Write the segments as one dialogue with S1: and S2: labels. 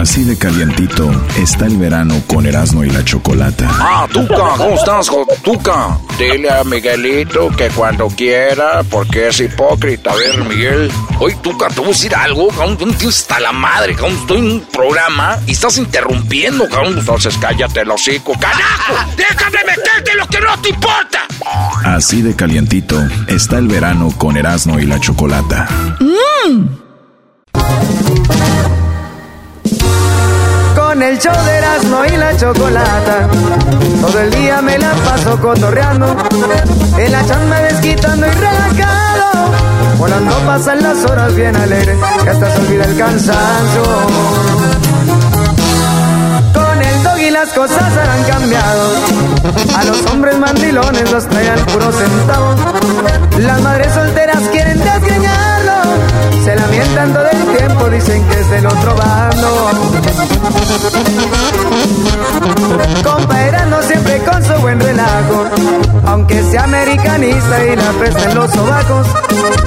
S1: Así de calientito está el verano con Erasmo y la Chocolata.
S2: Ah, Tuca, ¿cómo estás, Tuca? Dile a Miguelito que cuando quiera, porque es hipócrita. A ver, Miguel. Oye, Tuca, te voy a decir algo, cabrón. Tú no tienes hasta la madre, cabrón. Estoy en un programa y estás interrumpiendo, cabrón. Entonces cállate el hocico. ¡Carajo! ¡Déjame meterte lo que no te importa!
S1: Así de calientito está el verano con Erasmo y la Chocolata. ¡Mmm!
S3: Con el show de Erasmo y la chocolata, todo el día me la paso cotorreando, en la chamba desquitando y relajado, volando pasan las horas bien alegres, que hasta se olvida el cansancio. Las cosas han cambiado, a los hombres mandilones los traen al puro centavo, las madres solteras quieren desgreñarlo, se lamentan todo el tiempo, dicen que es del otro bando. Compa no siempre con su buen relajo, aunque sea americanista y la presta en los sobacos.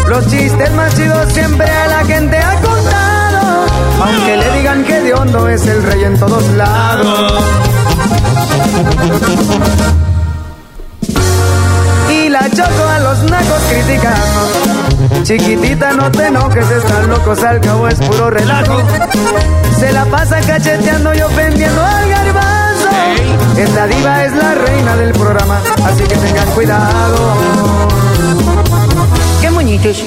S3: Los chistes más chidos siempre a la gente ha contado, aunque le digan que de hondo es el rey en todos lados. Y la choco a los nacos criticando. Chiquitita, no te enojes, están locos, al cabo es puro relajo. Se la pasa cacheteando y ofendiendo al garbanzo. Esta diva es la reina del programa, así que tengan cuidado. ¡Qué moñitos!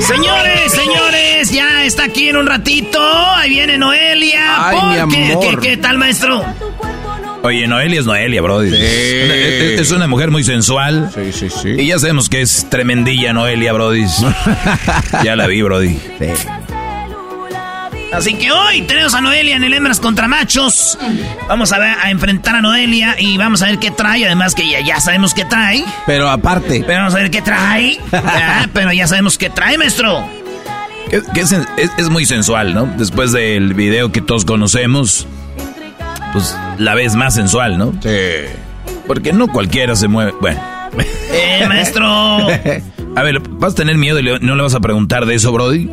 S4: Señores, señores, ya está aquí en un ratito. Ahí viene Noelia.
S5: Ay, mi amor.
S4: ¿qué, qué tal, maestro?
S5: Oye, Noelia es Noelia, Brody. Es, es una mujer muy sensual.
S6: Sí, sí, sí.
S5: Y ya sabemos que es tremendilla Noelia, Brody. ya la vi, Brody.
S4: Así que hoy tenemos a Noelia en el Hembras contra Machos. Vamos a, ver, a enfrentar a Noelia y vamos a ver qué trae. Además que ya, ya sabemos qué trae.
S6: Pero aparte,
S4: Pero vamos a ver qué trae. Ah, pero ya sabemos qué trae, maestro.
S5: Que- que es, es- es muy sensual, ¿no? Después del video que todos conocemos, pues la ves más sensual, ¿no?
S6: sí.
S5: Porque no cualquiera se mueve. Bueno.
S4: Eh, maestro.
S5: A ver, ¿vas a tener miedo y no le vas a preguntar de eso, Brody?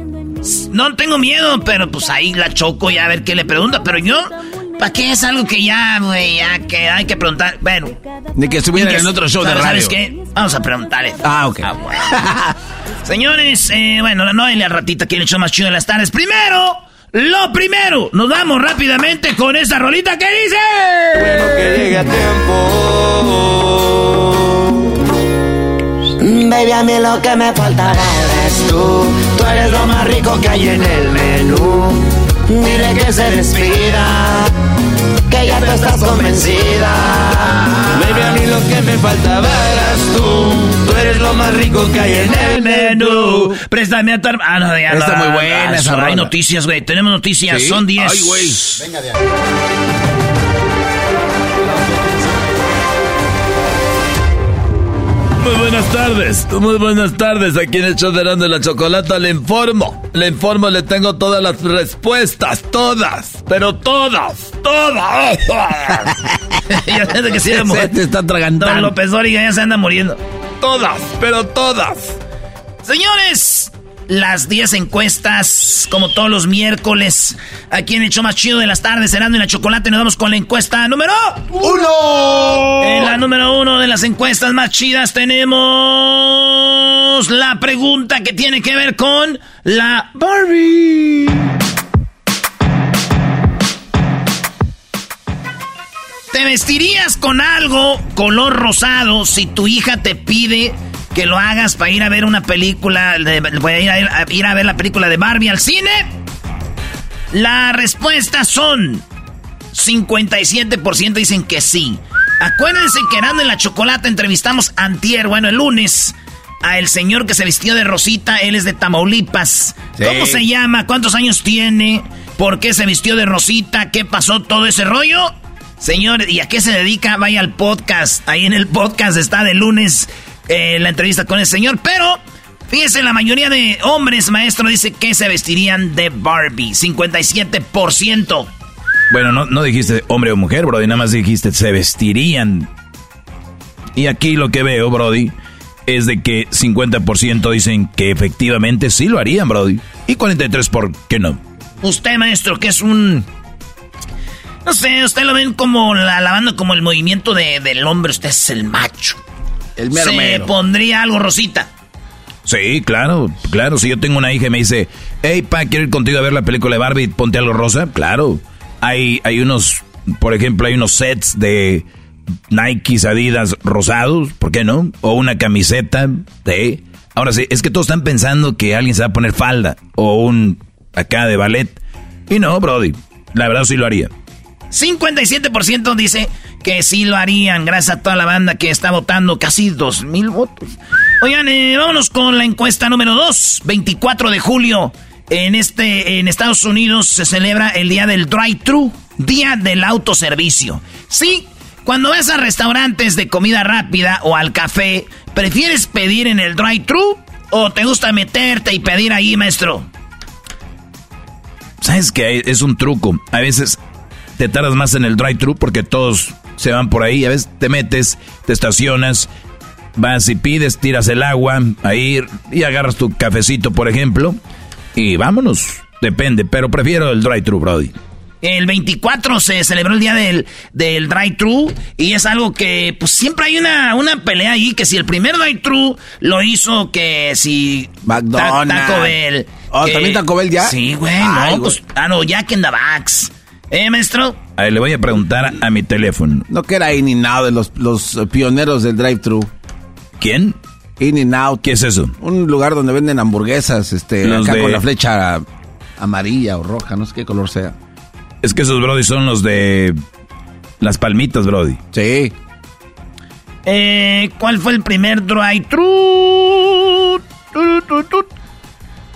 S4: No tengo miedo, pero pues ahí la choco y a ver qué le pregunta. Pero yo, ¿para qué es algo que ya, güey, ya que hay que preguntar? Bueno.
S6: Ni que estuvieran
S4: que-
S6: en otro show de
S4: ¿sabes-
S6: radio.
S4: ¿Sabes qué? Vamos a preguntarle.
S6: Ah, ok.
S4: bueno. Señores, eh, bueno, la aquí en el show más chido de las tardes. Primero, lo primero, nos vamos rápidamente con esta rolita que dice.
S3: Bueno que llegue a tiempo. Baby, a mí lo que me faltará eres tú. Tú eres lo más rico que hay en el menú. Dile que se despida, que ya tú estás convencida. Baby, a mí lo que me faltaba eras tú. Tú eres lo más rico que hay en el
S4: menú. Préstame a tu. Ah, no, ya
S6: Está
S4: no,
S6: muy buena esa
S4: Hay noticias, güey. Tenemos noticias.
S6: ¿Sí?
S4: Son 10.
S6: Ay, güey.
S5: Muy buenas tardes, muy buenas tardes. Aquí en el show de la Chocolata le informo, le informo, le tengo todas las respuestas, todas, pero todas, todas.
S4: ya sé que a morir.
S6: Se te está
S4: Don
S6: atragantando.
S4: López Dóriga ya se anda muriendo.
S5: Todas, pero todas.
S4: Señores, las 10 encuestas, como todos los miércoles. Aquí en el show más chido de las tardes, cenando en la chocolate, nos vamos con la encuesta número
S5: ¡Uno!
S4: En la número uno de las encuestas más chidas tenemos la pregunta que tiene que ver con la Barbie. ¿Te vestirías con algo color rosado si tu hija te pide que lo hagas para ir a ver una película, de, ir, a, ir a ver la película de Barbie al cine? Las respuestas son 57% dicen que sí. Acuérdense que en la chocolate entrevistamos antier, bueno, el lunes, a el señor que se vistió de rosita, él es de Tamaulipas. ¿Cómo se llama? ¿Cuántos años tiene? ¿Por qué se vistió de rosita? ¿Qué pasó todo ese rollo? Señor, ¿y a qué se dedica? Vaya al podcast. Ahí en el podcast está de lunes eh, la entrevista con el señor. Pero, fíjese, la mayoría de hombres, maestro, dice que se vestirían de Barbie. 57%.
S5: Bueno, no, no dijiste hombre o mujer, Brody. Nada más dijiste se vestirían. Y aquí lo que veo, Brody, es de que 50% dicen que efectivamente sí lo harían, Brody. Y 43% por qué no.
S4: Usted, maestro, que es un no sé, usted lo ven como la lavando como el movimiento de, del hombre, usted es el macho.
S5: El mero
S4: Se pondría algo rosita.
S5: Sí, claro, claro. Si yo tengo una hija y me dice, hey, pa, quiero ir contigo a ver la película de Barbie, ponte algo rosa. Claro. Hay, hay unos, por ejemplo, hay unos sets de Nike, Adidas rosados, ¿por qué no? O una camiseta de... Ahora sí, es que todos están pensando que alguien se va a poner falda o un acá de ballet. Y no, Brody, la verdad sí lo haría.
S4: 57% dice que sí lo harían, gracias a toda la banda que está votando, casi 2 mil votos. Oigan, eh, vámonos con la encuesta número 2. 24 de julio, en, este, en Estados Unidos se celebra el día del drive-thru, día del autoservicio. Sí, cuando vas a restaurantes de comida rápida o al café, ¿prefieres pedir en el drive-thru o te gusta meterte y pedir ahí, maestro?
S5: ¿Sabes que es un truco? A veces te tardas más en el drive-thru porque todos se van por ahí. A veces te metes, te estacionas, vas y pides, tiras el agua ahí y agarras tu cafecito, por ejemplo, y vámonos. Depende, pero prefiero el drive-thru, Brody.
S4: El 24 se celebró el día del, del drive-thru y es algo que pues siempre hay una, una pelea ahí que si el primer drive-thru lo hizo que si
S5: McDonald's.
S4: Taco Bell.
S5: Oh, ¿también Taco Bell ya?
S4: Sí, güey, no, pues, ah, no, Jack in the Box. ¿Eh, maestro?
S5: A ver, le voy a preguntar a mi teléfono.
S6: No que era In and Out de los, los pioneros del drive-thru.
S5: ¿Quién?
S6: In and Out.
S5: ¿Qué es eso?
S6: Un lugar donde venden hamburguesas, este, acá con la flecha amarilla o roja, no sé qué color sea.
S5: Es que esos Brody son los de las palmitas, Brody.
S6: Sí.
S4: Eh, ¿Cuál fue el primer drive-thru?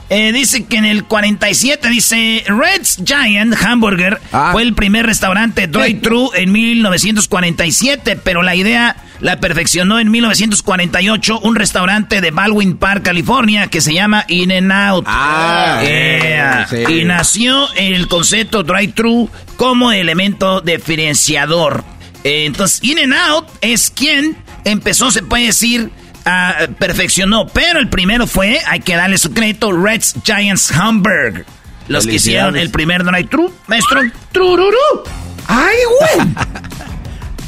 S4: Eh, dice que en el 47 dice Red's Giant Hamburger ah. fue el primer restaurante drive-thru en 1947, pero la idea la perfeccionó en 1948 un restaurante de Baldwin Park, California, que se llama In and Out.
S6: Ah,
S4: Y nació el concepto drive-thru como elemento diferenciador. Eh, entonces, In and Out es quien empezó, se puede decir, perfeccionó. Pero el primero fue, hay que darle su crédito, Reds Giants Hamburg. Los que hicieron el primer drive-thru, maestro. Trururú. ¡Ay, güey!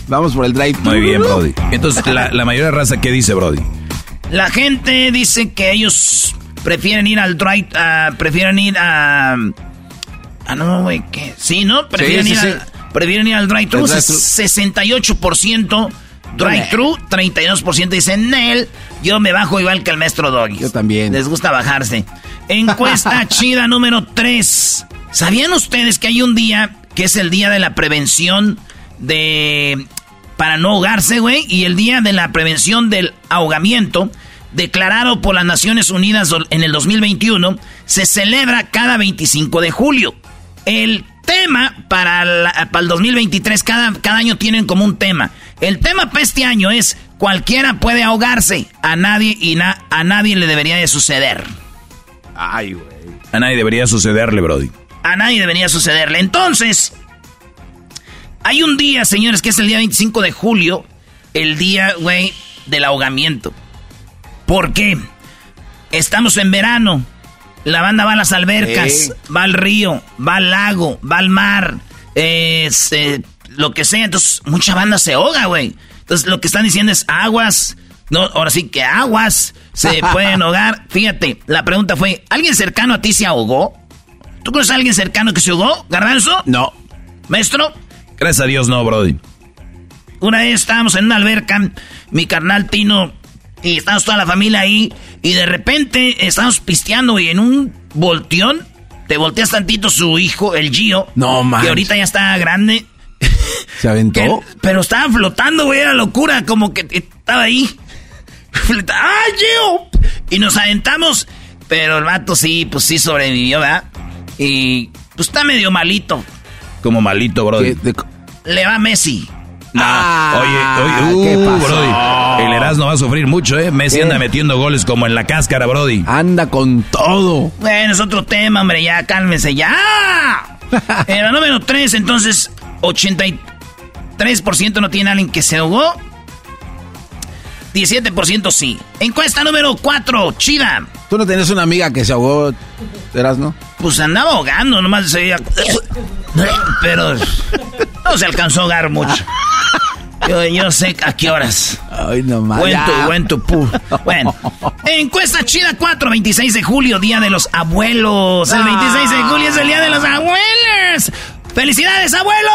S6: Vamos por el drive
S5: Muy bien, Brody. Entonces, la, la mayoría de raza, ¿qué dice, Brody?
S4: La gente dice que ellos prefieren ir al drive, uh, prefieren ir a... Ah, no, güey, ¿qué? Sí, ¿no? Prefieren, ir, Al, prefieren ir al drive-thru. 68% Drive-thru, 32% dicen Nel. Yo me bajo igual que el maestro Doggy.
S6: Yo también.
S4: Les gusta bajarse. Encuesta chida número 3. ¿Sabían ustedes que hay un día que es el día de la prevención de. para no ahogarse, güey? Y el día de la prevención del ahogamiento, declarado por las Naciones Unidas en el 2021, se celebra cada 25 de julio. El tema para, para el 2023, cada, cada año tienen como un tema. El tema para este año es cualquiera puede ahogarse, a nadie y a nadie le debería de suceder.
S6: Ay, güey.
S5: A nadie debería sucederle, Brody.
S4: A nadie debería sucederle. Entonces, hay un día, señores, que es el día 25 de julio, el día, güey, del ahogamiento. ¿Por qué? Estamos en verano La banda va a las albercas, va al río, va al lago, va al mar, eh, lo que sea. Entonces, mucha banda se ahoga, güey. Entonces, lo que están diciendo es aguas. No, ahora sí que aguas se pueden ahogar. Fíjate, la pregunta fue, ¿alguien cercano a ti se ahogó? ¿Tú conoces a alguien cercano que se ahogó, Garbanzo?
S5: No.
S4: ¿Maestro?
S5: Gracias a Dios no, Brody.
S4: Una vez estábamos en una alberca, mi carnal Tino, y estábamos toda la familia ahí, y de repente estábamos pisteando, y en un volteón, te volteas tantito su hijo, el Gio.
S5: No, man.
S4: Que ahorita ya está grande.
S5: ¿Se aventó?
S4: pero estaba flotando, güey, era locura, como que estaba ahí. ¡Ay, Gio! Y nos aventamos, pero el vato sí, pues sí sobrevivió, ¿verdad? Y pues está medio malito.
S5: Como malito, Brody.
S4: Le va Messi.
S5: Ah, oye, oye, uh, Brody. El Erasmo va a sufrir mucho, ¿eh? Messi anda metiendo goles como en la cáscara, Brody.
S6: Anda con todo.
S4: Bueno, es otro tema, hombre, ya, cálmense, ya. Era número 3, entonces, 83% no tiene alguien que se ahogó. 17% sí. Encuesta número 4, chida.
S6: ¿Tú no tienes una amiga que se ahogó, Erasmo?
S4: Pues andaba ahogando, nomás se Pero no se alcanzó a ahogar mucho. Yo, sé a qué horas.
S6: Ay, no más.
S4: Bueno, encuesta chida 4, 26 de julio, Día de los Abuelos. El 26 de julio es el Día de los Abuelos. ¡Felicidades, abuelo!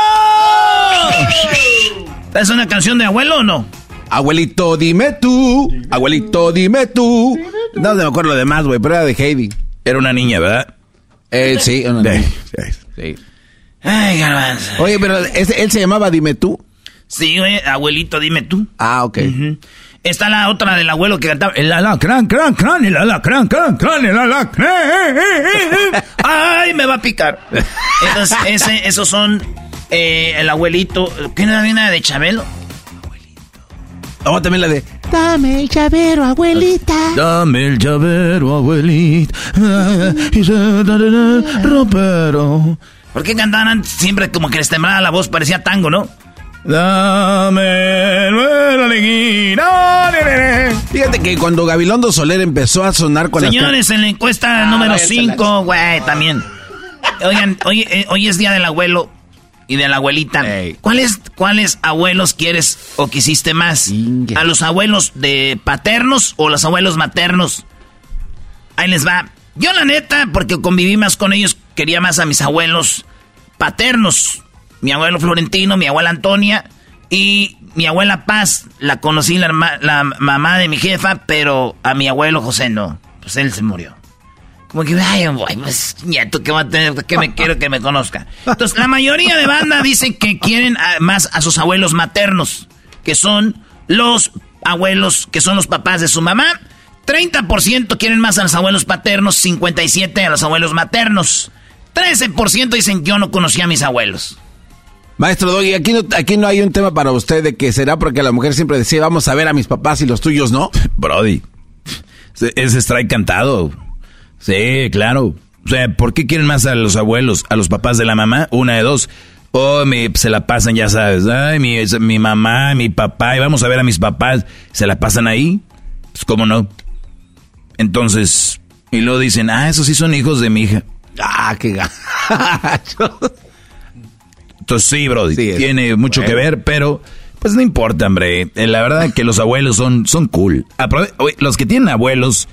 S4: ¿Es una canción de abuelo o no?
S6: Abuelito, dime tú. Abuelito, dime tú. No me acuerdo lo demás, güey, pero era de Heidi.
S5: Era una niña, ¿verdad?
S6: Eh, sí, una niña. Sí.
S4: Ay, garbanzo.
S6: Oye, pero él se llamaba Dime tú.
S4: Sí, güey, abuelito, dime tú.
S6: Ah, ok.
S4: Está la otra del abuelo que cantaba.
S5: El alacrán, cran, cran, el alacrán, cran, cran, el alacrán.
S4: Ay, me va a picar. Entonces, ese, esos son eh, el abuelito. ¿Qué no viene de Chabelo?
S6: Oh, también la de
S7: Dame el llavero, abuelita.
S5: Dame el llavero, abuelita. Y se el ropero.
S4: ¿Por qué cantaban siempre como que les temblaba la voz? Parecía tango, ¿no?
S5: Dame la
S6: Fíjate que cuando Gabilondo Soler empezó a sonar con
S4: Señores, en la encuesta ah, número 5, güey, también. Oigan, hoy, eh, hoy es día del abuelo y de la abuelita. ¿Cuáles, ¿Cuáles abuelos quieres o quisiste más? ¿A los abuelos de paternos o los abuelos maternos? Ahí les va. Yo la neta, porque conviví más con ellos, quería más a mis abuelos paternos. Mi abuelo Florentino, mi abuela Antonia y mi abuela Paz. La conocí la, la mamá de mi jefa, pero a mi abuelo José no. Pues él se murió. Como que, ay, pues, nieto, que va a tener, que me quiero que me conozca. Entonces, la mayoría de banda dice que quieren más a sus abuelos maternos, que son los abuelos, que son los papás de su mamá. 30% quieren más a los abuelos paternos, 57% a los abuelos maternos. 13% dicen yo no conocía a mis abuelos.
S6: Maestro Doggy, aquí no, aquí no hay un tema para usted de que será porque la mujer siempre decía vamos a ver a mis papás y los tuyos no.
S5: Brody, ese strike cantado. Sí, claro. O sea, ¿por qué quieren más a los abuelos, a los papás de la mamá? Una de dos. Oh, se la pasan, ya sabes. Ay, mi, mi mamá, mi papá, y vamos a ver a mis papás. ¿Se la pasan ahí? Pues, ¿cómo no? Entonces, y luego dicen, ah, esos sí son hijos de mi hija.
S6: Ah, qué gacho.
S5: Entonces, sí, bro, tiene mucho que ver, pero pues no importa, hombre. Eh, la verdad que los abuelos son, son cool. los que tienen abuelos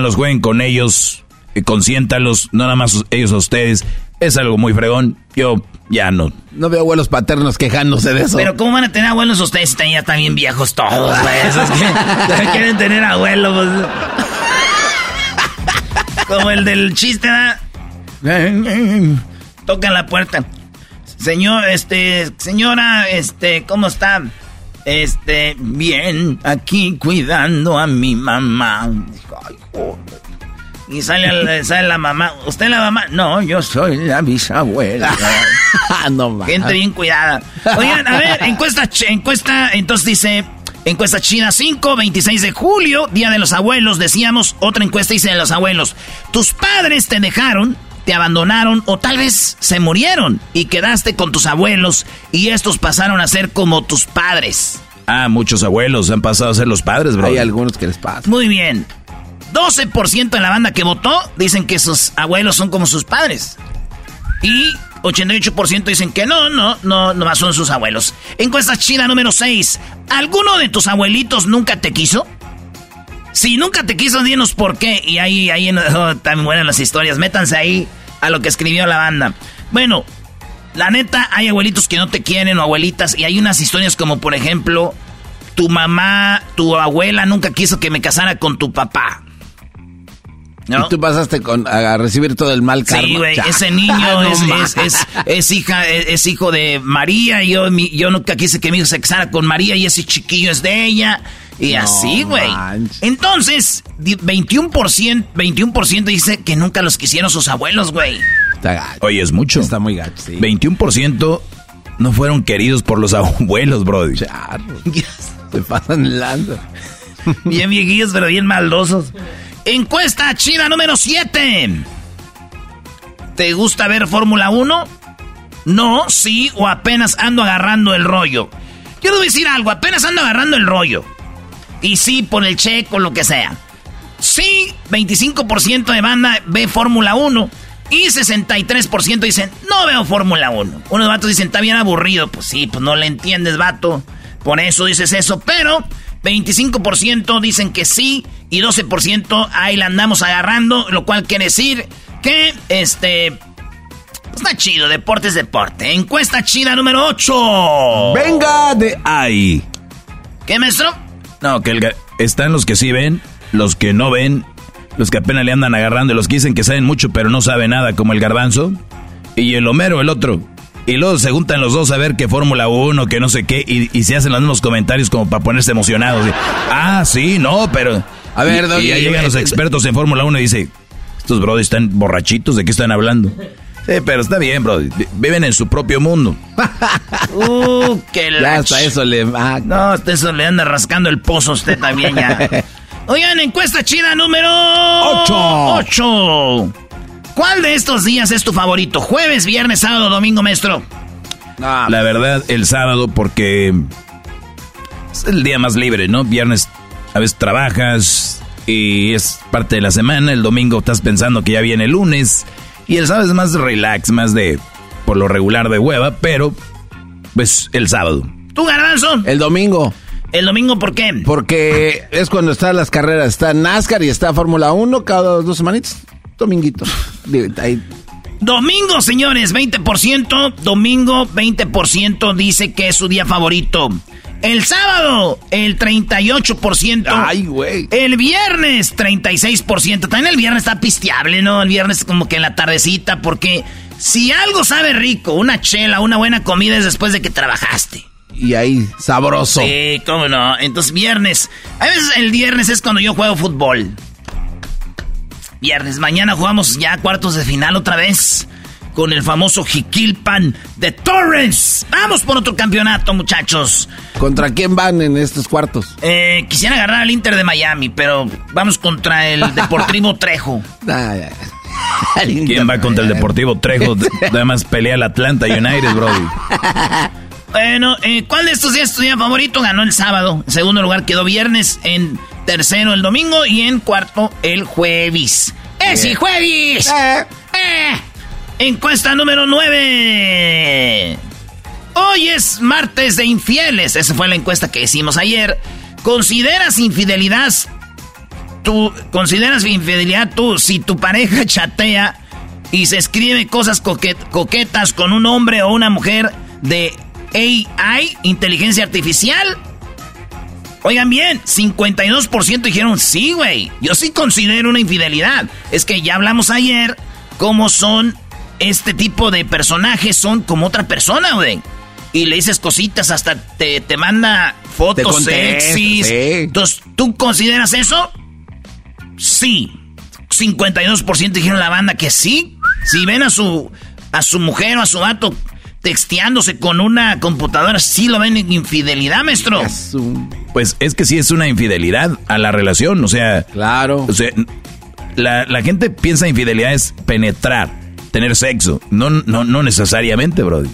S5: los jueguen con ellos, eh, consiéntalos, no nada más ellos a ustedes. Es algo muy fregón. Yo ya no.
S6: No veo abuelos paternos quejándose de eso.
S4: Pero ¿cómo van a tener abuelos ustedes? Ya están bien viejos todos, güey. Que quieren tener abuelos. Pues. Como el del chiste, ¿verdad? Tocan la puerta. Señor, este, señora, este, ¿cómo está? Este, bien, aquí cuidando a mi mamá. Y sale, sale, la mamá. ¿Usted es la mamá? No, yo soy la bisabuela. no Gente bien cuidada. Oigan, a ver, encuesta, encuesta, entonces dice, encuesta China 5, 26 de julio, Día de los Abuelos, decíamos, otra encuesta dice de los abuelos. Tus padres te dejaron, te abandonaron o tal vez se murieron y quedaste con tus abuelos y estos pasaron a ser como tus padres.
S5: Ah, muchos abuelos han pasado a ser los padres, bro.
S6: Hay algunos que les pasa.
S4: Muy bien.
S8: 12% de la banda que votó dicen que sus abuelos son como sus padres. Y 88% dicen que no, no, no, no son sus abuelos. Encuesta china número 6. ¿Alguno de tus abuelitos nunca te quiso? Si nunca te quiso, dinos por qué. Y ahí, ahí oh, también buenas las historias. Métanse ahí a lo que escribió la banda. Bueno, la neta, hay abuelitos que no te quieren o abuelitas. Y hay unas historias como, por ejemplo, tu mamá, tu abuela nunca quiso que me casara con tu papá.
S6: ¿No? Y tú pasaste con, a recibir todo el mal karma.
S8: Sí, güey, ese niño es, hija, es, hijo de María. Y yo, yo nunca quise que mi hijo se casara con María y ese chiquillo es de ella. Y así, güey. Entonces, 21%, 21 dice que nunca los quisieron sus abuelos, güey.
S5: Oye, es mucho.
S6: Está muy gacho, sí.
S5: 21% no fueron queridos por los abuelos, brody.
S6: Se pasan lanza.
S8: Bien viejillos, pero bien maldosos. Encuesta china número 7. ¿Te gusta ver Fórmula 1? No, sí o apenas ando agarrando el rollo. Quiero decir algo, apenas ando agarrando el rollo. Y sí, por el checo, lo que sea. Sí, 25% de banda ve Fórmula 1. Y 63% dicen, no veo Fórmula 1. Unos vatos dicen, está bien aburrido. Pues sí, pues no le entiendes, vato. Por eso dices eso. Pero 25% dicen que sí. Y 12% ahí la andamos agarrando. Lo cual quiere decir que, este... Está chido, deporte es deporte. Encuesta chida número 8.
S5: Venga de ahí.
S8: ¿Qué, maestro?
S5: No, que el, están los que sí ven, los que no ven, los que apenas le andan agarrando y los que dicen que saben mucho pero no saben nada, como el garbanzo. Y el Homero, el otro. Y luego se juntan los dos a ver qué Fórmula 1, que no sé qué, y, se hacen los mismos comentarios como para ponerse emocionados. ah, sí, no, pero...
S6: A ver,
S5: Y, y llegan los expertos en Fórmula 1 y dicen, estos bros están borrachitos, ¿de qué están hablando? Sí, pero está bien, bro. Viven en su propio mundo.
S8: uh, qué
S6: Ya hasta eso le...
S8: No, hasta eso le anda rascando el pozo usted también ya. Oigan, encuesta chida número... 8. 8. ¿Cuál de estos días es tu favorito? ¿Jueves, viernes, sábado, domingo, maestro?
S5: La verdad, el sábado porque es el día más libre, ¿no? Viernes a veces trabajas y es parte de la semana. El domingo estás pensando que ya viene el lunes. Y el sábado es más relax, más de, por lo regular, de hueva, pero pues el sábado.
S8: ¿Tú, Garbanzo?
S6: El domingo.
S8: ¿El domingo por qué?
S6: Porque es cuando están las carreras. Está NASCAR y está Fórmula 1 cada dos semanitas. Dominguito.
S8: Domingo, señores, 20%. Domingo, 20% dice que es su día favorito. El sábado, el 38%.
S6: Ay, güey.
S8: El viernes, 36%. También el viernes está pisteable, ¿no? El viernes como que en la tardecita, porque si algo sabe rico, una chela, una buena comida es después de que trabajaste.
S6: Y ahí, sabroso.
S8: Sí, cómo no. Entonces, viernes. A veces el viernes es cuando yo juego fútbol. Viernes, mañana jugamos ya cuartos de final otra vez con el famoso Jiquilpan de Torres. Vamos por otro campeonato, muchachos.
S6: ¿Contra quién van en estos cuartos?
S8: Eh, quisiera agarrar al Inter de Miami, pero vamos contra el Deportivo Trejo.
S5: ¿Quién va contra el Deportivo Trejo? Además pelea el Atlanta United, Brody.
S8: Bueno, eh, ¿cuál de estos días es tu día favorito? Ganó el sábado. En segundo lugar quedó viernes. En tercero el domingo. Y en cuarto el jueves. ¡Es jueves! Eh. Eh. Encuesta número 9. Hoy es martes de infieles. Esa fue la encuesta que hicimos ayer. ¿Consideras infidelidad? ¿Tú consideras infidelidad tú si tu pareja chatea y se escribe cosas coquetas con un hombre o una mujer de AI, inteligencia artificial? Oigan bien, 52% dijeron sí, güey. Yo sí considero una infidelidad. Es que ya hablamos ayer cómo son este tipo de personajes son como otra persona, güey. Y le dices cositas, hasta te, te manda fotos sexys. Entonces, ¿tú consideras eso? Sí. 52% dijeron la banda que sí. Si ven a su, a su mujer o a su vato texteándose con una computadora, sí lo ven en infidelidad, maestro.
S5: Pues es que sí es una infidelidad a la relación, o sea.
S6: Claro.
S5: O sea, la, la gente piensa infidelidad es penetrar tener sexo. No, no, no necesariamente, Brody.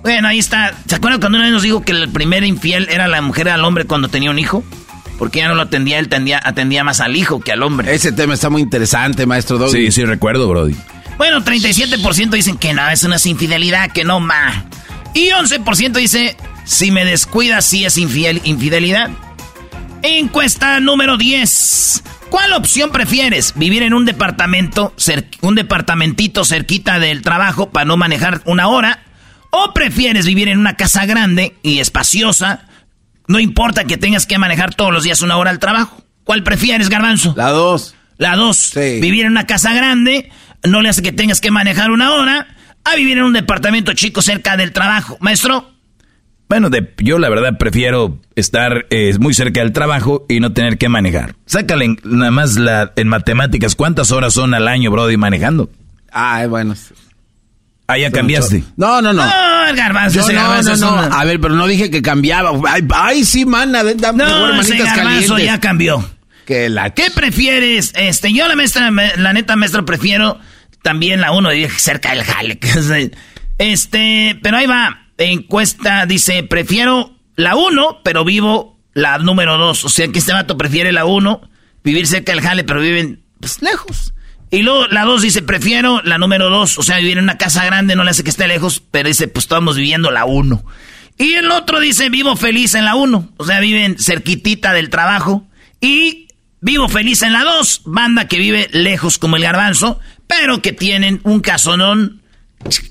S8: Bueno, ahí está. ¿Se acuerdan cuando una vez nos dijo que el primer infiel era la mujer al hombre cuando tenía un hijo? Porque ya no lo atendía, él atendía, atendía más al hijo que al hombre.
S6: Ese tema está muy interesante, maestro Doggy.
S5: Sí, sí, recuerdo, Brody.
S8: Bueno, 37% dicen que no, es una infidelidad, que no, ma. Y 11% dice, si me descuidas, sí es infidelidad. Encuesta número 10. ¿Cuál opción prefieres? ¿Vivir en un departamento, un departamentito cerquita del trabajo para no manejar una hora? ¿O prefieres vivir en una casa grande y espaciosa? No importa que tengas que manejar todos los días una hora al trabajo. ¿Cuál prefieres, Garbanzo?
S6: La dos.
S8: La dos. Vivir en una casa grande no le hace que tengas que manejar una hora a vivir en un departamento chico cerca del trabajo. Maestro.
S5: Bueno, yo la verdad prefiero estar eh, muy cerca del trabajo y no tener que manejar. Sácale nada más la, en matemáticas, ¿cuántas horas son al año, Brody, manejando?
S6: Ah, bueno.
S5: Ah, ya cambiaste.
S6: No, no, no.
S8: No, el garbanzo,
S6: no, no, no. A ver, pero no dije que cambiaba. Ay, sí, mana.
S8: no, ese garbanzo ya cambió.
S6: Que la...
S8: ¿Qué prefieres? Este, yo la maestra, la neta maestra prefiero también la uno, cerca del jale. Este, pero ahí va encuesta dice, prefiero la 1, pero vivo la número 2. O sea que este vato prefiere la 1, vivir cerca del jale, pero viven pues, lejos. Y luego la 2 dice, prefiero la número 2. O sea, vivir en una casa grande no le hace que esté lejos, pero dice, pues estamos viviendo la 1. Y el otro dice, vivo feliz en la 1. O sea, viven cerquitita del trabajo. Y vivo feliz en la 2. Banda que vive lejos como el garbanzo, pero que tienen un casonón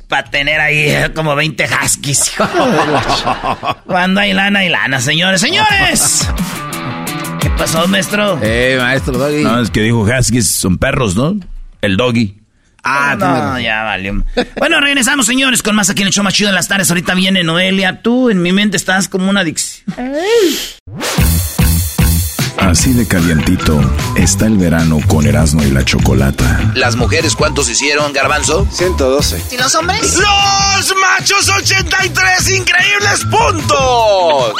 S8: para tener ahí eh, como 20 huskies. Cuando hay lana, hay lana, señores. ¡Señores! ¿Qué pasó, maestro?
S6: Eh, maestro Doggy.
S5: No, es que dijo huskies son perros, ¿no? El Doggy.
S8: Ah, no, ya valió. Bueno, regresamos, señores, con más aquí en el show más chido de las tardes. Ahorita viene Noelia. Tú en mi mente estás como una adicción.
S1: Así de calientito está el verano con Erasmo y la Chocolata.
S2: ¿Las mujeres cuántos hicieron, Garbanzo?
S6: 112.
S9: ¿Y los hombres?
S2: ¡Los machos 83 increíbles puntos!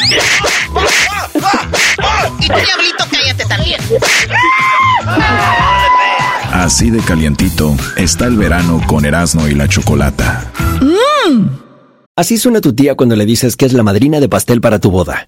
S9: y tú, diablito, cállate también.
S1: Así de calientito está el verano con Erasmo y la Chocolata.
S10: Mmm. Así suena tu tía cuando le dices que es la madrina de pastel para tu boda.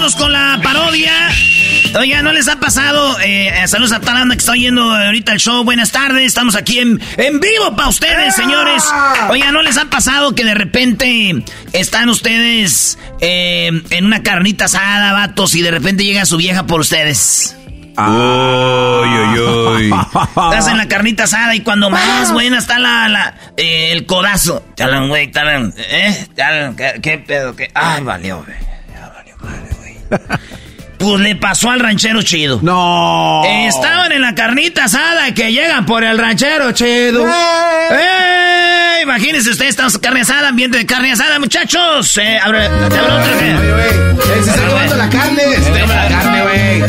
S8: Vámonos con la parodia. Oiga, ¿no les ha pasado? Eh, saludos a Talanda que está oyendo ahorita el show. Buenas tardes, estamos aquí en, en vivo para ustedes, señores. Oiga, ¿no les ha pasado que de repente están ustedes eh, en una carnita asada, vatos, y de repente llega su vieja por ustedes?
S5: Uy, uy,
S8: Estás en la carnita asada y cuando más buena está la, la eh, el codazo. Talan, güey, talan, ¿eh? Talan, ¿qué, pedo? ¿Qué? Ay, valió, güey. Pues le pasó al ranchero chido.
S6: No.
S8: Estaban en la carnita asada que llegan por el ranchero chido. ¡Eh! ¡Eh! Imagínense ustedes, estamos en carne asada, ambiente de carne asada, muchachos. Eh, abre, abre otra.
S6: Oye, güey. Se está robando la carne. Se está la carne, güey.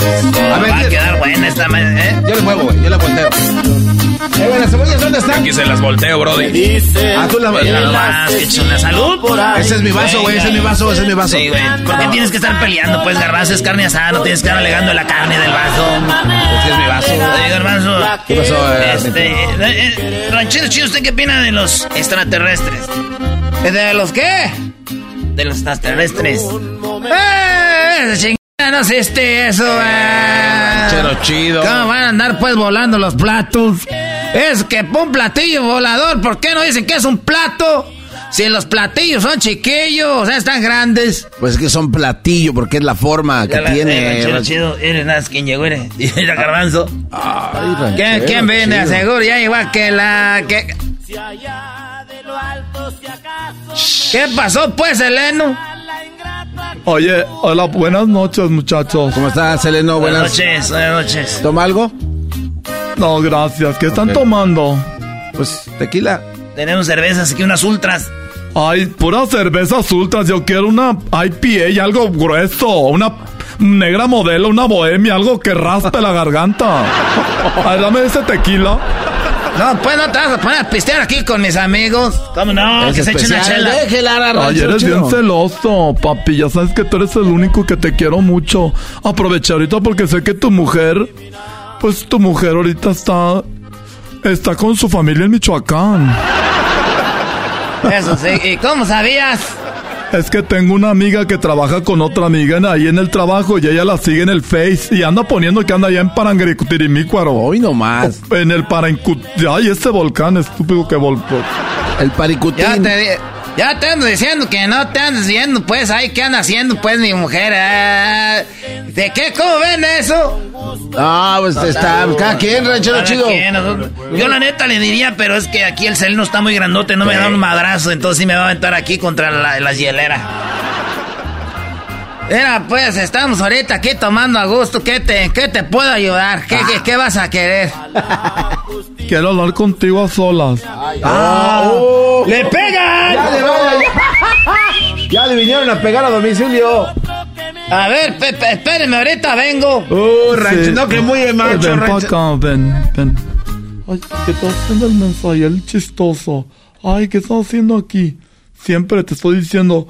S8: A ver, va a quedar buena esta, ¿eh?
S6: Yo le muevo, güey. Yo le volteo. Eh, bueno, las cebollas, ¿dónde están?
S5: Aquí se las volteo, brody.
S6: Ah, tú las
S8: que son la salud.
S6: Ese es mi vaso, güey. Ese es mi vaso, ese es mi vaso.
S8: Sí, güey. ¿Por qué tienes que estar peleando? Pues garbanzo es carne asada, no tienes que estar alegando la carne del vaso.
S6: Ese es mi vaso.
S8: Oye, garbanzo.
S6: ¿Qué pasó? Eh,
S8: Este, eh, eh, ranchero chido, ¿usted qué opina de los extraterrestres?
S6: ¿De los qué?
S8: De los extraterrestres. ¡Eh! No sé este, eso, eh.
S6: Chero chido.
S8: ¿Cómo van a andar pues volando los platos? Es que un platillo volador, ¿por qué no dicen que es un plato? Si los platillos son chiquillos, o sea, están grandes.
S6: Pues es que son platillos porque es la forma que tiene.
S8: Chido, chido. Eres nada, ¿quién llegó? Eres, Mira, garbanzo. Ay, ¿Quién, ¿Quién viene? Aseguro, ya igual que la... Que... ¿Qué pasó, pues, Eleno?
S11: Oye, hola, buenas noches, muchachos.
S6: ¿Cómo estás, Eleno?
S8: Buenas, noches, buenas noches.
S6: ¿Toma algo?
S11: No, gracias. ¿Qué están tomando?
S6: Pues tequila.
S8: Tenemos cervezas aquí, unas ultras.
S11: Ay, pura cervezas ultras. Yo quiero una IPA y algo grueso. Una negra modelo, una bohemia, algo que raspe la garganta. Ay, dame ese tequila.
S8: No, pues no te vas a poner a pistear aquí con mis amigos. ¿Cómo no?
S6: Es
S8: que se eche una chela.
S6: déjela,
S11: Ay, eres bien celoso, papi. Ya sabes que tú eres el único que te quiero mucho. Aprovecha ahorita porque sé que tu mujer, pues tu mujer ahorita está, está con su familia en Michoacán.
S8: Eso sí. ¿Y cómo sabías?
S11: Es que tengo una amiga que trabaja con otra amiga en- ahí en el trabajo y ella la sigue en el Face y anda poniendo que anda allá en Parangaricutirimícuaro.
S6: Hoy nomás.
S11: En el Parancut... Ay, ese volcán estúpido que volcó.
S6: El paricutín.
S8: Ya te, di- ya te ando diciendo que no te andes viendo, pues, ahí, ¿qué anda haciendo, pues, mi mujer? Ah, ¿De qué? ¿Cómo ven eso?
S6: Ah, pues está. Cada quien, ranchero
S8: Cada
S6: chido.
S8: quien, Yo la neta le diría, pero es que aquí el cel no está muy grandote, no me da un madrazo, entonces sí me va a aventar aquí contra la, la hielera. Mira, pues estamos ahorita aquí tomando a gusto. ¿Qué te, qué te puedo ayudar? ¿Qué, qué, qué vas a querer?
S11: Quiero hablar contigo a solas.
S6: Ah, oh.
S8: ¡Le pegan!
S6: Ya le, van a- ya le vinieron a pegar a domicilio.
S8: A ver, pe- pe- espérenme, ahorita vengo.
S6: Uh, rancho,
S11: Sí.
S6: no que muy macho,
S11: Ven para
S6: rancho.
S11: acá, ven, ven. Ay, ¿qué estás haciendo el mensaje? El chistoso. Ay, ¿qué estás haciendo aquí? Siempre te estoy diciendo,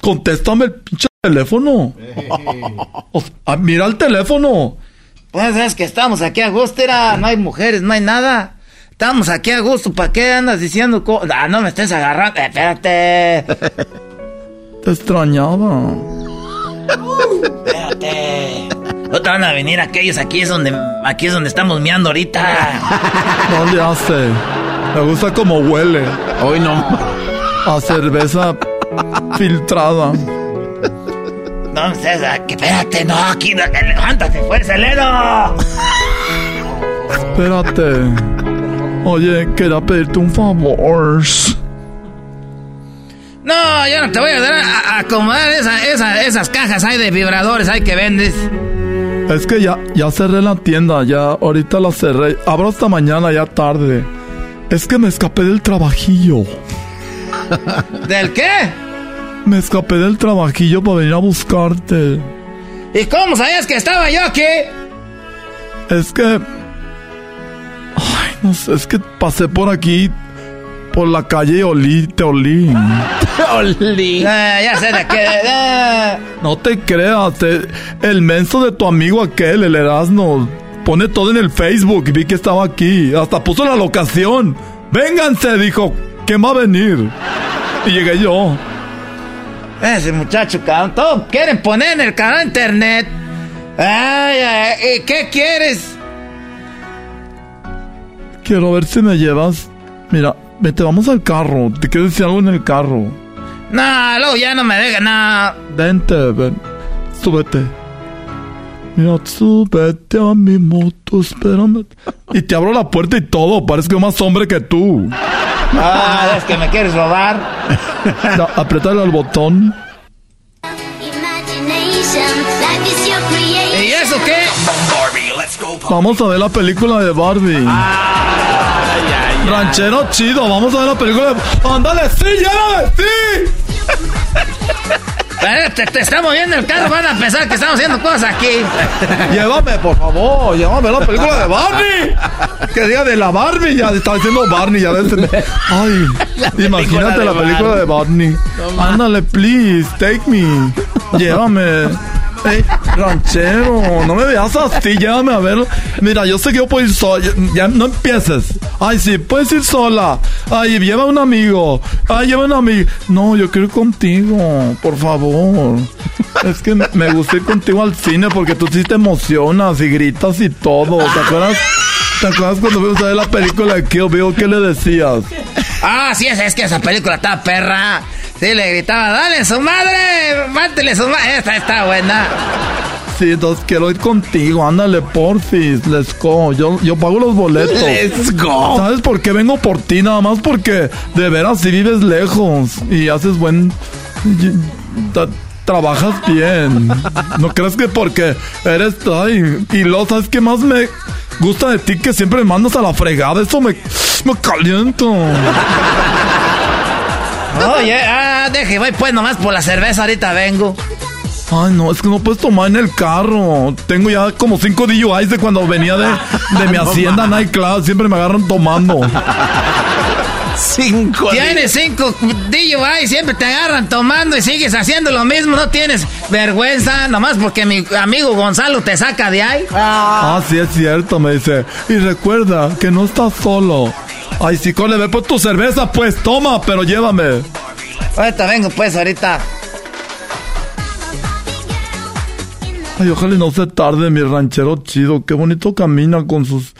S11: contéstame el pinche teléfono. Ah, mira el teléfono.
S8: Pues es que estamos aquí a gusto, era, no hay mujeres, no hay nada. Estamos aquí a gusto, ¿para qué andas diciendo co- Ah, no me estés agarrando, espérate.
S11: Te extrañaba.
S8: Espérate. No te van a venir aquellos, aquí es donde, aquí es donde estamos miando ahorita.
S11: No le hace. Me gusta como huele.
S6: Hoy no.
S11: A cerveza filtrada.
S8: No, César, que espérate, no, aquí, no, levántate, fuerza.
S11: Espérate. Oye, quería pedirte un favor.
S8: No, yo no te voy a ayudar a, a acomodar esa- esa- esas cajas ahí de vibradores ahí que vendes.
S11: Es que ya, ya cerré la tienda, ya ahorita la cerré. Abro hasta mañana, ya tarde. Es que me escapé del trabajillo.
S8: ¿Del qué?
S11: Me escapé del trabajillo para venir a buscarte.
S8: ¿Y cómo sabías que estaba yo aquí?
S11: Es que... Ay, no sé, es que pasé por aquí, por la calle y olí, te olí.
S6: Oli.
S8: Ah, ya sé de qué. ah.
S11: No te creas, te- el menso de tu amigo aquel, el Erasmo, pone todo en el Facebook y vi que estaba aquí. Hasta puso la locación. Vénganse, dijo. ¿Quién va a venir? Y llegué yo.
S8: Ese muchacho, cabrón, todo quieren poner en el canal internet. Ay, ay, ¿y qué quieres?
S11: Quiero ver si me llevas. Mira, vete, vamos al carro. Te quiero decir algo en el carro.
S8: No, luego ya no me deja nada.
S11: Vente, ven. Súbete. Mira, súbete a mi moto, espérame. Y te abro la puerta y todo. Parezco más hombre que tú.
S8: Ah, es que me quieres robar.
S11: Da- apriétale al botón.
S8: ¿Y eso qué?
S11: Vamos a ver la película de Barbie. Ranchero chido, vamos a ver la película de... ¡Ándale, sí, llévame, sí!
S8: Eh, Te, te estamos viendo el carro, van a pensar que estamos haciendo cosas aquí.
S11: Llévame, por favor, llévame la película de Barney. Que diga de la Barbie, ya está diciendo Barney, ya ves. Ay, imagínate la película de Barney. Ándale, please, take me. Llévame. Ey, ranchero, no me veas así, llévame a ver. Mira, yo sé que yo puedo ir sola. Ya, no empieces. Ay, sí, puedes ir sola. Ay, lleva un amigo. Ay, lleva un amigo. No, yo quiero ir contigo, por favor. Es que me- me gusta ir contigo al cine porque tú sí te emocionas y gritas y todo. ¿Te acuerdas? ¿Te acuerdas cuando fuimos a ver la película de Kill Bill? ¿Qué le decías?
S8: Ah, sí, es, es que esa película está perra. Sí, le gritaba, dale su madre, mátele su madre. Esta está buena.
S11: Sí, entonces quiero ir contigo. Ándale, porfis. Let's go. Yo, yo pago los boletos.
S6: Let's go.
S11: ¿Sabes por qué vengo por ti? Nada más porque de veras si vives lejos y haces buen... trabajas bien. No crees que porque eres... Ay, y lo, ¿sabes qué más me gusta de ti? Que siempre me mandas a la fregada. Eso me, me caliento.
S8: Oye, ah, deje, voy pues nomás por la cerveza, ahorita vengo.
S11: Ay, no, es que no puedes tomar en el carro. Tengo ya como cinco DUIs de cuando venía de, de mi hacienda Nightclub. Siempre me agarran tomando.
S6: Cinco.
S8: Tienes cinco DUI, siempre te agarran tomando y sigues haciendo lo mismo. No tienes vergüenza, nomás porque mi amigo Gonzalo te saca de ahí.
S11: Ah, sí, es cierto, me dice. Y recuerda que no estás solo. Ay, si cole, ve por tu cerveza, pues toma, pero llévame.
S8: Ahorita vengo pues, ahorita.
S11: Ay, ojalá y no se tarde, mi ranchero chido. Qué bonito camina con sus.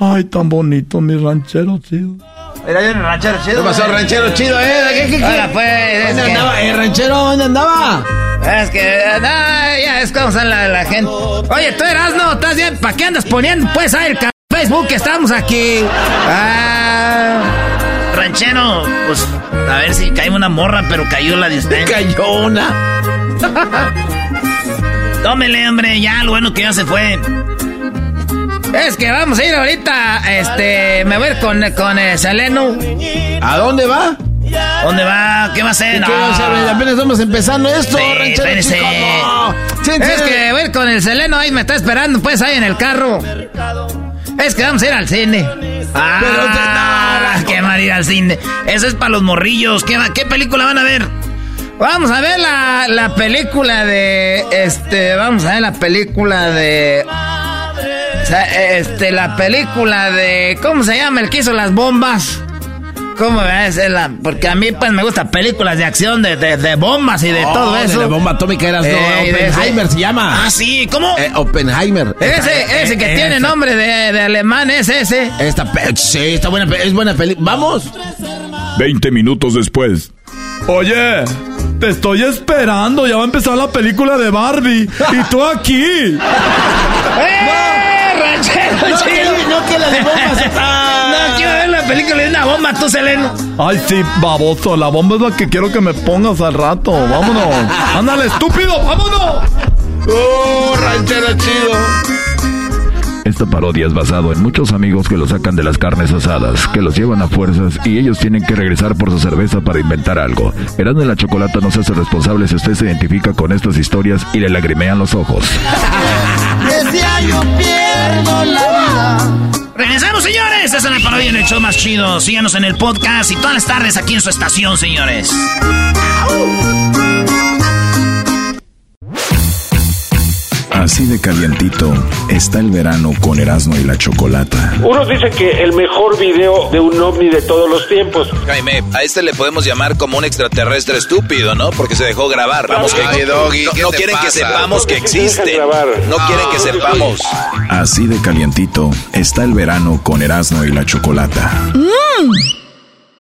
S11: Ay, tan bonito, mi ranchero chido.
S8: Mira, yo en el ranchero chido.
S6: ¿Qué pasó, ranchero chido, eh? ¿Qué, qué, qué?
S8: Ahora pues, es
S6: ¿Dónde
S8: que,
S6: andaba? Eh, ranchero, ¿dónde andaba?
S8: es que, ah, ya es como son la, la gente. Oye, tú eras, no, estás bien, ¿para qué andas poniendo pues ahí el Facebook que estamos aquí? Ah,
S4: Ranchero, pues a ver si cae una morra, pero cayó la de usted.
S6: Cayó una.
S4: Tómele, hombre, ya, lo bueno que ya se fue.
S8: Es que vamos a ir ahorita, este, me voy a ir con, con eh, Seleno.
S6: ¿A dónde va?
S4: ¿Dónde va? ¿Qué va a hacer?
S6: ¿Qué va a hacer? Apenas estamos empezando esto,
S4: Sí,
S6: ranchero chico. No. Sí,
S8: Es que voy a ir con el Seleno, ahí me está esperando pues ahí en el carro. Es que vamos a ir al cine.
S4: Ah,
S6: Pero
S4: qué mal ir al cine. Eso es para los morrillos. ¿Qué, va- ¿Qué película van a ver?
S8: Vamos a ver la, la película de. Este. Vamos a ver la película de. Este, la película de. ¿Cómo se llama? El que hizo las bombas. ¿Cómo ves? Es la- porque a mí, pues, me gustan películas de acción, de, de, de bombas y de
S6: Oh,
S8: todo
S6: de
S8: eso.
S6: la bomba atómica eras,
S8: Eh, de
S6: Oppenheimer
S8: ese-
S6: se llama.
S4: Ah, sí, ¿cómo?
S6: Eh, Oppenheimer.
S8: Ese, ese que
S6: Eh,
S8: tiene nombre de, de alemán es ese.
S6: Esta sí, está buena, es buena película. Vamos.
S12: 20 minutos después.
S11: Oye, te estoy esperando. Ya va a empezar la película de Barbie. Y tú aquí.
S8: ¡Eh, película de una bomba, tú, Seleno.
S11: Ay, sí, baboso. La bomba es la que quiero que me pongas al rato. Vámonos. Ándale, estúpido. Vámonos.
S6: Oh, ranchero chido.
S1: Esta parodia es basado en muchos amigos que los sacan de las carnes asadas, que los llevan a fuerzas y ellos tienen que regresar por su cerveza para inventar algo. Erasmo y la Chocolata no se hace responsable si usted se identifica con estas historias y le lagrimean los ojos.
S13: Decía yo pierdo la vida.
S4: Regresamos, señores. Esta es la parodia en el show más chido. Síganos en el podcast y todas las tardes aquí en su estación, señores.
S1: Así de calientito está el verano con Erasmo y la Chocolata.
S14: Unos dicen que el mejor video de un ovni de todos los tiempos.
S5: Jaime, a este le podemos llamar como un extraterrestre estúpido, ¿no? Porque se dejó grabar. Vamos, que
S15: Ay, Doggy,
S5: no,
S15: ¿qué
S5: no
S15: te
S5: quieren que sepamos que
S14: grabar.
S5: No quieren que sepamos.
S1: Así de calientito está el verano con Erasmo y la Chocolata.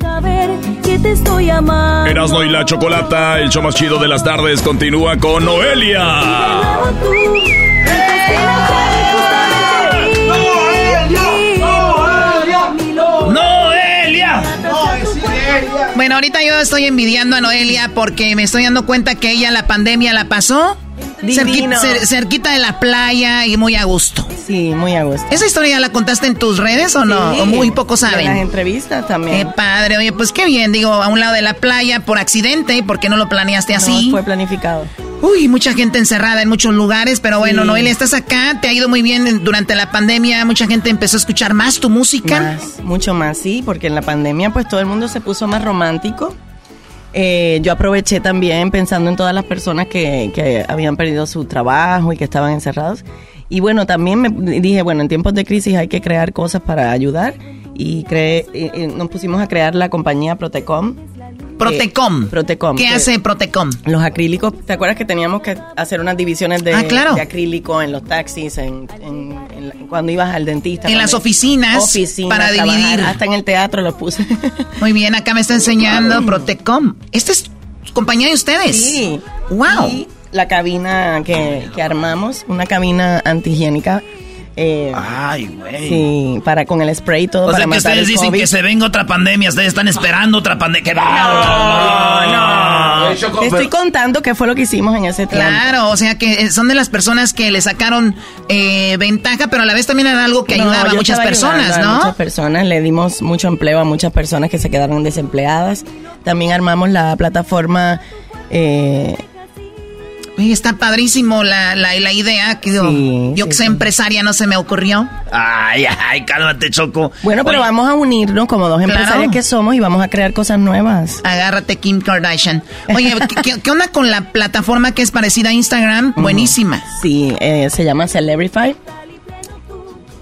S16: Saber que te estoy amando.
S17: Erasmo y la Chocolata, el show más chido de las tardes, continúa con Noelia.
S4: ¡Noelia! Bueno, ahorita yo estoy envidiando a Noelia porque me estoy dando cuenta que ella la pandemia la pasó cerquita, cerquita, de la playa y muy a gusto.
S18: Sí, muy a gusto.
S4: ¿Esa historia ya la contaste en tus redes o no? ¿O muy pocos saben?
S18: En las entrevistas también.
S4: Qué padre. Oye, pues qué bien. Digo, a un lado de la playa por accidente. ¿Por qué no lo planeaste así?
S18: No, fue planificado.
S4: Uy, mucha gente encerrada en muchos lugares, pero bueno, Noelia, estás acá, te ha ido muy bien durante la pandemia, mucha gente empezó a escuchar más tu música.
S18: Más, mucho más, sí, porque en la pandemia pues todo el mundo se puso más romántico. Eh, yo aproveché también pensando en todas las personas que, que habían perdido su trabajo y que estaban encerrados. Y bueno, también me dije, bueno, en tiempos de crisis hay que crear cosas para ayudar y creé, nos pusimos a crear la compañía Protecom.
S4: Protecom.
S18: Eh, Protecom.
S4: ¿Qué hace Protecom?
S18: Los acrílicos. ¿Te acuerdas que teníamos que hacer unas divisiones de,
S4: ah, claro.
S18: acrílico en los taxis, en, cuando ibas al dentista?
S4: En las oficinas, para dividir.
S18: Hasta en el teatro los puse.
S4: Muy bien, acá me está enseñando Protecom. ¿Esta es compañía de ustedes?
S18: Sí.
S4: ¡Wow!
S18: la cabina que, que armamos, una cabina antihigiénica eh,
S4: Ay, güey.
S18: Sí, para con el spray y todo.
S4: O sea que ustedes dicen que se venga otra pandemia, ustedes están esperando otra pandemia.
S18: No, no. no. Te estoy contando qué fue lo que hicimos en ese tiempo.
S4: Claro, o sea que son de las personas que le sacaron eh, ventaja, pero a la vez también era algo que ayudaba a muchas personas, ¿no?
S18: A muchas personas, le dimos mucho empleo a muchas personas que se quedaron desempleadas. También armamos la plataforma. Eh,
S4: está padrísimo la, la, la idea. Que yo, que soy empresaria no se me ocurrió. Ay, ay, cálmate, Choco.
S18: Bueno, pero vamos a unirnos como dos empresarias que somos y vamos a crear cosas nuevas.
S4: Agárrate, Kim Kardashian. Oye, ¿qué, onda con la plataforma que es parecida a Instagram? Buenísima.
S18: Sí, eh, se llama Celebrify.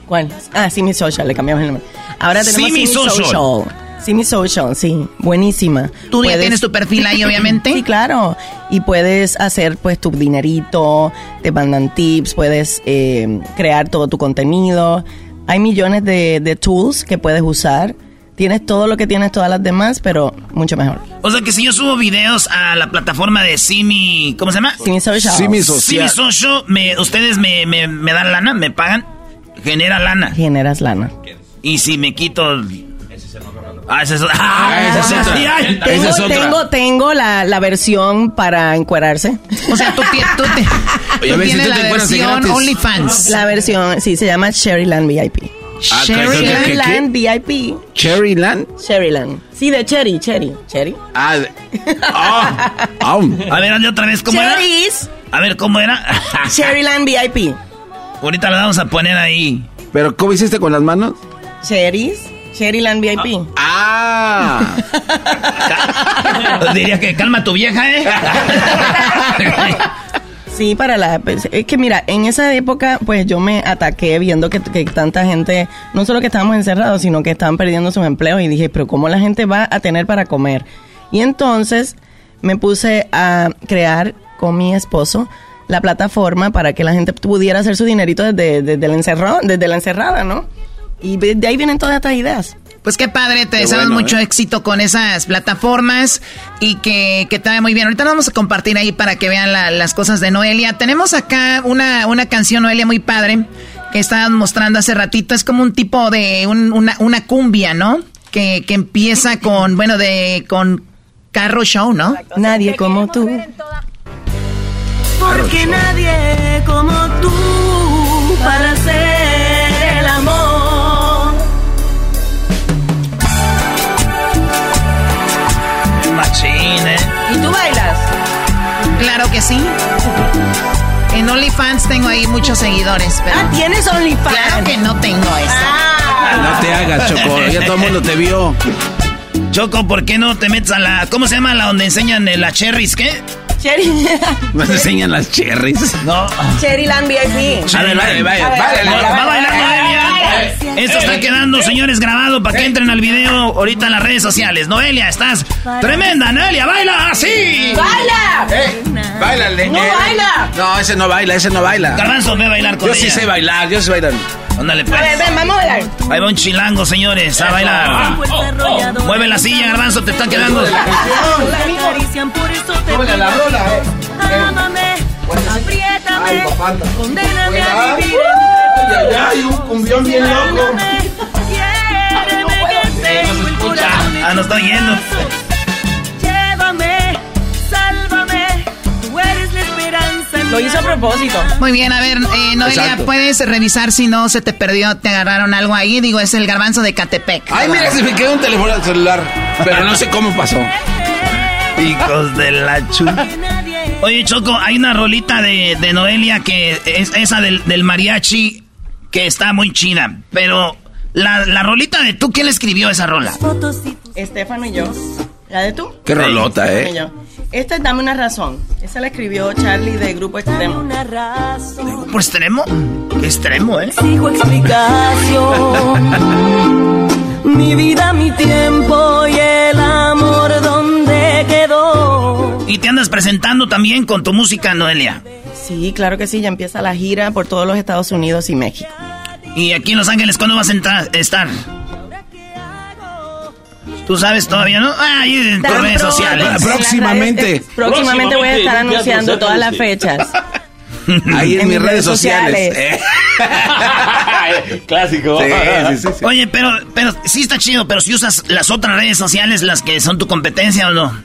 S18: ¿Cuál? Ah, sí, mi social, le cambiamos el nombre. Ahora tenemos
S4: sí, social.
S18: Sí, mi social, sí, buenísima.
S4: ¿Tú ya tienes tu perfil ahí, obviamente?
S18: sí, claro. Y puedes hacer, pues, tu dinerito, te mandan tips, puedes eh, crear todo tu contenido. Hay millones de, tools que puedes usar. Tienes todo lo que tienes todas las demás, pero mucho mejor.
S4: O sea que si yo subo videos a la plataforma de Simi, ¿cómo se llama?
S18: Simi Social.
S4: Simi Social. Simi Social, me, ustedes me, me, me dan lana, me pagan, genera lana.
S18: Generas lana.
S4: Y si me quito Ah, esa es, ah,
S18: tengo, tengo, tengo la, la, versión para encuerarse.
S4: O sea, tú, tú, te, tú tienes la versión OnlyFans.
S18: La versión, sí, se llama Cherryland VIP.
S4: Ah, Cherryland
S18: VIP.
S6: Cherryland.
S18: Cherryland. Sí, de Cherry, Cherry. Cherry.
S6: Ah, de, oh,
S4: A ver, otra vez, ¿cómo
S18: Cherries.
S4: era? A ver, ¿cómo era?
S18: Cherryland VIP.
S4: Ahorita lo vamos a poner ahí.
S6: ¿Pero cómo hiciste con las manos?
S18: Cherries. Cherryland VIP.
S6: Ah.
S4: Diría que calma tu vieja, ¿eh?
S18: Sí, para la... Pues, es que mira, en esa época pues yo me ataqué viendo que, que, tanta gente, no solo que estábamos encerrados, sino que estaban perdiendo sus empleos y dije, pero ¿cómo la gente va a tener para comer? Y entonces me puse a crear con mi esposo la plataforma para que la gente pudiera hacer su dinerito desde, desde, el encerrado, desde la encerrada, ¿no? Y de ahí vienen todas estas ideas.
S4: Pues qué padre, te deseamos mucho ¿eh? éxito con esas plataformas y que, que te vaya muy bien. Ahorita vamos a compartir ahí para que vean las cosas de Noelia. Tenemos acá una, una canción, Noelia, muy padre, que estaban mostrando hace ratito. Es como un tipo de una, una cumbia, ¿no? Que, que empieza con, bueno, de con carro show, ¿no?
S18: Nadie como tú.
S16: Porque nadie como tú para ser
S4: Claro que sí. En OnlyFans tengo ahí muchos seguidores.
S18: Ah, ¿tienes OnlyFans?
S4: Claro que no tengo eso.
S6: Ah. No te hagas, Choco. Ya todo el mundo te vio.
S4: Choco, ¿por qué no te metes a la... ¿Cómo se llama la donde enseñan las cherries? ¿Qué?
S18: Cherry.
S6: ¿Nos enseñan las cherries?
S4: No.
S18: Cherryland VIP.
S6: A ver, vale, vale, vale.
S4: Va a bailar. Esto está quedando, señores, grabado para que entren al video ahorita en las redes sociales. Noelia, estás tremenda, Noelia. Baila así.
S18: Baila.
S6: Eh, bailale.
S18: No baila.
S6: No, ese no baila, ese no baila.
S4: Garbanzo, ve a bailar con
S6: yo
S4: ella.
S6: Yo sí sé bailar, yo sé bailar.
S4: Ándale, pues.
S18: A ver, ven, vamos a bailar.
S4: Ahí va un chilango, señores, a bailar. Mueve la silla, Garbanzo, te están quedando.
S16: Mueve la rola, eh. Ámame, apriétame, condéname a vivir
S6: y hay un cumbión bien loco.
S16: Eh,
S4: ah, no está yendo. Llévame, sálvame.
S18: Lo hizo a propósito.
S4: Muy bien, a ver, eh, Noelia,
S6: Exacto.
S4: puedes revisar si no se te perdió, te agarraron algo ahí. Digo, es el garbanzo de Catepec.
S6: Ay, mira, se me quedó un teléfono al celular, pero no sé cómo pasó.
S8: Picos de la chula. Oye, Choco, hay una rolita de, de Noelia que es esa del, del mariachi que está muy chida. Pero la, la rolita de tú, ¿quién le escribió esa rola?
S18: Estefano y yo. ¿La de tú?
S6: Qué rolota, ¿eh?
S18: yo. Esta es Dame una razón. Esa la escribió Charlie de Grupo Extremo.
S8: ¿Por extremo? ¿Qué extremo, eh?
S19: Explicación. mi vida, mi tiempo y el amor donde quedó.
S8: Y te andas presentando también con tu música, Noelia.
S18: Sí, claro que sí. Ya empieza la gira por todos los Estados Unidos y México.
S8: Y aquí en Los Ángeles, ¿cuándo vas a entrar- estar? ¿Tú sabes todavía, no? Ah, ahí en tus redes sociales.
S6: Próximamente.
S18: Próximamente voy a estar anunciando todas las fechas.
S6: Ahí en, mis redes sociales. Eh.
S2: Clásico.
S6: Sí, sí, sí, sí.
S8: Oye, pero, pero sí está chido, pero si usas las otras redes sociales, las que son tu competencia o no.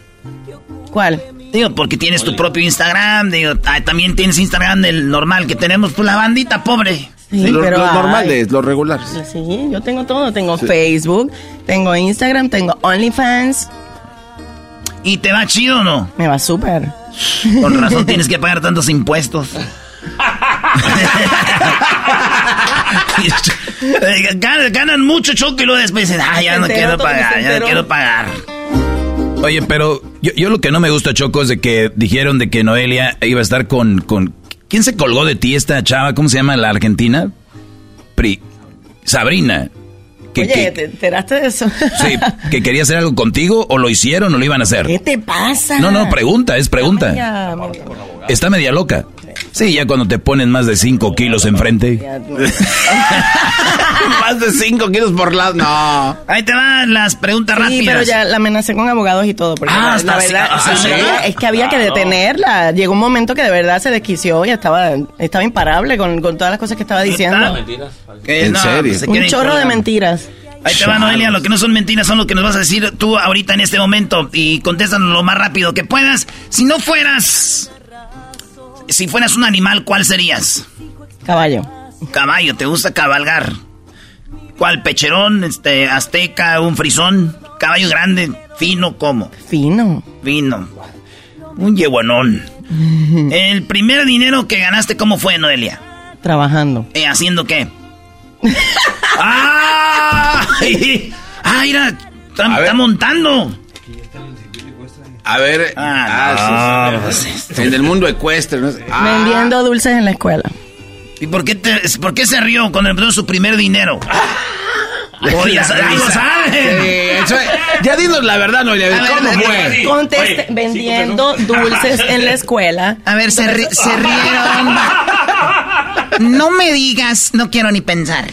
S18: ¿Cuál?
S8: Digo, porque tienes tu propio Instagram, digo, también tienes Instagram del normal que tenemos, pues la bandita pobre.
S18: Sí,
S6: Lo-
S18: pero
S6: los normales, los regulares.
S18: Sí, yo tengo todo. Tengo Facebook, tengo Instagram, tengo OnlyFans.
S8: ¿Y te va chido o no?
S18: Me va súper.
S8: Con razón tienes que pagar tantos impuestos. Ganan, ganan mucho choco y luego después dicen, ah, ya no quiero pagar, ya no quiero pagar.
S5: Oye, pero yo, yo lo que no me gusta, Choco, es de que dijeron de que Noelia iba a estar con, con... ¿Quién se colgó de ti esta chava? ¿Cómo se llama la argentina? Pri... Sabrina. Que,
S18: Oye,
S5: que-
S18: ¿te enteraste de eso?
S5: sí, que quería hacer algo contigo o lo hicieron o lo iban a hacer.
S18: ¿Qué te pasa?
S5: No, no, pregunta, es pregunta. Está media loca. Sí, ya cuando te ponen más de 5 kilos enfrente.
S6: Más de 5 kilos por lado. No.
S8: Ahí te van las preguntas
S18: Sí,
S8: rápidas.
S18: pero ya la amenacé con abogados y todo. Porque
S8: Ah,
S18: la,
S8: hasta
S18: la
S8: así-
S18: verdad,
S8: ah,
S18: sí,
S8: ¿sí?
S18: había- es que había que detenerla. Llegó un momento que de verdad se desquició y estaba, estaba imparable con, con todas las cosas que estaba diciendo.
S8: Que
S6: ¿En serio?
S8: pues, se
S18: Un chorro de mentiras.
S8: Ahí te va, Noelia. Lo que no son mentiras son lo que nos vas a decir tú ahorita en este momento. Y contéstanos lo más rápido que puedas. Si no fueras. Si fueras un animal, ¿cuál serías?
S18: Caballo.
S8: Caballo, ¿te gusta cabalgar? ¿Cuál? ¿Pecherón? Este, azteca, un frisón? ¿Caballo grande? ¿Fino? ¿Cómo?
S18: Fino.
S8: Fino. Un yeguanón. El primer dinero que ganaste, ¿cómo fue, Noelia?
S18: Trabajando.
S8: Eh, ¿Haciendo qué? ¡Ah! ¡Ah, mira! Está, está montando.
S6: A ver.
S8: Ah, no,
S6: sí, sí.
S8: pues esto.
S6: En el mundo ecuestre. ¿no? Ah,
S18: Vendiendo dulces en la escuela.
S8: ¿Y por qué, te- por qué se rió cuando empezó su primer dinero? Oh, ya
S6: Sí, dinos la verdad, Noelia.
S18: A ver,
S6: ¿Cómo fue?
S18: Conteste, vendiendo dulces en la escuela.
S4: A ver, se, ri- se rieron. No me digas, no quiero ni pensar.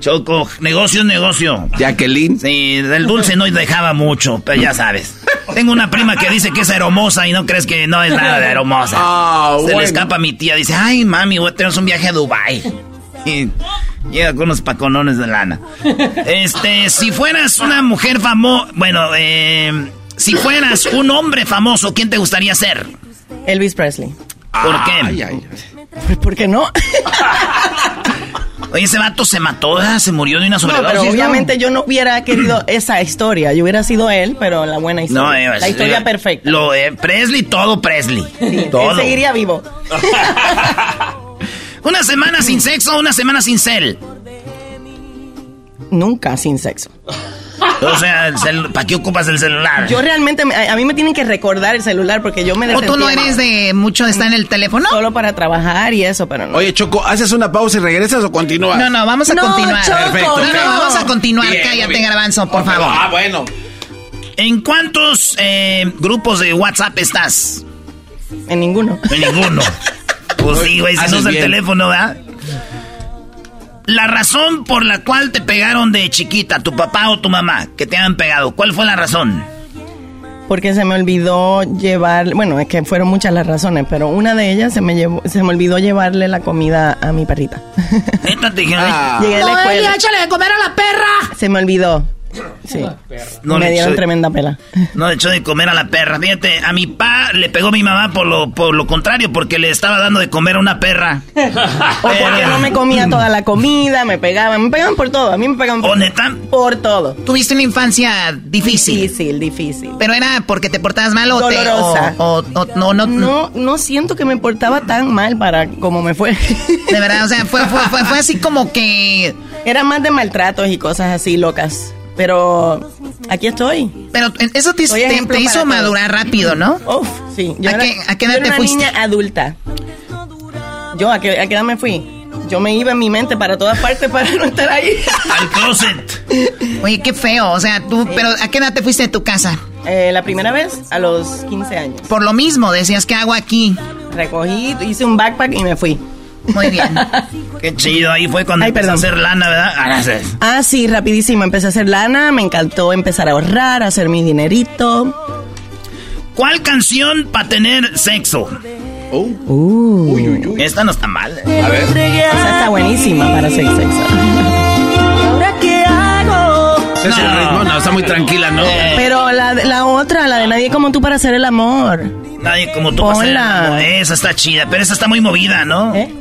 S8: Choco, negocio es negocio.
S6: Jacqueline.
S8: Sí, el dulce no dejaba mucho, pero ya sabes. Tengo una prima que dice que es aromosa y no crees que no es nada de aromosa.
S6: Ah,
S8: Se
S6: bueno.
S8: le escapa a mi tía, dice, ay mami, voy a tener un viaje a Dubai. Y llega con unos paconones de lana. Este, si fueras una mujer famosa, bueno, eh, si fueras un hombre famoso, ¿quién te gustaría ser?
S18: Elvis Presley.
S8: ¿Por qué?
S6: Ay, ay,
S18: Pues, ¿por qué no?
S8: Oye, ese vato se mató, se murió de una
S18: No,
S8: sobredosis.
S18: pero obviamente yo no hubiera querido esa historia. Yo hubiera sido él, pero la buena historia.
S8: No, eh,
S18: la historia
S8: eh,
S18: perfecta.
S8: Lo, eh, Presley, todo Presley.
S18: Él
S8: todo.
S18: seguiría vivo.
S8: Una semana sin sexo, una semana sin cel.
S18: Nunca sin sexo.
S8: O sea, ¿para qué ocupas el celular?
S18: Yo realmente, me- a, a mí me tienen que recordar el celular porque yo me
S4: ¿O tú no eres de mucho de estar en el teléfono?
S18: Solo para trabajar y eso, pero no.
S6: Oye, Choco, ¿haces una pausa y regresas o continúas?
S4: No, no, vamos a
S18: No,
S4: continuar.
S18: Choco,
S6: Perfecto,
S4: No, no, vamos a continuar.
S6: Bien,
S4: Cállate,
S6: bien.
S4: Garbanzo, por favor.
S6: Ah, bueno.
S8: ¿En cuántos eh, grupos de WhatsApp estás?
S18: En ninguno.
S8: En ninguno. Pues sí, güey, si no el teléfono, ¿verdad? La razón por la cual te pegaron de chiquita, tu papá o tu mamá, que te han pegado, ¿cuál fue la razón?
S18: Porque se me olvidó llevar, bueno, es que fueron muchas las razones, pero una de ellas se me llevó, se me olvidó llevarle la comida a mi perrita.
S8: Neta te dijeron,
S6: Ah.
S18: Llegué a la escuela.
S4: échale de comer a la perra!
S18: Se me olvidó. Sí. No me dieron tremenda pela.
S8: No le echó de comer a la perra. Fíjate, a mi pa le pegó mi mamá por lo, por lo contrario, porque le estaba dando de comer a una perra.
S18: o porque no me comía toda la comida, me pegaban. Me pegaban por todo. A mí me pegaban por,
S8: ¿O neta?
S18: por todo.
S4: Tuviste una infancia difícil.
S18: Difícil, difícil.
S4: Pero era porque te portabas mal o
S18: Dolorosa.
S4: Te, o, o, no, no,
S18: no, no siento que me portaba tan mal para como me fue.
S4: De verdad, o sea, fue, fue, fue, fue así como que...
S18: Era más de maltratos y cosas así locas. Pero aquí estoy.
S4: Pero eso te, te, te hizo madurar rápido, ¿no?
S18: Uf, sí.
S4: Yo ¿A, era, qué, ¿A, qué, edad
S18: yo era
S4: te
S18: una
S4: fuiste?
S18: niña adulta. Yo, ¿a qué, ¿a qué edad me fui? Yo me iba en mi mente para todas partes para no estar ahí.
S8: Al closet.
S4: Oye, qué feo. O sea, tú, sí. pero ¿a qué edad te fuiste de tu casa?
S18: Eh, la primera vez a los 15 años.
S4: Por lo mismo, decías, ¿qué hago aquí?
S18: Recogí, hice un backpack y me fui.
S4: Muy bien.
S8: Qué chido, ahí fue cuando
S18: Ay,
S8: empecé a hacer lana, ¿verdad? Ah, sí.
S18: ah, sí, rapidísimo. Empecé a hacer lana, me encantó empezar a ahorrar, a hacer mi dinerito.
S8: ¿Cuál canción para tener sexo?
S18: Oh. Uh.
S8: Uy, uy, uy. Esta no está mal.
S18: ¿eh? A ver. Esa está buenísima para hacer sexo.
S19: ¿Ahora qué hago?
S6: Ese es el ritmo, no, está muy tranquila, ¿no?
S18: Eh. Pero la, la otra, la de Nadie como tú para hacer el amor.
S8: Nadie como tú para hacer el amor. Esa está chida, pero esa está muy movida, ¿no?
S18: ¿Eh?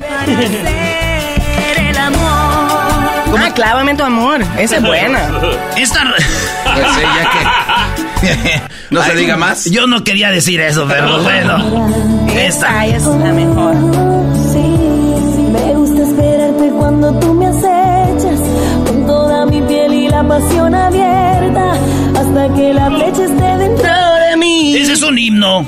S18: ¿Cómo? Ah, clávame tu amor. Esa es buena.
S8: Esta.
S6: Pues sí, ya que. No se
S8: Ay,
S6: diga más.
S8: Yo no quería decir eso, pero bueno.
S18: Esta es la mejor.
S19: Pasión abierta hasta que la flecha esté dentro de mí.
S8: Ese es un himno.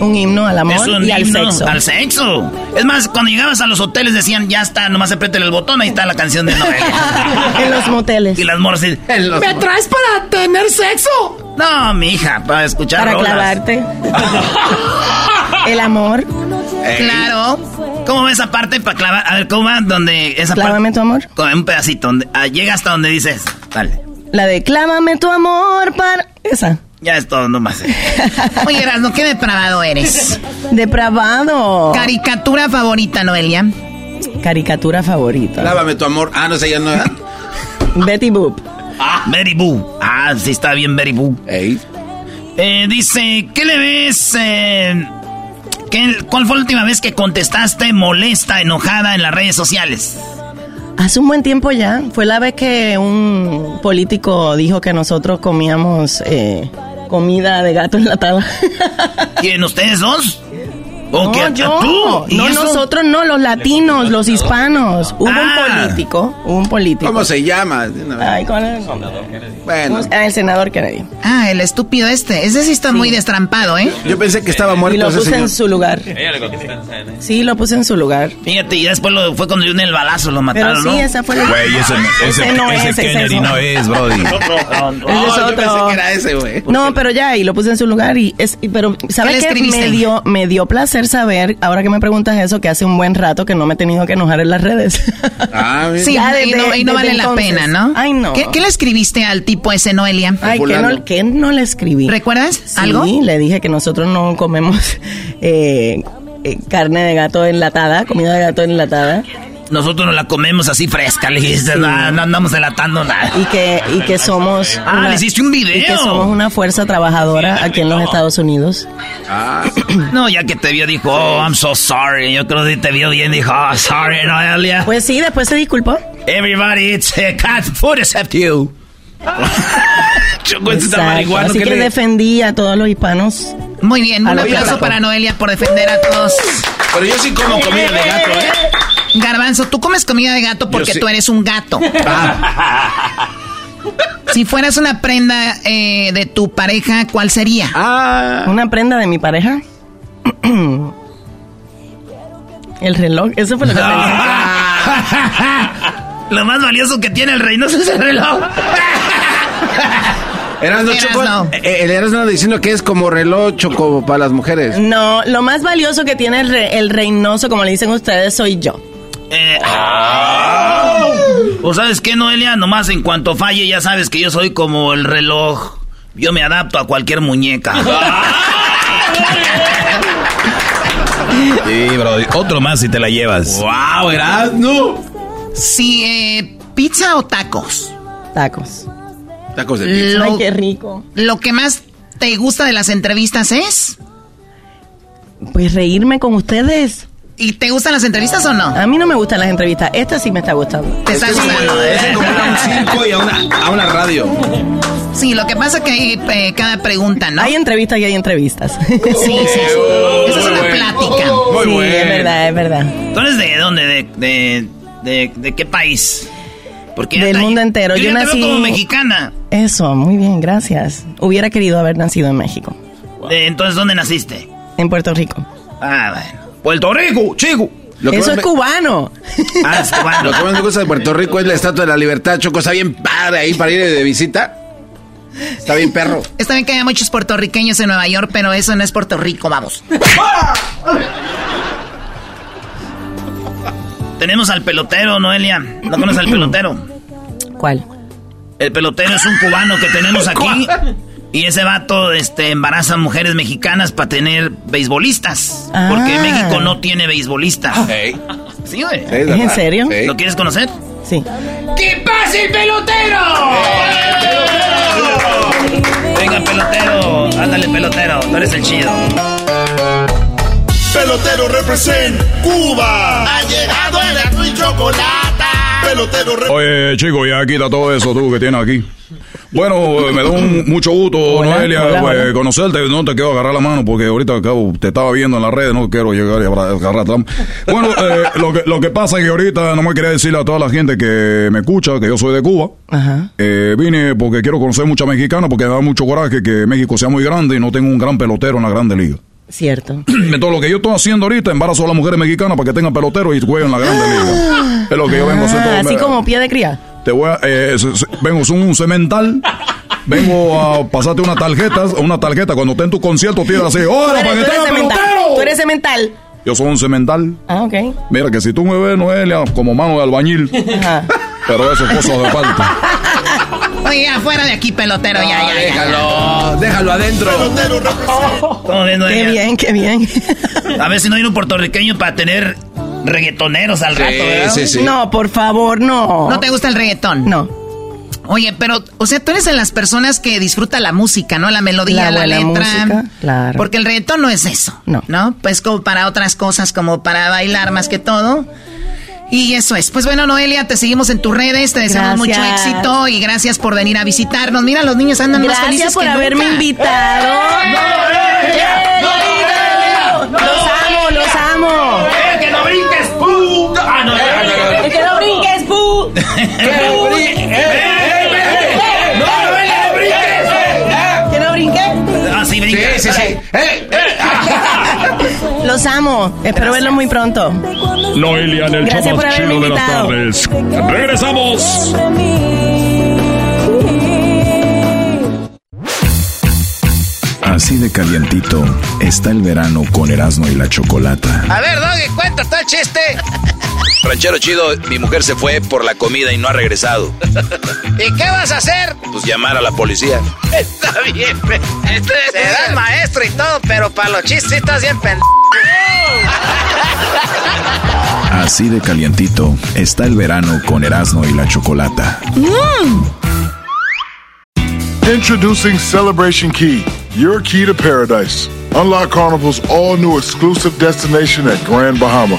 S18: Un himno al amor
S8: es un
S18: y al
S8: himno
S18: sexo.
S8: Al sexo. Es más, cuando llegabas a los hoteles decían, ya está, nomás apriétale el botón, ahí está la canción de Noel.
S18: en los moteles.
S8: Y las
S18: los
S8: ¿me traes para tener sexo? No, mija, para escuchar
S18: Para
S8: rolas.
S18: clavarte. el amor.
S4: Claro.
S8: ¿Cómo ves esa parte para clavar? A ver, ¿cómo va? Donde esa
S18: Clávame tu amor.
S8: Con un pedacito, donde, ah, llega hasta donde dices, dale.
S18: La de clávame tu amor para... Esa.
S8: Ya es todo nomás.
S4: Oye, Erasmo, ¿qué depravado eres?
S18: Depravado.
S4: Caricatura favorita, Noelia.
S18: Caricatura favorita.
S6: Lávame tu amor. Ah, no sé, ya no.
S18: Betty Boop.
S8: Ah, Betty Boo. Ah, sí está bien Betty Boo.
S6: Ey.
S8: Eh, dice, ¿qué le ves? Eh, ¿qué- ¿Cuál fue la última vez que contestaste molesta, enojada en las redes sociales?
S18: Hace un buen tiempo ya. Fue la vez que un político dijo que nosotros comíamos eh, comida de gato enlatada.
S8: ¿Quién, ustedes dos? ¿O
S18: No,
S8: qué?
S18: yo.
S8: ¿Tú? ¿Y
S18: No,
S8: eso?
S18: nosotros no, los latinos, los hispanos. Hubo
S8: Ah.
S18: un político, hubo un político.
S6: ¿Cómo se llama?
S18: Ay, ¿cuál es el nombre?
S6: Bueno,
S18: Ah, el senador Kennedy.
S4: Ah, el estúpido este. Ese sí está muy destrampado, ¿eh?
S6: yo pensé que estaba muerto
S18: Y lo
S6: ese
S18: puse
S6: señor.
S18: en su lugar. Sí, lo puse en su lugar.
S8: Fíjate, y después lo, fue cuando dio en el balazo, lo
S18: Pero
S8: mataron,
S18: sí,
S8: ¿no?
S18: esa fue la...
S5: Güey, ese, ese,
S18: Ese no
S5: ese
S18: es, ese
S5: Kennedy
S18: es
S5: no es, Brody.
S18: Ese es
S6: Oh, yo
S18: otro.
S6: pensé que era ese, güey.
S18: No, pero ya, y lo puse en su lugar y es, y- pero
S4: ¿Qué
S18: ¿sabes qué? Me dio, me dio placer saber, ahora que me preguntas eso, que hace un buen rato que no me he tenido que enojar en las redes.
S6: Ah, mira.
S4: Sí,
S18: Ya
S4: y no, y no vale la pena, ¿no?
S18: Ay, no.
S4: ¿Qué, qué le escribiste al tipo ese, Noelia?
S18: Ay, ¿qué no, qué no le escribí?
S4: ¿Recuerdas
S18: Sí,
S4: algo?
S18: le dije que nosotros no comemos eh, eh, carne de gato enlatada, comida de gato enlatada,
S8: Nosotros nos la comemos así fresca, le dijiste, no, no andamos delatando nada.
S18: y que, y que somos...
S8: Ah, le hiciste un video.
S18: Y que somos una fuerza trabajadora aquí en los Estados Unidos.
S6: Ah,
S8: No, ya que te vio, dijo, oh, I'm so sorry. Yo creo que te vio bien, dijo, oh, sorry, Noelia.
S18: Pues sí, después se disculpó.
S8: Everybody eats uh, cat food except you.
S18: Así
S6: ¿qué
S18: que
S6: le-
S18: defendí a todos los hispanos.
S4: Muy bien, un
S18: la
S4: aplauso para Noelia por defender a todos.
S6: Pero yo sí como comida de gato, ¿eh?
S4: Garbanzo, tú comes comida de gato porque
S6: sí.
S4: tú eres un gato.
S6: Ah,
S4: Si fueras una prenda eh, de tu pareja, ¿cuál sería?
S6: ah.
S18: Una prenda de mi pareja. El reloj, eso fue lo que pensé.
S8: Lo más valioso que tiene el Reynoso es el reloj.
S6: Erasno, Choco,
S4: Erasno.
S6: eh, el Erasno diciendo que es como reloj choco para las mujeres.
S18: No, lo más valioso que tiene el, re- el reinoso, como le dicen ustedes, soy yo.
S8: Eh, ah. ¿O sabes qué, Noelia? Nomás en cuanto falle, ya sabes que yo soy como el reloj. Yo me adapto a cualquier muñeca.
S5: Sí, Brody. Otro más si te la llevas.
S6: ¡Wow, Erasno!
S4: Si, eh, pizza o tacos.
S18: Tacos.
S6: Tacos de pizza.
S18: Ay, qué rico.
S4: Lo que más te gusta de las entrevistas es...
S18: Pues reírme con ustedes.
S4: ¿Y te gustan las entrevistas o no?
S18: A mí no me gustan las entrevistas. Esta sí me está gustando.
S4: Te está gustando.
S6: Es como a un circo y a una, a una radio.
S4: Sí, lo que pasa es que hay eh, cada pregunta, ¿no?
S18: Hay entrevistas y hay entrevistas.
S4: Sí, sí, sí. Esa es una plática.
S6: Muy
S18: sí,
S6: bueno.
S18: es verdad, es verdad.
S8: ¿Tú eres de dónde? ¿De, de, de, de qué país? Porque
S18: Del mundo entero.
S8: Yo,
S18: Yo
S8: ya te
S18: nací-
S8: veo como mexicana.
S18: Eso, muy bien, gracias. Hubiera querido haber nacido en México.
S8: Entonces, ¿dónde naciste?
S18: En Puerto Rico.
S8: Ah, bueno. Puerto Rico, chico.
S6: Lo que
S18: Eso es
S6: me-
S18: cubano.
S8: Ah, es cubano.
S6: Lo que más me gusta de Puerto Rico es la Estatua de la Libertad, Choco. Está bien padre ahí para ir de visita. Está bien perro.
S4: Está bien que haya muchos puertorriqueños en Nueva York, pero eso no es Puerto Rico, vamos.
S8: Tenemos al pelotero, Noelia. ¿No conoces al pelotero?
S18: ¿Cuál?
S8: El pelotero es un cubano que tenemos aquí. Y ese vato este, embaraza mujeres mexicanas para tener beisbolistas. Porque
S18: Ah.
S8: México no tiene beisbolistas. Sí, güey.
S18: ¿Es en serio?
S8: ¿Lo quieres conocer?
S18: Sí.
S8: ¡Que pase el pelotero! Venga, pelotero. Ándale, pelotero. Tú eres el chido.
S20: Pelotero represent Cuba. Ha llegado el y chocolate. Pelotero represent.
S17: Oye, chico, ya quita todo eso tú que tienes aquí. Bueno, eh, me da un, mucho gusto, Noelia,
S21: hola,
S17: pues,
S21: hola.
S17: conocerte. No te quiero agarrar la mano porque ahorita acabo, te estaba viendo en las redes, no quiero llegar y agarrar. Bueno, eh, lo, que, lo que pasa es que ahorita no me quería decirle a toda la gente que me escucha que yo soy de Cuba.
S18: Ajá.
S17: Eh, vine porque quiero conocer mucha mexicana porque me da mucho coraje que México sea muy grande y no tengo un gran pelotero en la grande liga.
S18: Cierto.
S17: Entonces lo que yo estoy haciendo ahorita, embarazo a las mujeres mexicanas para que tengan pelotero y jueguen en la grande liga. Es lo que yo vengo todo
S18: Ah, así como pie de cría.
S17: Te voy a, eh, vengo, es un cemental. Vengo a pasarte una tarjeta, una tarjeta. Cuando esté en tu concierto, tira así, ¡Hola,
S18: tú eres cemental.
S17: pelotero!
S18: Tú eres cemental.
S17: Yo soy un cemental.
S18: Ah, ok.
S17: Mira que si tú me ves, Noelia, como mano de albañil.
S18: Ajá.
S17: Pero eso es cosa de falta.
S4: Oye, afuera de aquí, pelotero, ya, ya, ya.
S6: Déjalo, déjalo adentro.
S8: ¿Cómo ves,
S18: Qué
S8: Noelia?
S18: bien, qué bien.
S8: A ver si no hay un puertorriqueño para tener reggaetoneros al rato, ¿verdad?
S18: No, por favor, no.
S4: ¿No te gusta el reggaetón?
S18: No.
S4: Oye, pero, o sea, tú eres de las personas que disfruta la música, ¿no? La melodía,
S18: La
S4: la, letra.
S18: música, claro.
S4: Porque el reggaetón no es eso.
S18: No.
S4: ¿No? Pues como para otras cosas, como para bailar más que todo. Y eso es. Pues bueno, Noelia, te seguimos en tus redes, te deseamos mucho
S18: Gracias.
S4: éxito y gracias por venir a visitarnos. Mira, los niños andan más felices
S18: Gracias por
S4: que
S18: haberme
S4: nunca.
S18: invitado. Los amo, los amo.
S8: ¡Eh, que no brinques, pu! Ah, no, ya, ya, ya.
S18: Es que no brinques, pu. ¿Que no brinque?
S8: Ah, sí, brinca.
S6: Sí, sí, sí. ¡Eh,
S18: Los amo. Espero verlos muy pronto.
S17: Noelia en el
S18: Gracias
S17: show más chido de las tardes. ¡Regresamos!
S1: Así de calientito está el verano con Erasmo y la Chocolata.
S22: A ver, Doggy, cuenta todo el chiste.
S5: Ranchero chido, mi mujer se fue por la comida y no ha regresado.
S22: ¿Y qué vas a hacer?
S5: Pues llamar a la policía.
S22: Está bien, pe- Serás maestro y todo, pero para los chistes estás bien pendejo.
S1: Así de calientito está el verano con Erasmo y la Chocolata.
S23: Introducing Celebration Key, your key to paradise. Unlock Carnival's all new exclusive destination at Grand Bahama,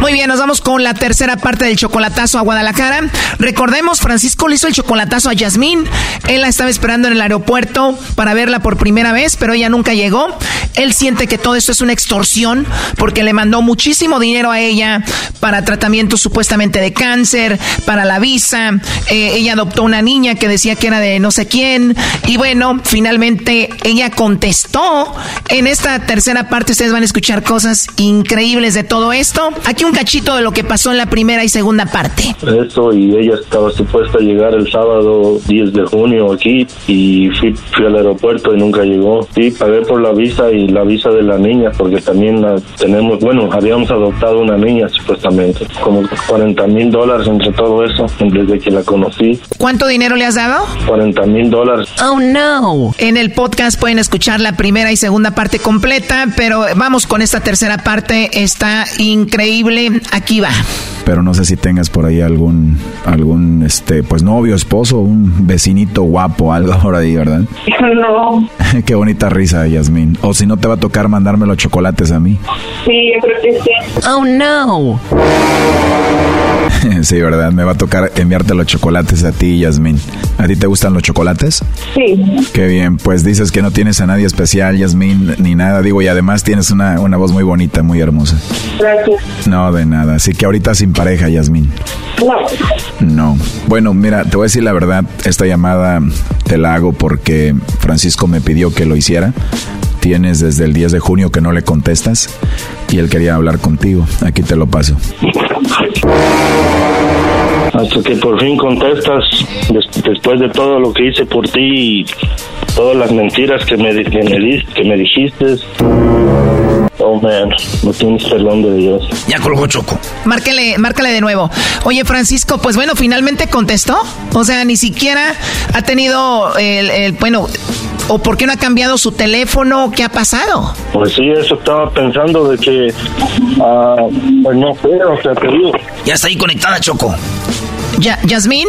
S4: Muy bien, nos vamos con la tercera parte del chocolatazo a Guadalajara. Recordemos, Francisco le hizo el chocolatazo a Yasmín. Él la estaba esperando en el aeropuerto para verla por primera vez, pero ella nunca llegó. Él siente que todo esto es una extorsión porque le mandó muchísimo dinero a ella para tratamiento supuestamente de cáncer, para la visa. Eh, ella adoptó una niña que decía que era de no sé quién. Y bueno, finalmente ella contestó. En esta tercera parte ustedes van a escuchar cosas increíbles de todo esto. Aquí un cachito de lo que pasó en la primera y segunda parte.
S24: Eso, y ella estaba supuesta a llegar el sábado 10 de junio aquí y fui, fui al aeropuerto y nunca llegó. Sí, pagué por la visa y la visa de la niña porque también la tenemos, bueno, habíamos adoptado una niña supuestamente, como 40 mil dólares entre todo eso, desde que la conocí.
S4: ¿Cuánto dinero le has dado?
S24: 40 mil dólares.
S4: Oh no. En el podcast pueden escuchar la primera y segunda parte completa, pero vamos con esta tercera parte, está increíble. Aquí va
S1: pero no sé si tengas por ahí algún, algún, este, pues novio, esposo, un vecinito guapo, algo por ahí, ¿verdad?
S25: No.
S1: Qué bonita risa, Yasmín. O si no te va a tocar mandarme los chocolates a mí.
S25: Sí, yo creo que sí.
S4: Oh, no.
S1: sí, ¿verdad? Me va a tocar enviarte los chocolates a ti, Yasmín. ¿A ti te gustan los chocolates?
S25: Sí.
S1: Qué bien. Pues dices que no tienes a nadie especial, Yasmín, ni nada. Digo, y además tienes una, una voz muy bonita, muy hermosa.
S25: Gracias.
S1: No, de nada. Así que ahorita sin pareja, Yasmín.
S25: No.
S1: No. Bueno, mira, te voy a decir la verdad. Esta llamada te la hago porque Francisco me pidió que lo hiciera. Tienes desde el 10 de junio que no le contestas y él quería hablar contigo. Aquí te lo paso.
S24: Hasta que por fin contestas después de todo lo que hice por ti y todas las mentiras que me, que me, que me dijiste. Oh man, no tienes perdón de Dios.
S5: Ya colgó Choco.
S4: Márcale, márcale de nuevo. Oye, Francisco, pues bueno, finalmente contestó. O sea, ni siquiera ha tenido el, el bueno, o por qué no ha cambiado su teléfono, ¿qué ha pasado?
S24: Pues sí, eso estaba pensando de que, ah, pues no sé, o sea, te digo.
S5: Ya está ahí conectada, Choco.
S4: ¿Ya, Yasmín?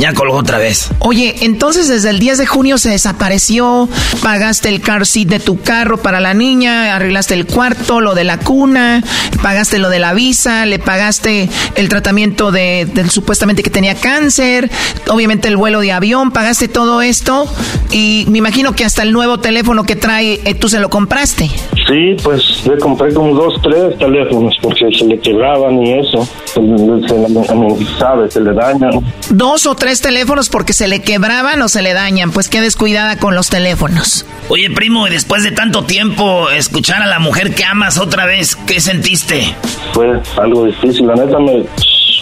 S5: Ya colgó otra vez.
S4: Oye, entonces desde el 10 de junio se desapareció, pagaste el car seat de tu carro para la niña, arreglaste el cuarto, lo de la cuna, pagaste lo de la visa, le pagaste el tratamiento de, del supuestamente que tenía cáncer, obviamente el vuelo de avión, pagaste todo esto y me imagino que hasta el nuevo teléfono que trae eh, tú se lo compraste.
S24: Sí, pues le compré como dos, tres teléfonos porque se le quebraban y eso, se, se, sabe, se le dañan.
S4: Dos o tres teléfonos porque se le quebraban o se le dañan. Pues qué descuidada con los teléfonos.
S5: Oye, primo, y después de tanto tiempo escuchar a la mujer que amas otra vez, ¿qué sentiste?
S24: Fue algo difícil, la neta me,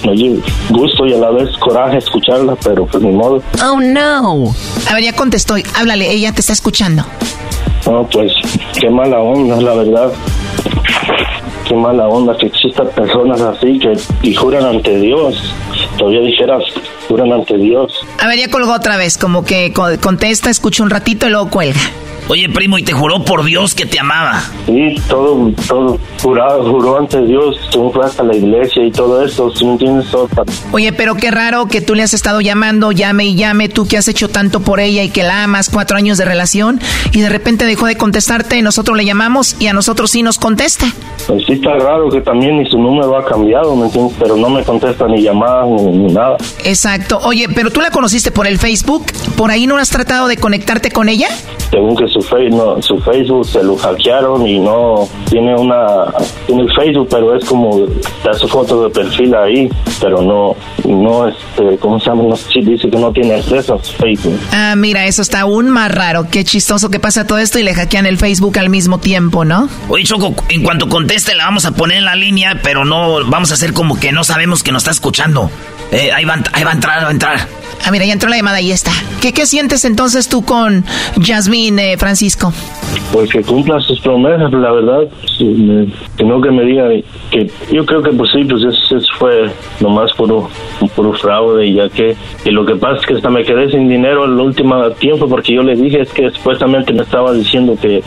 S24: me dio gusto y a la vez coraje escucharla, pero pues ni modo.
S4: Oh no. A ver, ya contestó. Háblale, ella te está escuchando.
S24: No, pues qué mala onda, la verdad. Qué mala onda que existan personas así que y juran ante Dios. Todavía dijeras, juran ante Dios.
S4: A ver, ya colgó otra vez, como que contesta, escucha un ratito y luego cuelga.
S5: Oye, primo, y te juró por Dios que te amaba.
S24: Sí, todo, todo, jurado, juró ante Dios, tú fue hasta la iglesia y todo eso, si no entiendes todo.
S4: Oye, pero qué raro que tú le has estado llamando, llame y llame, tú que has hecho tanto por ella y que la amas, cuatro años de relación, y de repente dejó de contestarte, nosotros le llamamos y a nosotros sí nos contesta.
S24: Pues sí está raro que también ni su número ha cambiado, ¿me entiendes? Pero no me contesta ni llamadas ni, ni nada.
S4: Exacto. Oye, pero tú la conociste por el Facebook, ¿por ahí no has tratado de conectarte con ella?
S24: Según que su, fe, no, su Facebook se lo hackearon y no tiene una tiene el Facebook pero es como da su foto de perfil ahí pero no no este cómo se llama no sí dice que no tiene acceso a su Facebook
S4: Ah, mira, eso está aún más raro. Qué chistoso que pasa todo esto y le hackean el Facebook al mismo tiempo, ¿no?
S5: Oye, Choco, en cuanto conteste la vamos a poner en la línea, pero no vamos a hacer como que no sabemos que nos está escuchando. Eh, ahí, va, ahí va a entrar, va a entrar.
S4: Ah, mira, ya entró la llamada y está. ¿Qué, qué sientes entonces tú con Jasmine, eh, Francisco?
S24: pues que cumpla sus promesas la verdad sí, me- que no que me diga que yo creo que pues sí pues eso, eso fue nomás puro un puro fraude y ya que y lo que pasa es que hasta me quedé sin dinero el último tiempo porque yo le dije es que supuestamente me estaba diciendo que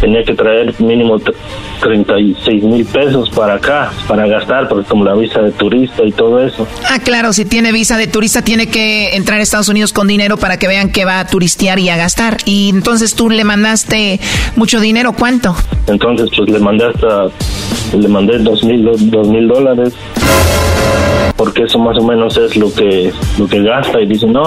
S24: tenía que traer mínimo tr- 36 mil pesos para acá para gastar porque como la visa de turista y todo eso
S4: Ah, claro, si tiene visa de turista tiene que entrar a Estados Unidos con dinero para que vean que va a turistear y a gastar. Y entonces tú le mandaste mucho dinero, ¿cuánto?
S24: entonces pues le mandé hasta le mandé dos mil dos mil dólares porque eso más o menos es lo que lo que gasta. Y dice no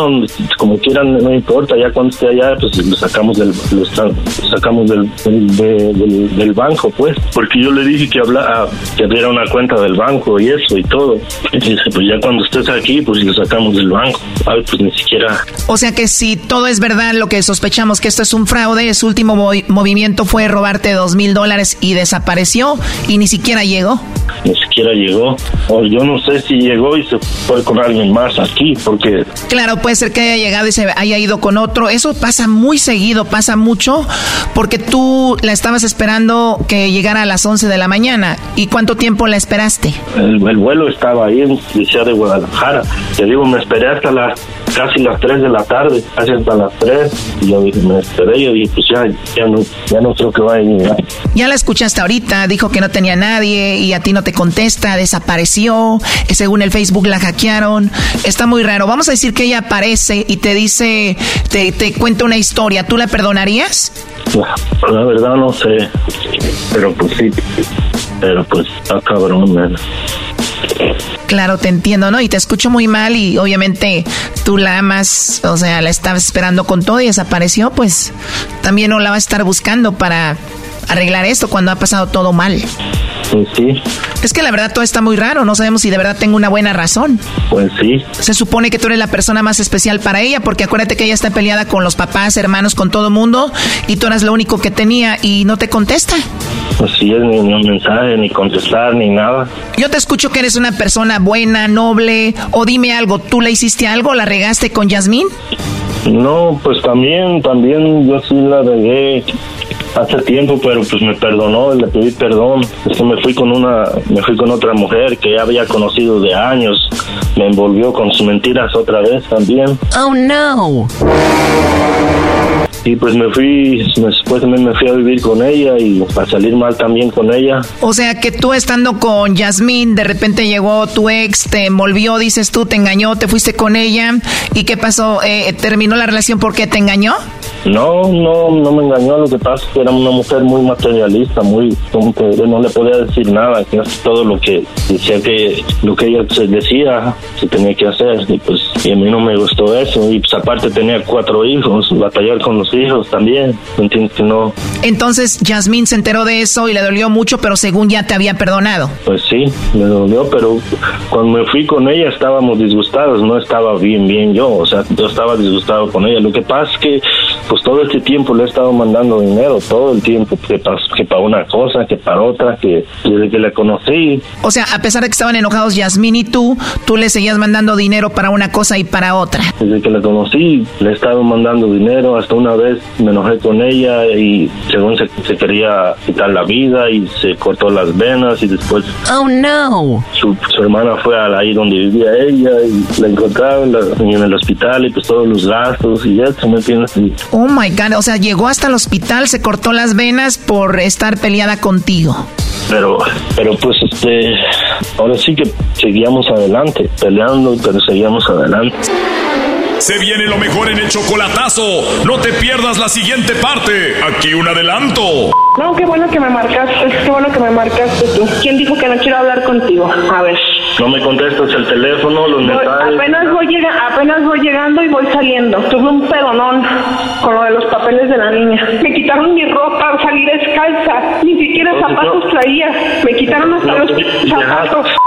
S24: como quieran no importa ya cuando esté allá pues lo sacamos del lo sa- lo sacamos del del, de- del- del banco pues. Porque yo le dije que habla que abriera una cuenta del banco y eso y todo. Y dice pues ya cuando estés aquí pues lo sacamos del banco. Ay pues ni siquiera.
S4: O sea que si todo es verdad, lo que sospechamos que esto es un fraude, su último movi- movimiento fue robarte dos mil dólares y desapareció y ni siquiera llegó.
S24: ni siquiera llegó. O yo no sé si llegó y se fue con alguien más aquí porque
S4: Claro, puede ser que haya llegado y se haya ido con otro. Eso pasa muy seguido, pasa mucho, porque tú la estabas esperando que llegara a las 11 de la mañana. ¿Y cuánto tiempo la esperaste?
S24: El, el vuelo estaba ahí en ciudad de Guadalajara. Te digo, me esperé hasta las casi las 3 de la tarde, casi hasta las 3. Y yo dije, me esperé. Yo dije, pues ya, ya, no, ya no creo que vaya a llegar.
S4: Ya la escuchaste ahorita, dijo que no tenía nadie y a ti no te contesta, desapareció, eh, según el Facebook la hackearon, está muy raro. Vamos a decir que ella aparece y te dice, te, te cuenta una historia, ¿tú la perdonarías?
S24: La verdad no sé. Pero pues sí. Pero pues está cabrón, man.
S4: Claro, te entiendo, ¿no? Y te escucho muy mal y obviamente tú la amas, o sea, la estabas esperando con todo y desapareció, pues también no la vas a estar buscando para arreglar esto cuando ha pasado todo mal.
S24: Pues sí,
S4: Es que la verdad todo está muy raro, no sabemos si de verdad tengo una buena razón.
S24: pues sí.
S4: Se supone que tú eres la persona más especial para ella, porque acuérdate que ella está peleada con los papás, hermanos, con todo mundo, y tú eras lo único que tenía y no te contesta.
S24: Pues sí, es ni, ni un mensaje, ni contestar, ni nada.
S4: Yo te escucho que eres una persona buena, noble, o dime algo, ¿tú le hiciste algo? ¿La regaste con Yasmín?
S24: No, pues también, también yo sí la regué hace tiempo, pero pues me perdonó, le pedí perdón. Es que me fui con una, me fui con otra mujer que ya había conocido de años, me envolvió con sus mentiras otra vez también.
S4: Oh no.
S24: Y pues me fui, después también me fui a vivir con ella y a salir mal también con ella.
S4: O sea que tú estando con Yasmín, de repente llegó tu ex, te envolvió, dices tú, te engañó, te fuiste con ella, ¿y qué pasó? Eh, ¿Terminó la relación porque te engañó?
S24: No, no, no me engañó. Lo que pasa es que era una mujer muy materialista, muy, como que yo no le podía decir nada, que todo lo que decía que lo que ella se decía se tenía que hacer. Y pues, y a mí no me gustó eso. Y pues aparte tenía cuatro hijos, batallar con los hijos también. ¿Entiendes que no?
S4: Entonces Yasmín se enteró de eso y le dolió mucho, pero según ya te había perdonado.
S24: Pues sí, me dolió, pero cuando me fui con ella estábamos disgustados, no estaba bien, bien yo, o sea, yo estaba disgustado con ella. Lo que pasa es que, pues todo este tiempo le he estado mandando dinero, todo el tiempo, que para, que para una cosa, que para otra, que desde que la conocí,
S4: O sea, a pesar de que estaban enojados Yasmín y tú, tú le seguías mandando dinero para una cosa y para otra.
S24: desde que la conocí, le he estado mandando dinero, hasta una vez me enojé con ella y según se, se quería quitar la vida y se cortó las venas y después
S4: Oh no.
S24: su, su hermana fue a ahí donde vivía ella y la encontraron la- en el hospital y pues todos los gastos y eso, ¿me entiendes? Y,
S4: Oh my god, o sea, llegó hasta el hospital, se cortó las venas por estar peleada contigo.
S24: pero, pero pues este, ahora sí que seguíamos adelante, peleando, pero seguíamos adelante.
S17: Se viene lo mejor en el chocolatazo. No te pierdas la siguiente parte. Aquí un adelanto.
S25: No, qué bueno que me marcaste, qué bueno que me marcaste tú. ¿Quién dijo que no quiero hablar contigo? A ver.
S24: No me contestas el teléfono, los mensajes.
S25: apenas, voy llega, apenas voy llegando y voy saliendo. Tuve un pedonón con lo de los papeles de la niña. Me quitaron mi ropa, salí descalza. Ni siquiera zapatos traía. Me quitaron hasta los zapatos.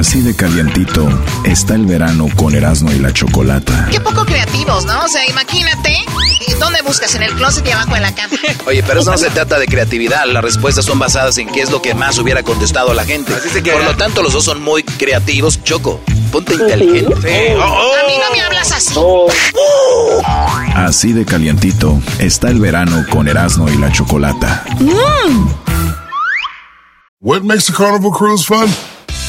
S1: Así de calientito está el verano con Erasmo y la Chocolata.
S4: Qué poco creativos, ¿no? O sea, imagínate, ¿dónde buscas? En el closet y abajo de la cama.
S2: Oye, pero eso no se trata de creatividad. Las respuestas son basadas en qué es lo que más hubiera contestado la gente. Por lo tanto, los dos son muy creativos. Choco, ponte inteligente.
S4: A mí no me hablas así.
S1: Así de calientito está el verano con Erasmo y la Chocolata.
S23: What makes a carnival cruise fun?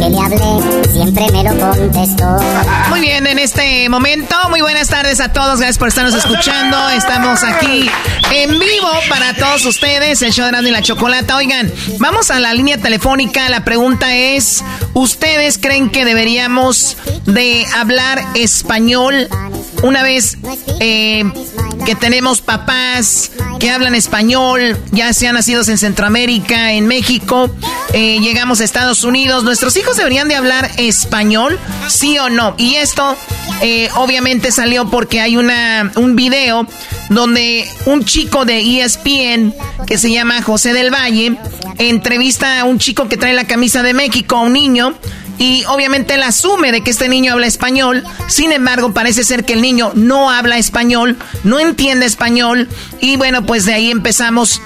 S26: Que le hablé, siempre me lo contestó.
S4: Muy bien, en este momento, muy buenas tardes a todos, gracias por estarnos escuchando. Estamos aquí en vivo para todos ustedes, el show de Grande y la Chocolata. Oigan, vamos a la línea telefónica. La pregunta es, ¿ustedes creen que deberíamos de hablar español una vez eh, que tenemos papás que hablan español, ya sean nacidos en Centroamérica, en México, eh, llegamos a Estados Unidos, nuestros hijos deberían de hablar español, sí o no. Y esto eh, obviamente salió porque hay una, un video donde un chico de ESPN que se llama José del Valle entrevista a un chico que trae la camisa de México, a un niño, y obviamente él asume de que este niño habla español. Sin embargo, parece ser que el niño no habla español, no entiende español. Y bueno, pues de ahí empezamos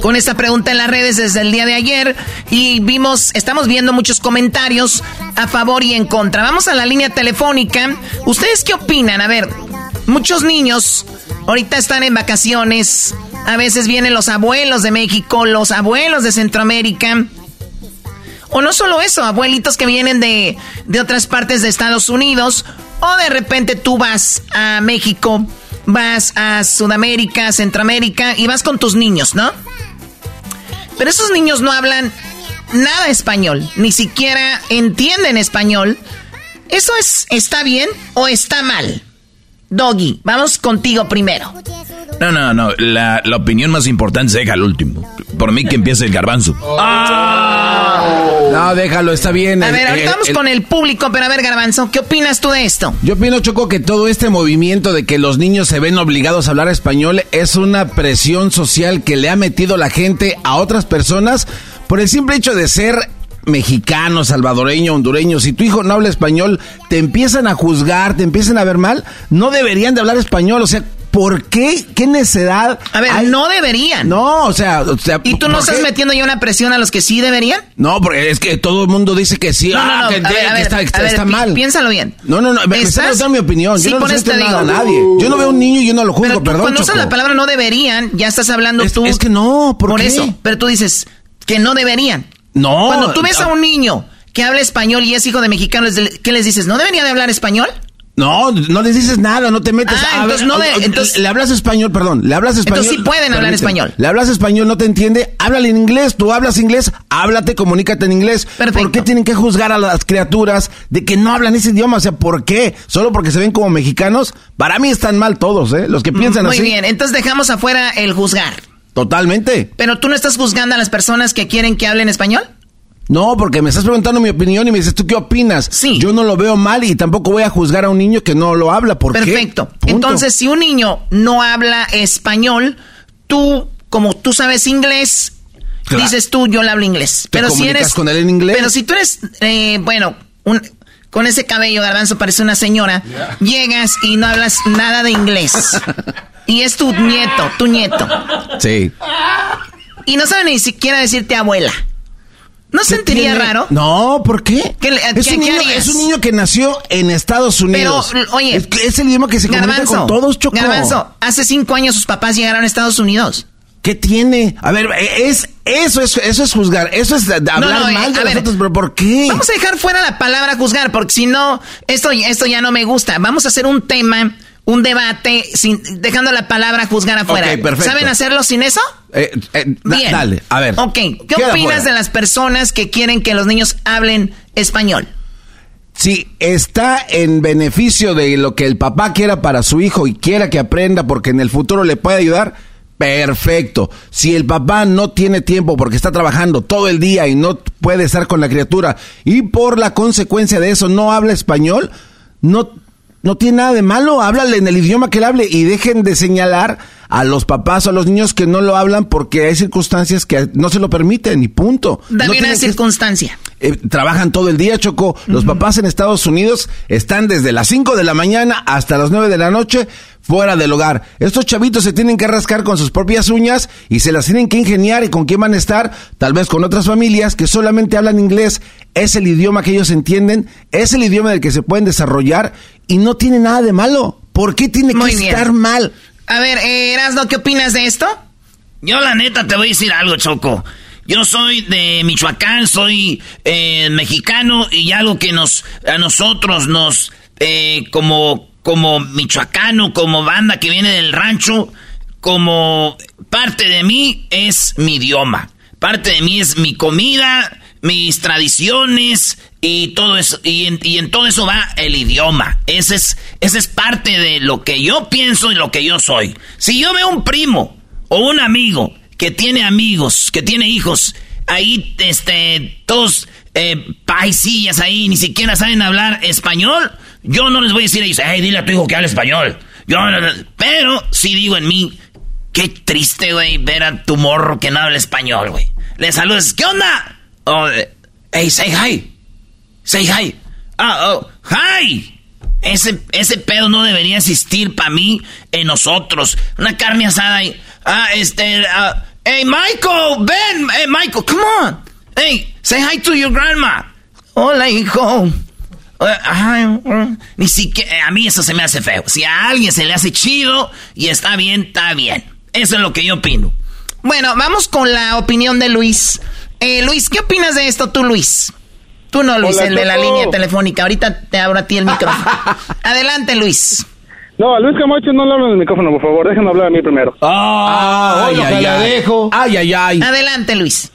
S4: con esta pregunta en las redes desde el día de ayer y vimos, estamos viendo muchos comentarios a favor y en contra. Vamos a la línea telefónica. ¿Ustedes qué opinan? A ver, muchos niños ahorita están en vacaciones. A veces vienen los abuelos de México, los abuelos de Centroamérica. O no solo eso, abuelitos que vienen de, de otras partes de Estados Unidos. O de repente tú vas a México, vas a Sudamérica, Centroamérica y vas con tus niños, ¿no? Pero esos niños no hablan nada español, ni siquiera entienden español. ¿Eso es, está bien o está mal? Doggy, vamos contigo primero.
S5: No, no, no. La, la opinión más importante se deja al último. Por mí que empiece el garbanzo.
S6: No, déjalo, está bien.
S4: A
S6: El-
S4: ver, ahorita
S6: el-
S4: vamos
S6: el-
S4: con el público, pero a ver, Garbanzo, ¿qué opinas tú de esto?
S6: Yo opino, Choco, que todo este movimiento de que los niños se ven obligados a hablar español es una presión social que le ha metido la gente a otras personas por el simple hecho de ser mexicano, salvadoreño, hondureño. Si tu hijo no habla español, te empiezan a juzgar, te empiezan a ver mal. No deberían de hablar español, o sea... ¿Por qué? ¿Qué necesidad?
S4: A ver, no deberían.
S6: No, o sea, o sea
S4: ¿Y tú no
S6: ¿por
S4: estás
S6: qué?
S4: metiendo ya una presión a los que sí deberían?
S6: No, porque es que todo el mundo dice que sí,
S4: No, no,
S6: ah,
S4: no,
S6: que, está, mal.
S4: piénsalo bien.
S6: No, no, no, me,
S4: ¿Estás?
S6: dando mi opinión.
S4: Sí,
S6: yo no necesito
S4: te
S6: nada a
S4: digo.
S6: nadie. Yo no veo a un niño y yo no lo juzgo,
S4: Pero tú
S6: perdón,
S4: cuando usas la palabra no deberían, ya estás hablando
S6: Es-
S4: tú.
S6: es que no, ¿por qué?
S4: eso. Pero tú dices que no deberían.
S6: No.
S4: Cuando tú ves a un niño que habla español y es hijo de mexicanos, ¿qué les dices? ¿No debería de hablar español?
S6: No, no les dices nada, no te metes.
S4: Ah,
S6: a
S4: entonces
S6: ver,
S4: no de- entonces-
S6: le hablas español, perdón, le hablas español.
S4: Entonces sí pueden hablar español.
S6: Le hablas español, no te entiende, háblale en inglés. Tú hablas inglés, háblate, comunícate en inglés. ¿Por qué tienen que juzgar a las criaturas de que no hablan ese idioma? O sea, ¿por qué? Solo porque se ven como mexicanos. Para mí están mal todos, ¿eh? Los que piensan
S4: Muy
S6: así.
S4: bien, entonces dejamos afuera el juzgar.
S6: Totalmente.
S4: Pero tú no estás juzgando a las personas que quieren que hablen español.
S6: No, porque me estás preguntando mi opinión y me dices, ¿tú qué opinas? Sí. Yo no lo veo mal y tampoco voy a juzgar a un niño que no lo habla. ¿Por qué?
S4: Perfecto. Entonces, si un niño no habla español, tú, como tú sabes inglés,
S6: Claro.
S4: dices tú, yo le hablo inglés.
S6: ¿Te
S4: Pero si eres.
S6: con él en inglés?
S4: Pero si tú eres, eh, bueno, un- con ese cabello garbanzo parece una señora, llegas y no hablas nada de inglés. y es tu nieto, tu nieto.
S6: Sí.
S4: Y no sabe ni siquiera decirte abuela. ¿No sentiría
S6: tiene?
S4: raro?
S6: No, ¿por qué?
S4: ¿Qué le-
S6: es,
S4: qué-
S6: un niño, es un niño que nació en Estados Unidos.
S4: Pero, oye.
S6: Es, el idioma que se comunica con todos, Choco.
S4: Garbanzo, hace cinco años sus papás llegaron a Estados Unidos.
S6: ¿Qué tiene? A ver, e, es eso es eso es juzgar, eso es hablar
S4: No, no,
S6: mal
S4: eh,
S6: de
S4: a ver.
S6: nosotros, pero ¿por qué?
S4: Vamos a dejar fuera la palabra juzgar, porque si no, esto, esto ya no me gusta. Vamos a hacer un tema, un debate, sin, dejando la palabra juzgar afuera.
S6: Perfecto.
S4: ¿Saben hacerlo sin eso?
S6: Eh, eh, da-
S4: Bien.
S6: dale, a ver.
S4: Ok, ¿qué
S6: Queda
S4: opinas
S6: fuera.
S4: de las personas que quieren que los niños hablen español?
S6: Si está en beneficio de lo que el papá quiera para su hijo y quiera que aprenda porque en el futuro le puede ayudar, perfecto. Si el papá no tiene tiempo porque está trabajando todo el día y no puede estar con la criatura y por la consecuencia de eso no habla español, no, no tiene nada de malo, háblale en el idioma que él hable y dejen de señalar a los papás o a los niños que no lo hablan porque hay circunstancias que no se lo permiten y punto.
S4: Dame
S6: No que-
S4: circunstancia.
S6: eh, trabajan todo el día, Choco. Los papás en Estados Unidos están desde las 5 de la mañana hasta las 9 de la noche fuera del hogar. Estos chavitos se tienen que rascar con sus propias uñas y se las tienen que ingeniar y con quién van a estar, tal vez con otras familias que solamente hablan inglés. Es el idioma que ellos entienden, es el idioma del que se pueden desarrollar y no tiene nada de malo. ¿Por qué tiene
S4: Muy
S6: que
S4: bien.
S6: estar mal?
S4: A ver, eh, Erasno, ¿qué opinas de esto?
S8: Yo la neta te voy a decir algo, Choco. Yo soy de Michoacán, soy eh, mexicano y algo que nos a nosotros nos eh, como como michoacano, como banda que viene del rancho, como parte de mí es mi idioma. Parte de mí es mi comida, mis tradiciones y todo eso. Y en, todo eso va el idioma. Ese es, ese es parte de lo que yo pienso y lo que yo soy. Si yo veo un primo o un amigo que tiene amigos, que tiene hijos, ahí, este, todos eh, paisillas ahí, ni siquiera saben hablar español, yo no les voy a decir a ellos, hey, dile a tu hijo que hable español. Yo, pero sí digo en mí, qué triste, güey, ver a tu morro que no habla español, güey. Le saludas, ¿qué onda? Oh, hey, say hi. Say hi. Ah, oh, hi. Ese, ese pedo no debería existir para mí en nosotros. Una carne asada y... Ah, este... ah, hey, Michael, ven. Hey, Michael, come on. Hey, say hi to your grandma. Hola, hijo. Eh, mm, ni siquiera... A mí eso se me hace feo. Si a alguien se le hace chido y está bien, está bien. Eso es lo que yo opino.
S4: Bueno, vamos con la opinión de Luis. Eh, Luis, ¿qué opinas de esto tú, Luis? Tú no, Luis,
S27: Hola,
S4: el de la línea telefónica. Ahorita te abro a ti el micrófono. Adelante, Luis.
S27: No, a Luis Camacho no le hablen en el micrófono, por favor. Déjenme hablar a mí primero.
S6: Ah, ay, ay, ay. Ay, ay, ay.
S4: Adelante, Luis.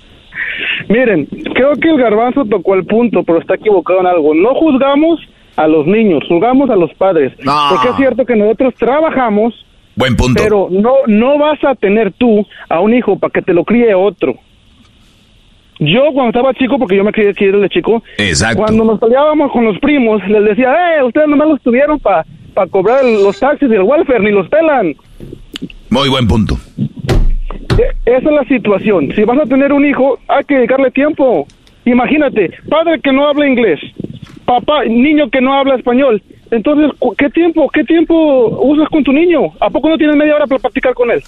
S27: Miren, creo que el garbanzo tocó el punto, pero está equivocado en algo. No juzgamos a los niños, juzgamos a los padres. Porque es cierto que nosotros trabajamos,
S5: Buen punto.
S27: pero no, no vas a tener tú a un hijo para que te lo críe otro. Yo cuando estaba chico, porque yo me crié aquí desde chico,
S5: Exacto.
S27: cuando nos peleábamos con los primos, les decía, eh, ustedes nomás los tuvieron para cobrar el- los taxis y el welfare, ni los pelan.
S5: Muy buen punto.
S27: E- Esa es la situación. Si vas a tener un hijo, hay que dedicarle tiempo. Imagínate, padre que no habla inglés, papá, niño que no habla español. Entonces, ¿qué tiempo, qué tiempo usas con tu niño? ¿A poco no tienes media hora para practicar con él?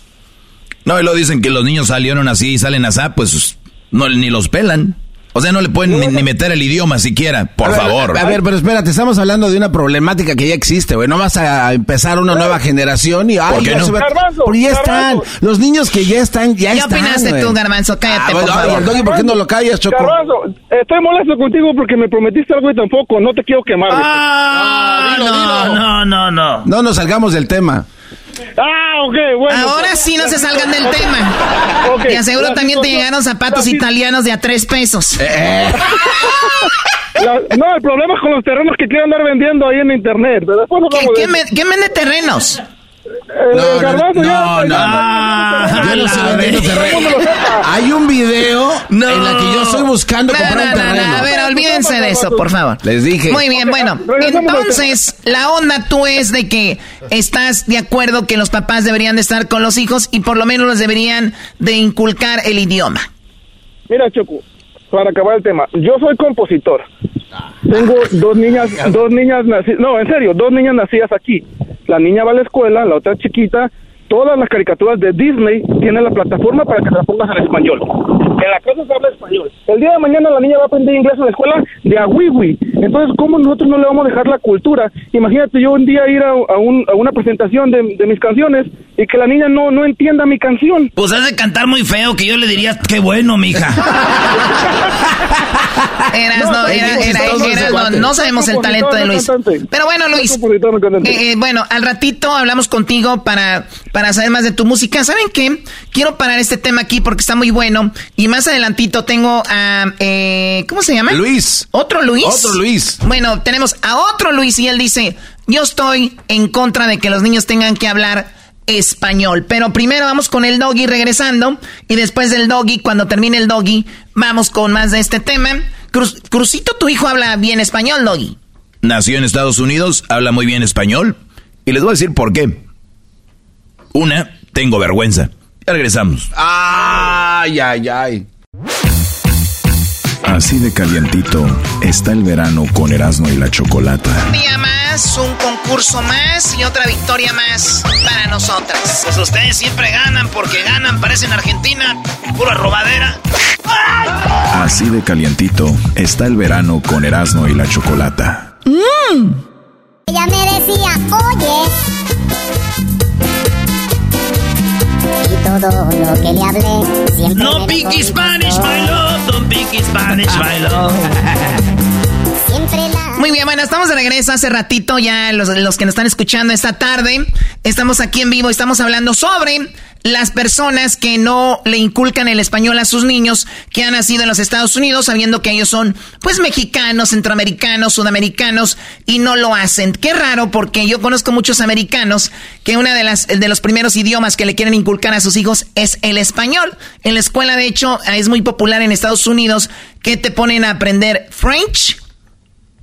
S5: No, y lo dicen que los niños salieron así y salen así, pues no, ni los pelan. O sea, no le pueden ni, ni meter el idioma siquiera, por
S6: A ver,
S5: favor.
S6: A ver, pero espérate, estamos hablando de una problemática que ya existe, güey. No vas a empezar una nueva generación y... ay,
S5: ¿Por qué no?
S6: se va-
S27: Garbanzo,
S6: Porque ya están.
S27: garbanzo.
S6: Los niños que ya están, ya
S4: ¿Qué
S6: están,
S4: opinaste
S6: güey.
S4: tú, Garbanzo? Cállate,
S6: Ah,
S4: por favor.
S6: Doggy, ¿por qué no lo callas, Choco?
S27: Garbanzo, estoy molesto contigo porque me prometiste algo y tampoco, no te quiero quemar.
S8: Ah, no, no, no, no.
S6: No nos salgamos del tema.
S27: Ah, ok, bueno.
S4: Ahora sí no se salgan del tema.
S27: Ok,
S4: Te aseguro
S27: la
S4: también te llegaron zapatos
S27: la
S4: italianos de a tres pesos.
S6: Eh,
S27: La- no, el problema es con los terrenos que quieren andar vendiendo ahí en internet. Pero después
S4: ¿Qué,
S27: hablamos de
S4: qué,
S27: eso.
S4: me- qué vende terrenos?
S6: No, no, no, no. Yo no vendiendo terreno. Hay un video
S4: No.
S6: en la que yo estoy buscando
S4: No,
S6: comprar
S4: no,
S6: un
S4: no, no,
S6: terreno.
S4: A ver, olvídense de eso, por favor.
S6: Les dije.
S4: Muy bien, bueno. Entonces, la onda tú es de que estás de acuerdo que los papás deberían de estar con los hijos y por lo menos los deberían de inculcar el idioma.
S27: Mira, Choco, para acabar el tema, yo soy compositor. Tengo dos niñas, dos niñas nacidas, no, en serio, dos niñas nacidas aquí. La niña va a la escuela, la otra chiquita. Todas las caricaturas de Disney tienen la plataforma para que te las pongas en español. En la casa se habla español. El día de mañana la niña va a aprender inglés en la escuela de a wiwi. Entonces, ¿cómo nosotros no le vamos a dejar la cultura? Imagínate yo un día ir a, a un- a una presentación de, de mis canciones y que la niña no, no entienda mi canción.
S8: Pues has de cantar muy feo que yo le diría, qué bueno, mija.
S4: Eras,
S27: No,
S4: era- era- eras, no, no sabemos el talento de Luis. Pero bueno, Luis, eh, eh, bueno, al ratito hablamos contigo para, para saber más de tu música. ¿Saben qué? Quiero parar este tema aquí porque está muy bueno. Y más adelantito tengo a... eh, ¿Cómo se llama?
S6: Luis.
S4: ¿Otro Luis?
S6: Otro Luis.
S4: Bueno, tenemos a otro Luis y él dice, yo estoy en contra de que los niños tengan que hablar español. Pero primero vamos con el doggy regresando y después del doggy, cuando termine el doggy, vamos con más de este tema. Cruz- Crucito, tu hijo habla bien español, doggy.
S5: Nació en Estados Unidos, habla muy bien español. Y les voy a decir por qué. Una, tengo vergüenza. Ya regresamos.
S6: Ay, ay, ay.
S28: Así de calientito está el verano con Erasmo y la Chocolata.
S4: Un día más, un concurso más y otra victoria más para nosotras.
S8: Pues ustedes siempre ganan porque ganan, parecen Argentina, pura robadera.
S28: Así de calientito está el verano con Erasmo y la Chocolata.
S26: Mmm. Ella me decía, oye. Y todo lo que le hablé siempre.
S8: No
S26: me
S8: pique Spanish, my love. Don't pique Spanish, my love.
S4: Muy bien, bueno, estamos de regreso hace ratito ya los, los que nos están escuchando esta tarde. Estamos aquí en vivo, estamos hablando sobre las personas que no le inculcan el español a sus niños que han nacido en los Estados Unidos, sabiendo que ellos son pues mexicanos, centroamericanos, sudamericanos y no lo hacen. Qué raro porque yo conozco muchos americanos que una de las de los primeros idiomas que le quieren inculcar a sus hijos es el español. En la escuela de hecho es muy popular en Estados Unidos que te ponen a aprender French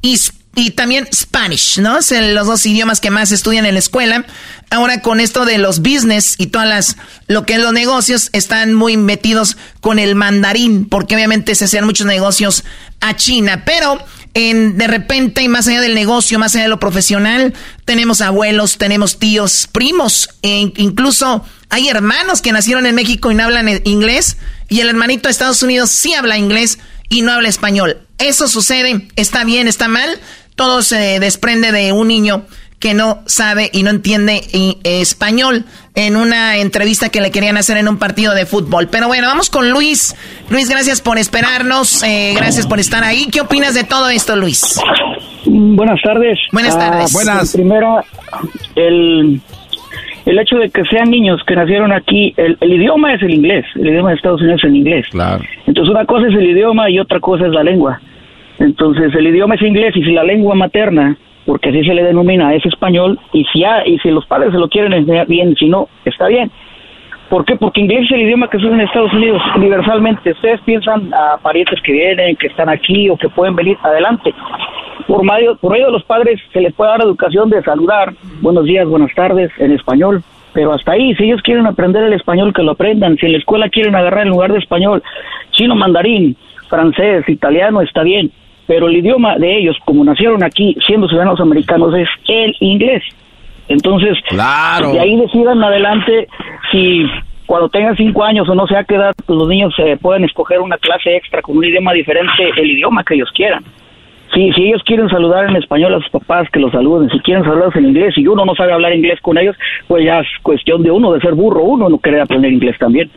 S4: y, también Spanish, ¿no? Son los dos idiomas que más estudian en la escuela. Ahora con esto de los business y todas las, lo que es los negocios, están muy metidos con el mandarín, porque obviamente se hacían muchos negocios a China, pero en, de repente, y más allá del negocio, más allá de lo profesional, tenemos abuelos, tenemos tíos, primos, e incluso hay hermanos que nacieron en México y no hablan inglés, y el hermanito de Estados Unidos sí habla inglés y no habla español. Eso sucede, está bien, está mal, todo se desprende de un niño que no sabe y no entiende i- español en una entrevista que le querían hacer en un partido de fútbol. Pero bueno, vamos con Luis. Luis, gracias por esperarnos, eh, gracias por estar ahí. ¿Qué opinas de todo esto, Luis?
S29: Buenas tardes.
S4: Buenas tardes.
S29: Buenas. Primera, el, el hecho de que sean niños que nacieron aquí, el, el idioma es el inglés, el idioma de Estados Unidos es el inglés.
S6: Claro.
S29: Entonces una cosa es el idioma y otra cosa es la lengua. Entonces el idioma es inglés y si la lengua materna, porque así se le denomina, es español, y si, ha- y si los padres se lo quieren enseñar bien, si no, está bien. ¿Por qué? Porque inglés es el idioma que se en Estados Unidos universalmente. Ustedes piensan a parientes que vienen, que están aquí o que pueden venir adelante. Por medio, por medio de los padres se les puede dar educación de saludar, buenos días, buenas tardes, en español. Pero hasta ahí, si ellos quieren aprender el español, que lo aprendan. Si en la escuela quieren agarrar en lugar de español, chino, mandarín, francés, italiano, está bien. Pero el idioma de ellos, como nacieron aquí, siendo ciudadanos americanos, es el inglés. Entonces,
S6: Claro.
S29: de ahí decidan adelante si cuando tengan cinco años o no sé a qué edad, pues los niños eh, pueden escoger una clase extra con un idioma diferente, el idioma que ellos quieran. Si, si ellos quieren saludar en español a sus papás, que los saluden. Si quieren saludarlos en inglés y uno no sabe hablar inglés con ellos, pues ya es cuestión de uno, de ser burro, uno no quiere aprender inglés también.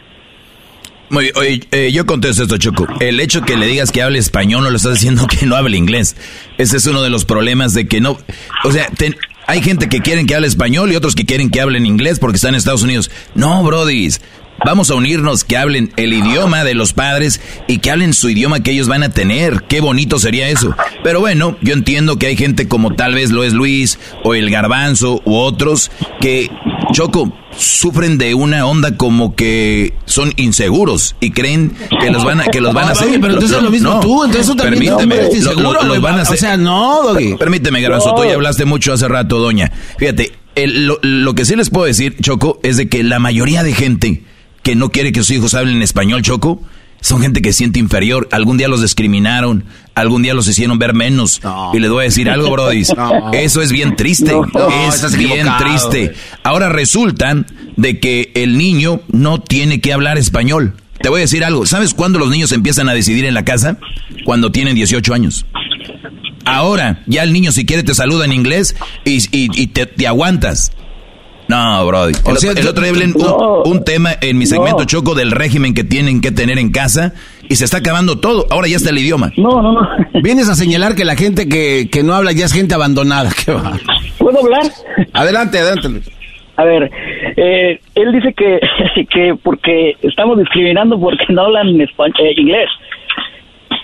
S5: Muy bien, oye, eh, yo contesto esto, Choco. El hecho que le digas que hable español no lo estás diciendo que no hable inglés. Ese es uno de los problemas de que no... O sea, ten- hay gente que quieren que hable español y otros que quieren que hablen inglés porque están en Estados Unidos. No, brodis. Vamos a unirnos, que hablen el idioma de los padres y que hablen su idioma que ellos van a tener. Qué bonito sería eso. Pero bueno, yo entiendo que hay gente como tal vez lo es Luis o el Garbanzo u otros que, Choco, sufren de una onda como que son inseguros y creen que los van a, que los van a hacer.
S6: Doggy, pero entonces es lo mismo tú, entonces tú también te
S5: permíteme, lo-
S6: inseguro,
S5: lo- los van a
S6: O
S5: hacer.
S6: sea, no, Doggy.
S5: Permíteme, Garbanzo, tú ya hablaste mucho hace rato, doña. Fíjate, el- lo, lo que sí les puedo decir, Choco, es de que la mayoría de gente que no quiere que sus hijos hablen español, Choco, son gente que se siente inferior. Algún día los discriminaron, algún día los hicieron ver menos. Y les voy a decir algo, brodis.
S6: No.
S5: Eso es bien triste.
S6: No,
S5: es bien triste. Ahora resulta de que el niño no tiene que hablar español. Te voy a decir algo. ¿Sabes cuándo los niños empiezan a decidir en la casa? Cuando tienen 18 años. Ahora, ya el niño si quiere te saluda en inglés y, y- y te, te aguantas. No, Brody. El,
S6: O sea,
S5: otro, el
S6: tú-
S5: otro día hablé un, un tema en mi segmento Choco del régimen que tienen que tener en casa y se está acabando todo. Ahora ya está el idioma.
S29: No, no, no.
S6: Vienes a señalar que la gente que, que no habla ya es gente abandonada. ¿Qué va?
S29: ¿Puedo hablar?
S6: Adelante, adelante.
S29: A ver, eh, él dice que, que porque estamos discriminando porque no hablan eh, inglés.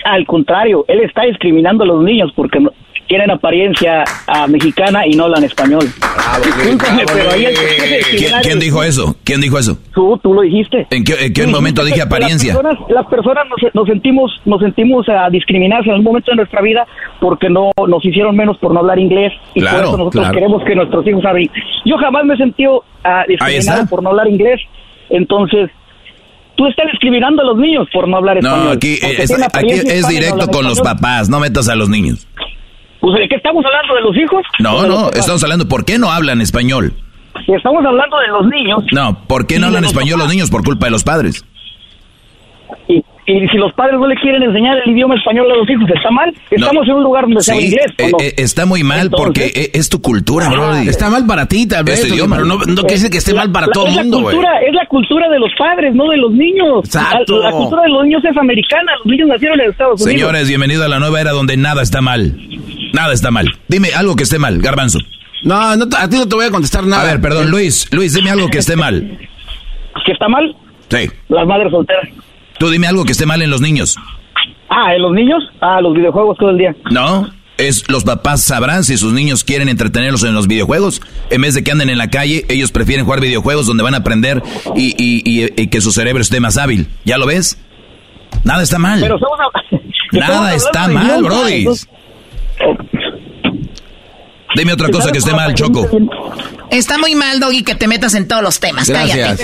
S29: Al contrario, él está discriminando a los niños porque no- tienen apariencia ah, mexicana y no hablan español. Discúlpame, pero ahí el que quiere
S5: ¿Quién, dijo eso? ¿Quién dijo eso?
S29: Tú, tú lo dijiste.
S5: ¿En qué, en qué
S29: Tú
S5: momento dije apariencia?
S29: Las personas, las personas nos, nos sentimos, nos sentimos ah, discriminadas en algún momento de nuestra vida porque no nos hicieron menos por no hablar inglés y
S5: Claro,
S29: por eso nosotros
S5: claro.
S29: queremos que nuestros hijos hablen. Yo jamás me he sentido ah, discriminado por no hablar inglés, entonces tú estás discriminando a los niños por no hablar español.
S5: No, aquí, es, aquí
S29: no
S5: directo con los papás, no metas a los niños.
S29: Pues, ¿de qué estamos hablando? ¿De los hijos? ¿O
S5: No, no, estamos hablando, ¿por qué no hablan español?
S29: Estamos hablando de los niños.
S5: No, ¿por qué no hablan
S29: los
S5: español los niños? Por culpa de los padres.
S29: Y, y si los padres no le quieren enseñar el idioma español a los hijos, ¿está mal? Estamos en un lugar donde se habla
S5: Sí,
S29: inglés. ¿o
S5: eh,
S29: no?
S5: eh, está muy mal
S29: Entonces-
S5: porque eh, es tu cultura, bro.
S6: Está mal para ti, tal vez,
S5: Es tu idioma.
S6: pero no, no quiere decir que esté mal para
S29: La-
S6: todo el
S29: es la
S6: mundo, güey.
S29: cultura, Es la cultura de los padres, no de los niños.
S6: Exacto.
S29: La, la cultura de los niños es americana. Los niños nacieron en Estados Unidos.
S5: Señores, bienvenido a la nueva era donde nada está mal. Nada está mal. Dime algo que esté mal, Garbanzo.
S6: No, no, a ti no te voy a contestar nada.
S5: A ver, perdón, Luis. Luis, dime algo que esté mal.
S29: ¿Que está mal?
S5: Sí.
S29: Las madres solteras.
S5: Tú dime algo que esté mal en los niños.
S29: Ah, ¿en los niños? Ah, los videojuegos todo el día.
S5: No, es los papás sabrán si sus niños quieren entretenerlos en los videojuegos. En vez de que anden en la calle, ellos prefieren jugar videojuegos donde van a aprender y, y- y- y que su cerebro esté más hábil. ¿Ya lo ves? Nada está mal.
S29: Pero estamos, hab-
S5: Nada está mal, Brody. Dime otra cosa que esté mal, Choco.
S4: Está muy mal, Doggy, que te metas en todos los temas.
S6: Gracias.
S4: Cállate.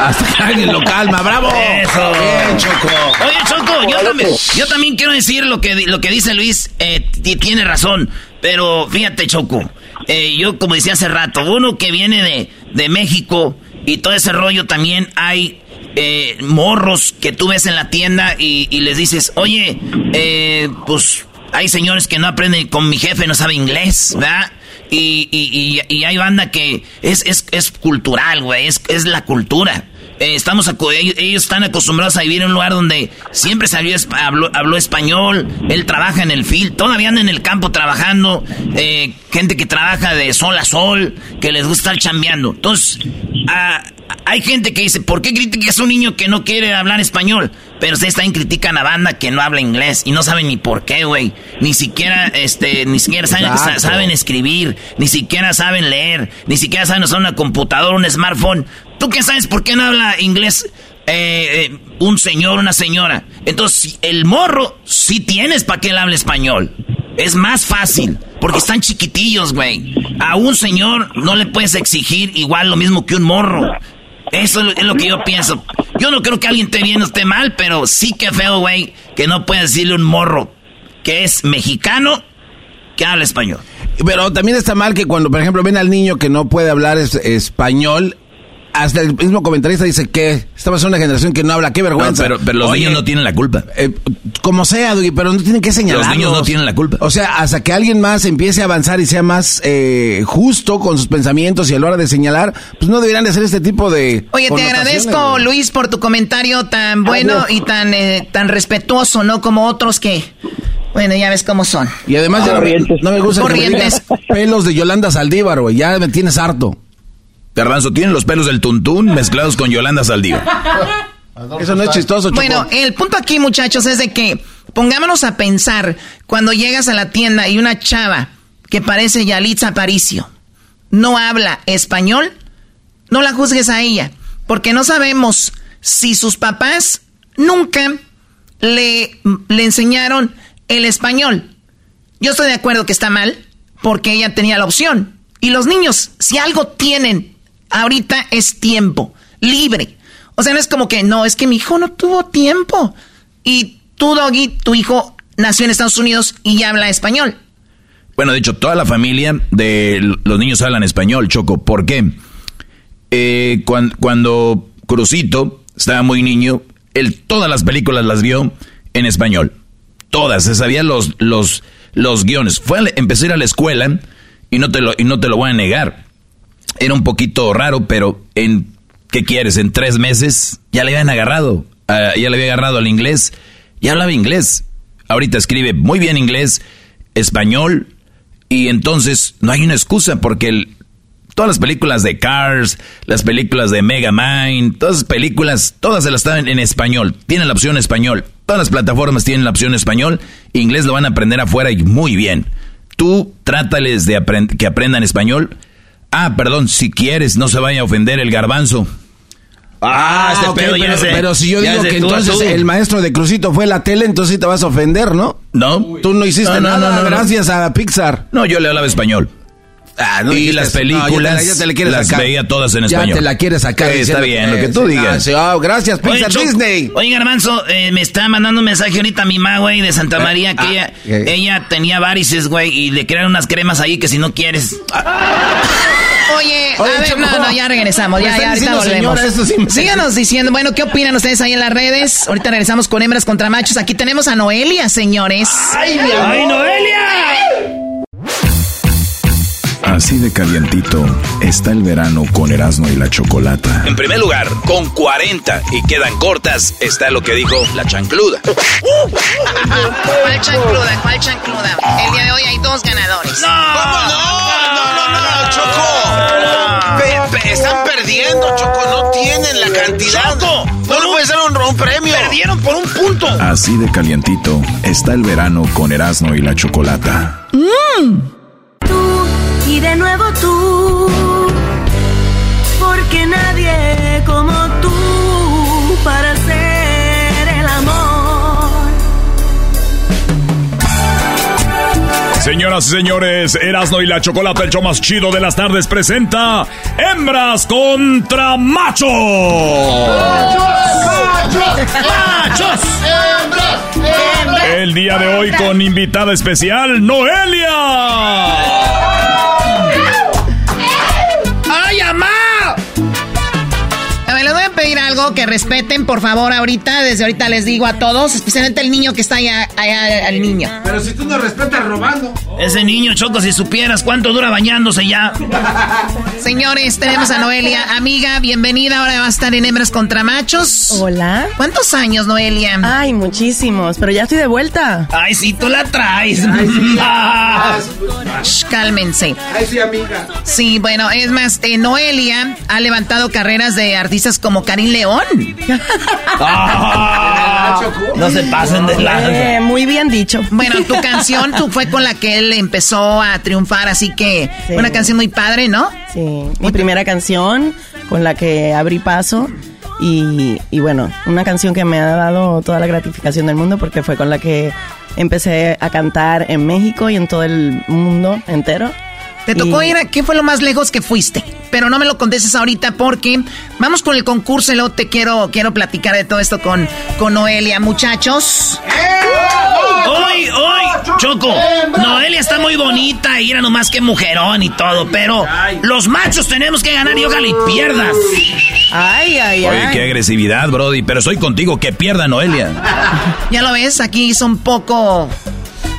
S6: Hasta que alguien lo calma, bravo.
S8: Eso.
S6: Bien, Choco.
S8: Oye, Choco, yo también, yo también quiero decir lo que, lo que dice Luis, eh, ti- tiene razón, pero fíjate, Choco, eh, yo como decía hace rato, uno que viene de, de México y todo ese rollo también hay eh, morros que tú ves en la tienda y, y les dices, oye, eh, pues hay señores que no aprenden, con mi jefe no sabe inglés, ¿verdad? Y, y, y, hay banda que es, es, es cultural, güey, es, es la cultura. Eh, estamos ellos, ellos están acostumbrados a vivir en un lugar donde siempre salió habló, habló español, él trabaja en el field, todavía anda en el campo trabajando, eh, gente que trabaja de sol a sol, que les gusta estar chambeando. Entonces, ah, hay gente que dice, ¿por qué criticas a un niño que no quiere hablar español? Pero ustedes también critican a banda que no habla inglés y no saben ni por qué, güey. Ni siquiera, este, ni siquiera saben, saben escribir, ni siquiera saben leer, ni siquiera saben usar una computadora, un smartphone. ¿Tú qué sabes por qué no habla inglés eh, eh, un señor, una señora? Entonces, el morro sí tienes para que él hable español. Es más fácil, porque están chiquitillos, güey. A un señor no le puedes exigir igual lo mismo que un morro. Eso es lo- que yo pienso. Yo no creo que alguien esté bien o esté mal, pero sí que feo, güey, que no puedes decirle un morro que es mexicano que habla español.
S6: Pero también está mal que cuando, por ejemplo, ven al niño que no puede hablar es- español, hasta el mismo comentarista dice que estamos en una generación que no habla, qué vergüenza.
S5: No, pero- pero los
S6: Oye,
S5: niños no tienen la culpa.
S6: eh, como sea, pero no tienen que señalar.
S5: Los niños no tienen la culpa.
S6: O sea, hasta que alguien más empiece a avanzar y sea más eh, justo con sus pensamientos y a la hora de señalar, pues no deberían de hacer este tipo de.
S4: Oye, te agradezco. Luis, por tu comentario tan bueno y tan, eh, tan respetuoso, ¿no? Como otros que, bueno, ya ves cómo son.
S6: Y además ya no me, no me gusta que me
S4: Corrientes.
S6: digas pelos de Yolanda Saldívar, güey. Ya me tienes harto.
S5: Garbanzo, tienen los pelos del tuntún mezclados con Yolanda Saldívar.
S6: Eso no es chistoso, Choco.
S4: Bueno, el punto aquí, muchachos, es de que pongámonos a pensar cuando llegas a la tienda y una chava que parece Yalitza Aparicio no habla español, no la juzgues a ella, porque no sabemos si sus papás nunca le, le enseñaron el español. Yo estoy de acuerdo que está mal, porque ella tenía la opción. Y los niños, si algo tienen ahorita es tiempo, libre. O sea, no es como que, no, es que mi hijo no tuvo tiempo. Y tú, Doggy, tu hijo nació en Estados Unidos y ya habla español.
S5: Bueno, de hecho, toda la familia de los niños hablan español, Choco. ¿Por qué? Eh, cuan- cuando Crucito estaba muy niño, él todas las películas las vio en español. Todas, se sabía los, los, los guiones. Fue a ir a la escuela y no, te lo, y no te lo voy a negar. Era un poquito raro, pero en, ¿qué quieres? En tres meses ya le habían agarrado. ah, ya le había agarrado al inglés. Ya hablaba inglés. Ahorita escribe muy bien inglés, español, y entonces no hay una excusa porque todas las películas de Cars, las películas de Mega Mind, todas las películas, todas se las están en español. Tienen la opción español. Todas las plataformas tienen la opción español. Inglés lo van a aprender afuera y muy bien. tú trátales de que aprendan español. Ah, perdón, si quieres, no se vaya a ofender el garbanzo.
S6: Ah, este pedo ya pero, pero si yo digo que entonces el maestro de Crucito fue la tele, entonces te vas a ofender, ¿no?
S5: No.
S6: Tú no hiciste nada gracias a Pixar.
S5: No, yo le hablaba español. Ah, no y las películas ya te, las veía todas en español.
S6: Ya te la quieres sacar.
S5: está bien, lo que tú digas.
S6: Ah, gracias, Pixar Disney.
S8: Oye, Garbanzo, eh, me está mandando un mensaje ahorita a mi mamá, güey, de Santa eh, María, que ah, ella, ella tenía varices, güey, y le crearon unas cremas ahí que si no quieres...
S4: Oye, a ver, no, no, ya regresamos, ya, ya, ahorita volvemos. Síganos diciendo, bueno, ¿qué opinan ustedes ahí en las redes? Ahorita regresamos con hembras contra machos. Aquí tenemos a Noelia, señores.
S8: ¡Ay, ¡Ay Noelia!
S28: Así de calientito está el verano con Erasmo y la Chocolata.
S2: En primer lugar, con 40 y quedan cortas, está lo que dijo la chancluda.
S4: ¿Cuál chancluda? ¿Cuál chancluda? El día de hoy hay dos ganadores.
S20: ¡No! ¿Cómo no? No, no, no, Choco. están perdiendo, Choco. No tienen la cantidad. Choco. No le puede ser un, premio.
S8: Perdieron por un punto.
S28: Así de calientito está el verano con Erasmo y la Chocolata. Mmm
S16: y de nuevo tú, porque nadie como tú para hacer
S17: Señoras y señores, Erasno y la Chocolata, el show más chido de las tardes, presenta Hembras contra Machos. ¡Machos! ¡Machos! ¡Hembras! ¡Hembras! El día de hoy con invitada especial, Noelia.
S4: Algo que respeten, por favor, ahorita. Desde ahorita les digo a todos, especialmente el niño que está allá, allá al niño.
S6: Pero si tú no respetas robando.
S8: Ese niño, Choco, si supieras cuánto dura bañándose ya.
S4: Señores, tenemos a Noelia. Amiga, bienvenida. Ahora va a estar en Hembras contra Machos.
S18: Hola.
S4: ¿Cuántos años, Noelia?
S18: Ay, muchísimos, pero ya estoy de vuelta.
S8: Ay, sí, tú la traes.
S4: cálmense.
S6: Ay, sí, amiga.
S4: Sí, bueno, es más, eh, Noelia ha levantado carreras de artistas como Karim León.
S8: Ah. no se pasen de lado.
S18: Eh, muy bien dicho.
S4: Bueno, tu canción tú fue con la que él empezó a triunfar, así que una canción muy padre, ¿no?
S18: Sí, mi primera canción con la que abrí paso. Y, y, bueno, una canción que me ha dado toda la gratificación del mundo porque fue con la que empecé a cantar en México y en todo el mundo entero.
S4: Te tocó ir a qué fue lo más lejos que fuiste. Pero no me lo contestes ahorita porque vamos con el concurso y luego te quiero, quiero platicar de todo esto con, con Noelia, muchachos.
S8: Hoy, hoy, Choco, Noelia está muy bonita y era nomás que mujerón y todo, pero los machos tenemos que ganar y ojalá y pierdas.
S18: Ay, ay, ay.
S5: Oye, qué agresividad, Brody, pero soy contigo, que pierda Noelia.
S4: Ya lo ves, aquí son poco...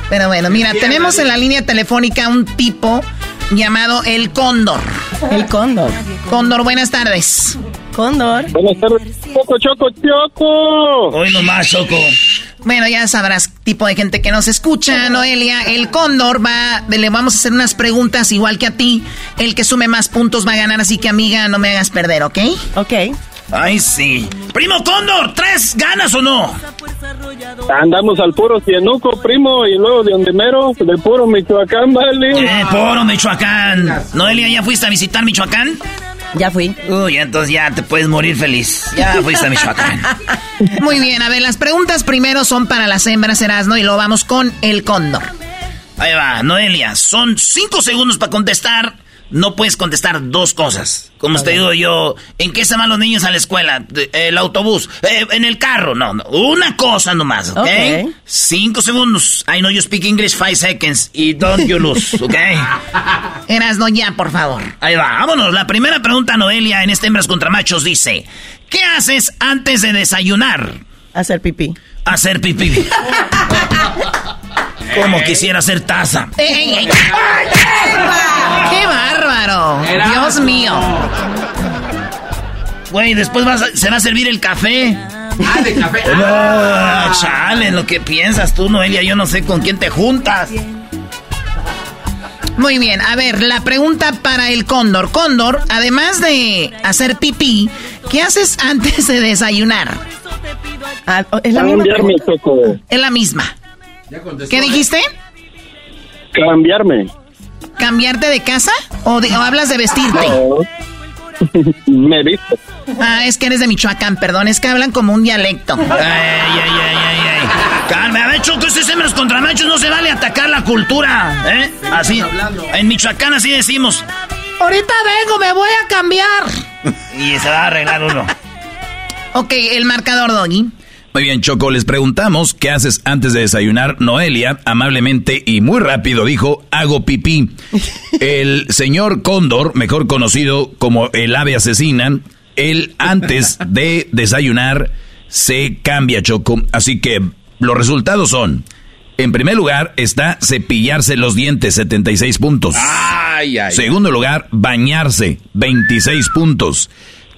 S4: Pero bueno, mira, tenemos en la línea telefónica un tipo llamado El Cóndor.
S18: El Cóndor.
S4: Cóndor, buenas tardes.
S18: Cóndor.
S27: Buenas tardes. Choco, Choco, Choco.
S8: Hoy nomás, Choco.
S4: Bueno, ya sabrás, tipo de gente que nos escucha, Noelia. El Cóndor va, le vamos a hacer unas preguntas igual que a ti. El que sume más puntos va a ganar, así que amiga, no me hagas perder, ¿ok?
S18: Ok.
S8: Ay, sí. Primo Cóndor, ¿tres ganas o no?
S27: Andamos al puro Cienuco, primo, y luego de Ondemero, del puro Michoacán, ¿vale?
S8: Eh, puro Michoacán. Noelia, ¿ya fuiste a visitar Michoacán?
S18: Ya fui.
S8: Uy, entonces ya te puedes morir feliz. Ya fuiste a Michoacán.
S4: Muy bien, a ver, las preguntas primero son para las hembras Erasno y lo vamos con el cóndor.
S8: Ahí va, Noelia, son cinco segundos para contestar no puedes contestar dos cosas. Como te digo yo, ¿en qué se van los niños a la escuela? El autobús, eh, en el carro, no, no, una cosa nomás, ¿ok? Cinco segundos. I know you speak English five seconds y don't you lose, ¿ok?
S4: Eras no ya, por favor.
S8: Ahí va, vámonos. La primera pregunta, Noelia, en este Hembras contra Machos dice, ¿qué haces antes de desayunar?
S18: Hacer pipí.
S8: Hacer pipí. Como quisiera hacer taza.
S4: ¡Qué bárbaro! Dios mío.
S8: Güey, después se va a servir el café.
S6: Ah, de café.
S8: Ah, chale, lo que piensas tú, Noelia, yo no sé con quién te juntas.
S4: Muy bien, a ver, la pregunta para el cóndor. Cóndor, además de hacer pipí, ¿qué haces antes de desayunar?
S18: Ah, es la misma.
S4: Es la misma. ¿Qué dijiste?
S27: Cambiarme.
S4: ¿Cambiarte de casa? ¿O, de- o hablas de vestirte?
S27: Me visto.
S4: Ah, es que eres de Michoacán, perdón, es que hablan como un dialecto.
S8: Ay, ay, ay, ay, ay. Calme, a ver, Choco, estos hembras contra machos no se vale atacar la cultura, ¿eh? Así, en Michoacán así decimos.
S4: Ahorita vengo, me voy a cambiar.
S8: Y se va a arreglar uno.
S4: Ok, el marcador, Doggy.
S5: Muy bien, Choco, les preguntamos qué haces antes de desayunar. Noelia, amablemente y muy rápido, dijo, hago pipí. El señor Cóndor, mejor conocido como el ave asesina, él antes de desayunar se cambia, Choco. Así que los resultados son, en primer lugar está cepillarse los dientes, 76 puntos.
S6: Ay, ay.
S5: Segundo lugar, bañarse, 26 puntos.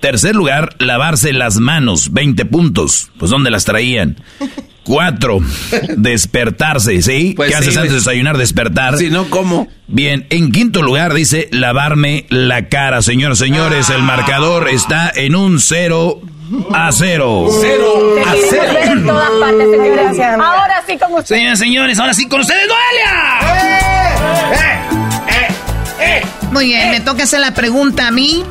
S5: Tercer lugar, lavarse las manos, 20 puntos. Pues ¿dónde las traían? Cuatro, despertarse, ¿sí?
S6: Pues
S5: ¿Qué
S6: sí,
S5: haces antes de desayunar? Despertar.
S6: Si no, ¿cómo?
S5: Bien, en quinto lugar dice lavarme la cara. Señores, señores, el marcador está en un 0 a 0.
S6: Cero a cero.
S25: en todas partes, señores. Ahora sí, como usted.
S8: Señoras, señores, ahora sí con ustedes, Noelia.
S4: Muy bien, me toca hacer la pregunta a mí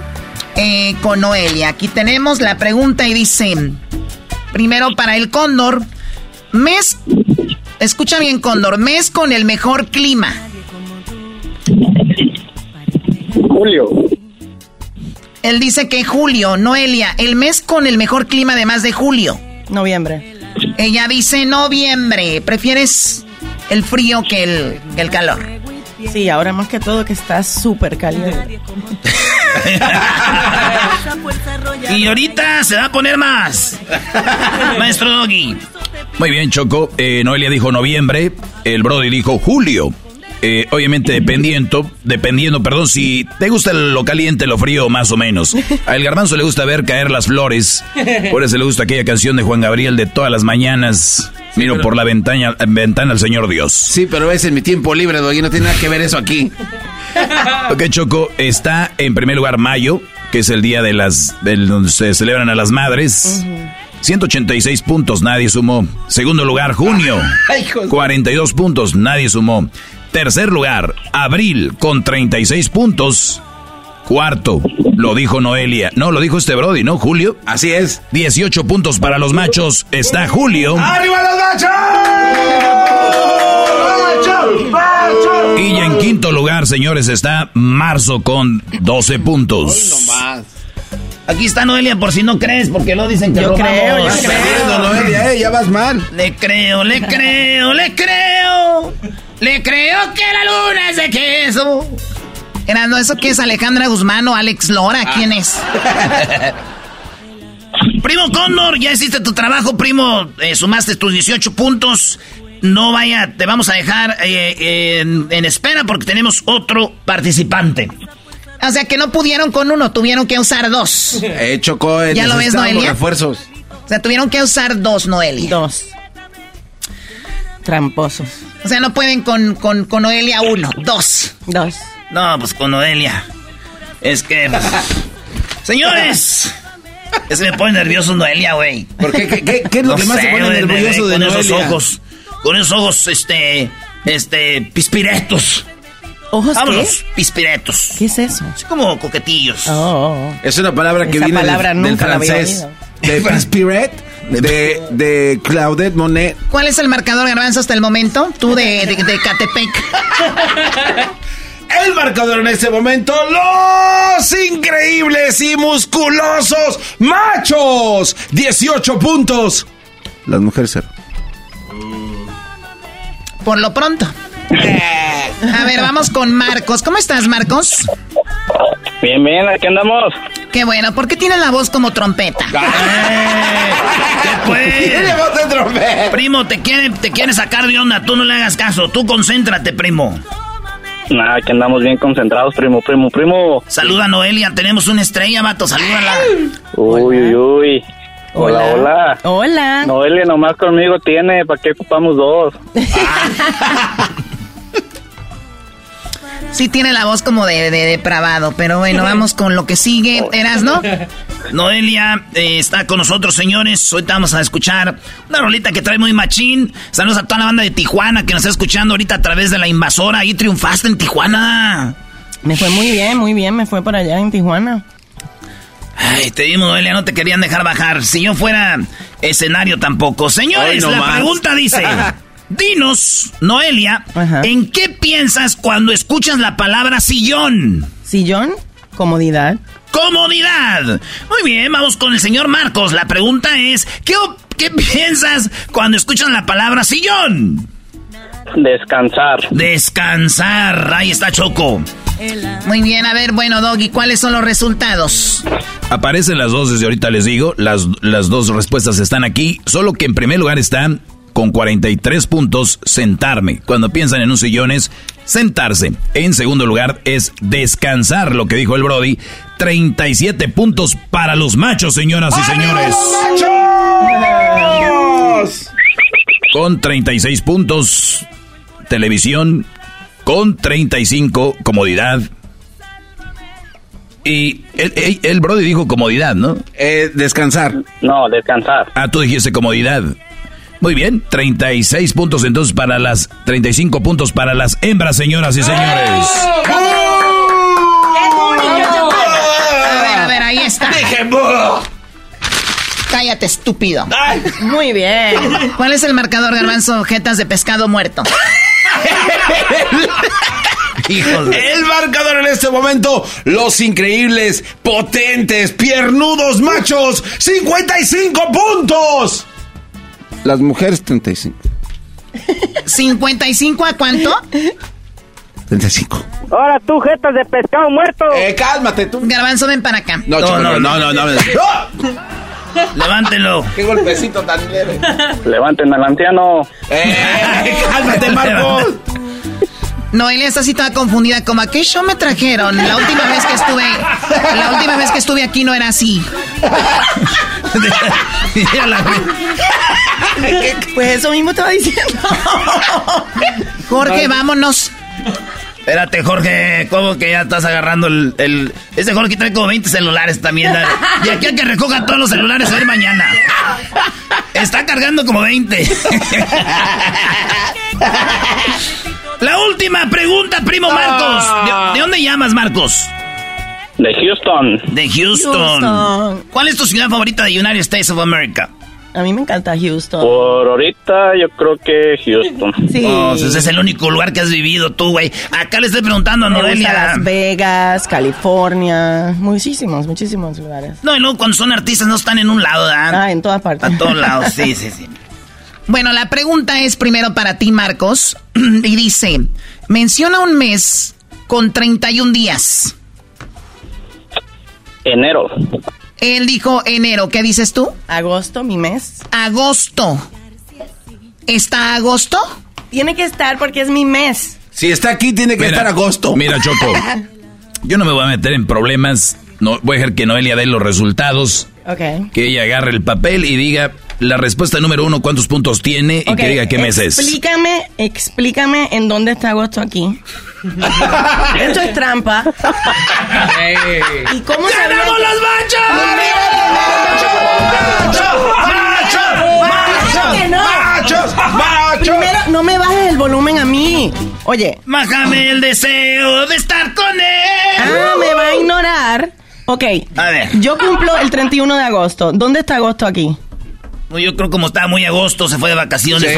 S4: eh, con Noelia. Aquí tenemos la pregunta y dice, primero para el cóndor, mes, escucha bien cóndor, mes con el mejor clima.
S27: Julio.
S4: Él dice que julio, Noelia, el mes con el mejor clima además de julio.
S18: Noviembre.
S4: Ella dice noviembre, prefieres el frío que el, el calor.
S18: Sí, ahora más que todo que está súper caliente.
S8: Y ahorita se va a poner más. Maestro Doggy.
S5: Muy bien, Choco. Eh, Noelia dijo noviembre, el Brody dijo julio. Eh, obviamente dependiendo, dependiendo, perdón, si te gusta lo caliente, lo frío, más o menos. Al garbanzo le gusta ver caer las flores. Por eso le gusta aquella canción de Juan Gabriel de todas las mañanas. Miro por la ventana, ventana al Señor Dios.
S6: Sí, pero es en mi tiempo libre, Doggy. No tiene nada que ver eso aquí.
S5: Ok, Choco, está en primer lugar mayo, que es el día de las, del donde se celebran a las madres. 186 puntos, nadie sumó. Segundo lugar, junio. 42 puntos, nadie sumó. Tercer lugar, abril, con 36 puntos. Cuarto, lo dijo Noelia. No, lo dijo este Brody, ¿no? Julio.
S6: Así es.
S5: 18 puntos para los machos. Está Julio.
S6: ¡Arriba los machos!
S5: Y en quinto lugar, señores, está marzo con 12 puntos.
S8: Aquí está Noelia por si no crees, porque lo dicen que
S18: Yo
S8: robamos.
S18: creo, yo
S6: perdiendo, Noelia, eh, ya vas mal.
S8: Le creo, le creo, le creo. Le creo que la luna es de queso.
S4: Erasno, ¿eso qué es Alejandra Guzmán o Alex Lora? ¿Quién es?
S8: Primo Cóndor, ya hiciste tu trabajo, primo. Eh, sumaste tus 18 puntos. No vaya, te vamos a dejar eh, en, en espera porque tenemos otro participante.
S4: O sea, que no pudieron con uno, tuvieron que usar dos.
S6: Eh, Choco, eh,
S4: ¿Ya lo ves, Noelia?
S6: refuerzos.
S4: O sea, tuvieron que usar dos, Noelia.
S18: Dos. Tramposos.
S4: O sea, no pueden con, con, con Noelia uno, dos.
S18: Dos.
S8: No, pues con Noelia. Es que. pues, Señores. Es que me pone nervioso Noelia, güey.
S6: ¿Por qué? ¿Qué, qué- qué es lo
S8: No
S6: que más
S8: sé,
S6: te pone nervioso
S8: ve
S6: de
S8: con esos
S6: Noelia?
S8: ojos. Con esos ojos, este. Este. Pispiretos.
S18: ¿Ojos
S8: Vámonos, pispiretos.
S18: qué? ¿Qué es eso?
S8: Como coquetillos.
S18: Oh, oh, oh.
S6: Es una palabra que
S18: Esa
S6: viene del-
S18: palabra
S6: del,
S18: nunca la había
S6: francés. De Pispiret, de, de Claudette Monet.
S4: ¿Cuál es el marcador, Garbanzo, hasta el momento? Tú de, de, de Catepec.
S6: El marcador en este momento, los increíbles y musculosos machos. 18 puntos. Las mujeres cero.
S4: Por lo pronto. A ver, vamos con Marcos. ¿Cómo estás, Marcos?
S27: Bien, bien, aquí andamos.
S4: Qué bueno. ¿Por qué tienes la voz como trompeta?
S8: ¿Qué pues?
S6: Tiene voz de trompeta.
S8: Primo, te quiere, te quiere sacar de onda. Tú no le hagas caso. Tú concéntrate, primo.
S27: Nada, aquí andamos bien concentrados, primo, primo, primo.
S8: Saluda a Noelia. Tenemos una estrella, vato. Salúdala.
S27: Uy, uy, uy. Hola, hola.
S18: Hola.
S27: Noelia nomás conmigo tiene, ¿para qué ocupamos dos?
S4: Sí tiene la voz como de, de depravado, pero bueno, vamos con lo que sigue. Eras, ¿no?
S8: Noelia eh, está con nosotros, señores. Hoy vamos a escuchar una rolita que trae muy machín. Saludos a toda la banda de Tijuana que nos está escuchando ahorita a través de la invasora. Ahí triunfaste en Tijuana.
S18: Me fue muy bien, muy bien. Me fue por allá en Tijuana.
S8: Ay, te dimos, Noelia, no te querían dejar bajar. Si yo fuera escenario tampoco. Señores, la pregunta dice... Dinos, Noelia, ¿en qué piensas cuando escuchas la palabra sillón?
S18: ¿Sillón? Comodidad.
S8: Comodidad. Muy bien, vamos con el señor Marcos. La pregunta es, ¿qué, qué piensas cuando escuchas la palabra sillón?
S24: Descansar.
S8: Descansar. Ahí está Choco.
S4: Muy bien, a ver, bueno, Doggy, ¿cuáles son los resultados?
S5: Aparecen las dos desde ahorita, les digo. Las, las dos respuestas están aquí. Solo que en primer lugar están con 43 puntos, sentarme. Cuando piensan en un sillón es sentarse. En segundo lugar es descansar, lo que dijo el Brody. 37 puntos para los machos, señoras y señores. Con 36 puntos, televisión. Con 35, comodidad. Y el, Brody dijo comodidad, ¿no?
S6: Eh, descansar.
S24: No, descansar.
S5: Ah, tú dijiste comodidad. Muy bien, 36 puntos entonces para las 35 puntos para las hembras, señoras y señores.
S4: A ver, a ver, ahí está. Cállate, estúpido.
S18: Muy bien.
S4: ¿Cuál es el marcador, garbanzo? Jetas de pescado muerto.
S6: El marcador en este momento, los increíbles, potentes, piernudos machos, 55 puntos. Las mujeres 35.
S4: ¿55 a cuánto?
S6: 35.
S24: Ahora tú, jetas de pescado muerto.
S6: Eh, cálmate tú.
S4: Garbanzo, ven para acá.
S6: No, no, no, no, no. no,
S8: Levántenlo.
S6: Qué golpecito tan leve.
S24: Levanten al anciano.
S6: Eh, cálmate, Marcos.
S4: Noelia está así toda confundida, como a qué show me trajeron. La última vez que estuve, la última vez que estuve aquí no era así.
S18: pues eso mismo estaba diciendo.
S4: Jorge, vámonos.
S8: Espérate, Jorge, ¿cómo que ya estás agarrando el, el... Ese Jorge trae como 20 celulares también. Y aquí hay que recoja todos los celulares a ver mañana. Está cargando como 20. La última pregunta, primo Marcos. ¿De, dónde llamas, Marcos?
S24: De Houston.
S8: De Houston. ¿Cuál es tu ciudad favorita de United States of America?
S18: A mí me encanta Houston.
S24: Por ahorita yo creo que Houston.
S18: Sí.
S8: Oh, ese es el único lugar que has vivido tú, güey. Acá le estoy preguntando a Noelia.
S18: Las Vegas, California, muchísimos, muchísimos lugares.
S8: No, y luego cuando son artistas no están en un lado, ¿verdad?
S18: Ah, en todas partes.
S8: A todos lados, sí, sí, sí.
S4: Bueno, la pregunta es primero para ti, Marcos. y dice, menciona un mes con 31 días.
S24: Enero.
S4: Él dijo enero. ¿Qué dices tú?
S18: Agosto, mi mes.
S4: Agosto. ¿Está agosto?
S18: Tiene que estar porque es mi mes.
S6: Si está aquí, tiene que estar agosto.
S5: Mira, Choco. yo no me voy a meter en problemas. No, voy a dejar que Noelia dé los resultados.
S18: Ok.
S5: Que ella agarre el papel y diga la respuesta número uno, cuántos puntos tiene y que diga qué mes es.
S18: Explícame, explícame en dónde está agosto aquí. Esto es trampa. ¿Y cómo se
S8: ¡Ganamos las
S18: machos! ¡Machos! ¡Machos! Primero, no me bajes el volumen a mí. Oye.
S8: Bájame el deseo de estar con él.
S18: Ah, me va a ignorar. Ok.
S8: A ver.
S18: Yo cumplo el 31 de agosto. ¿Dónde está agosto aquí?
S8: Yo creo como estaba muy agosto, se fue de vacaciones.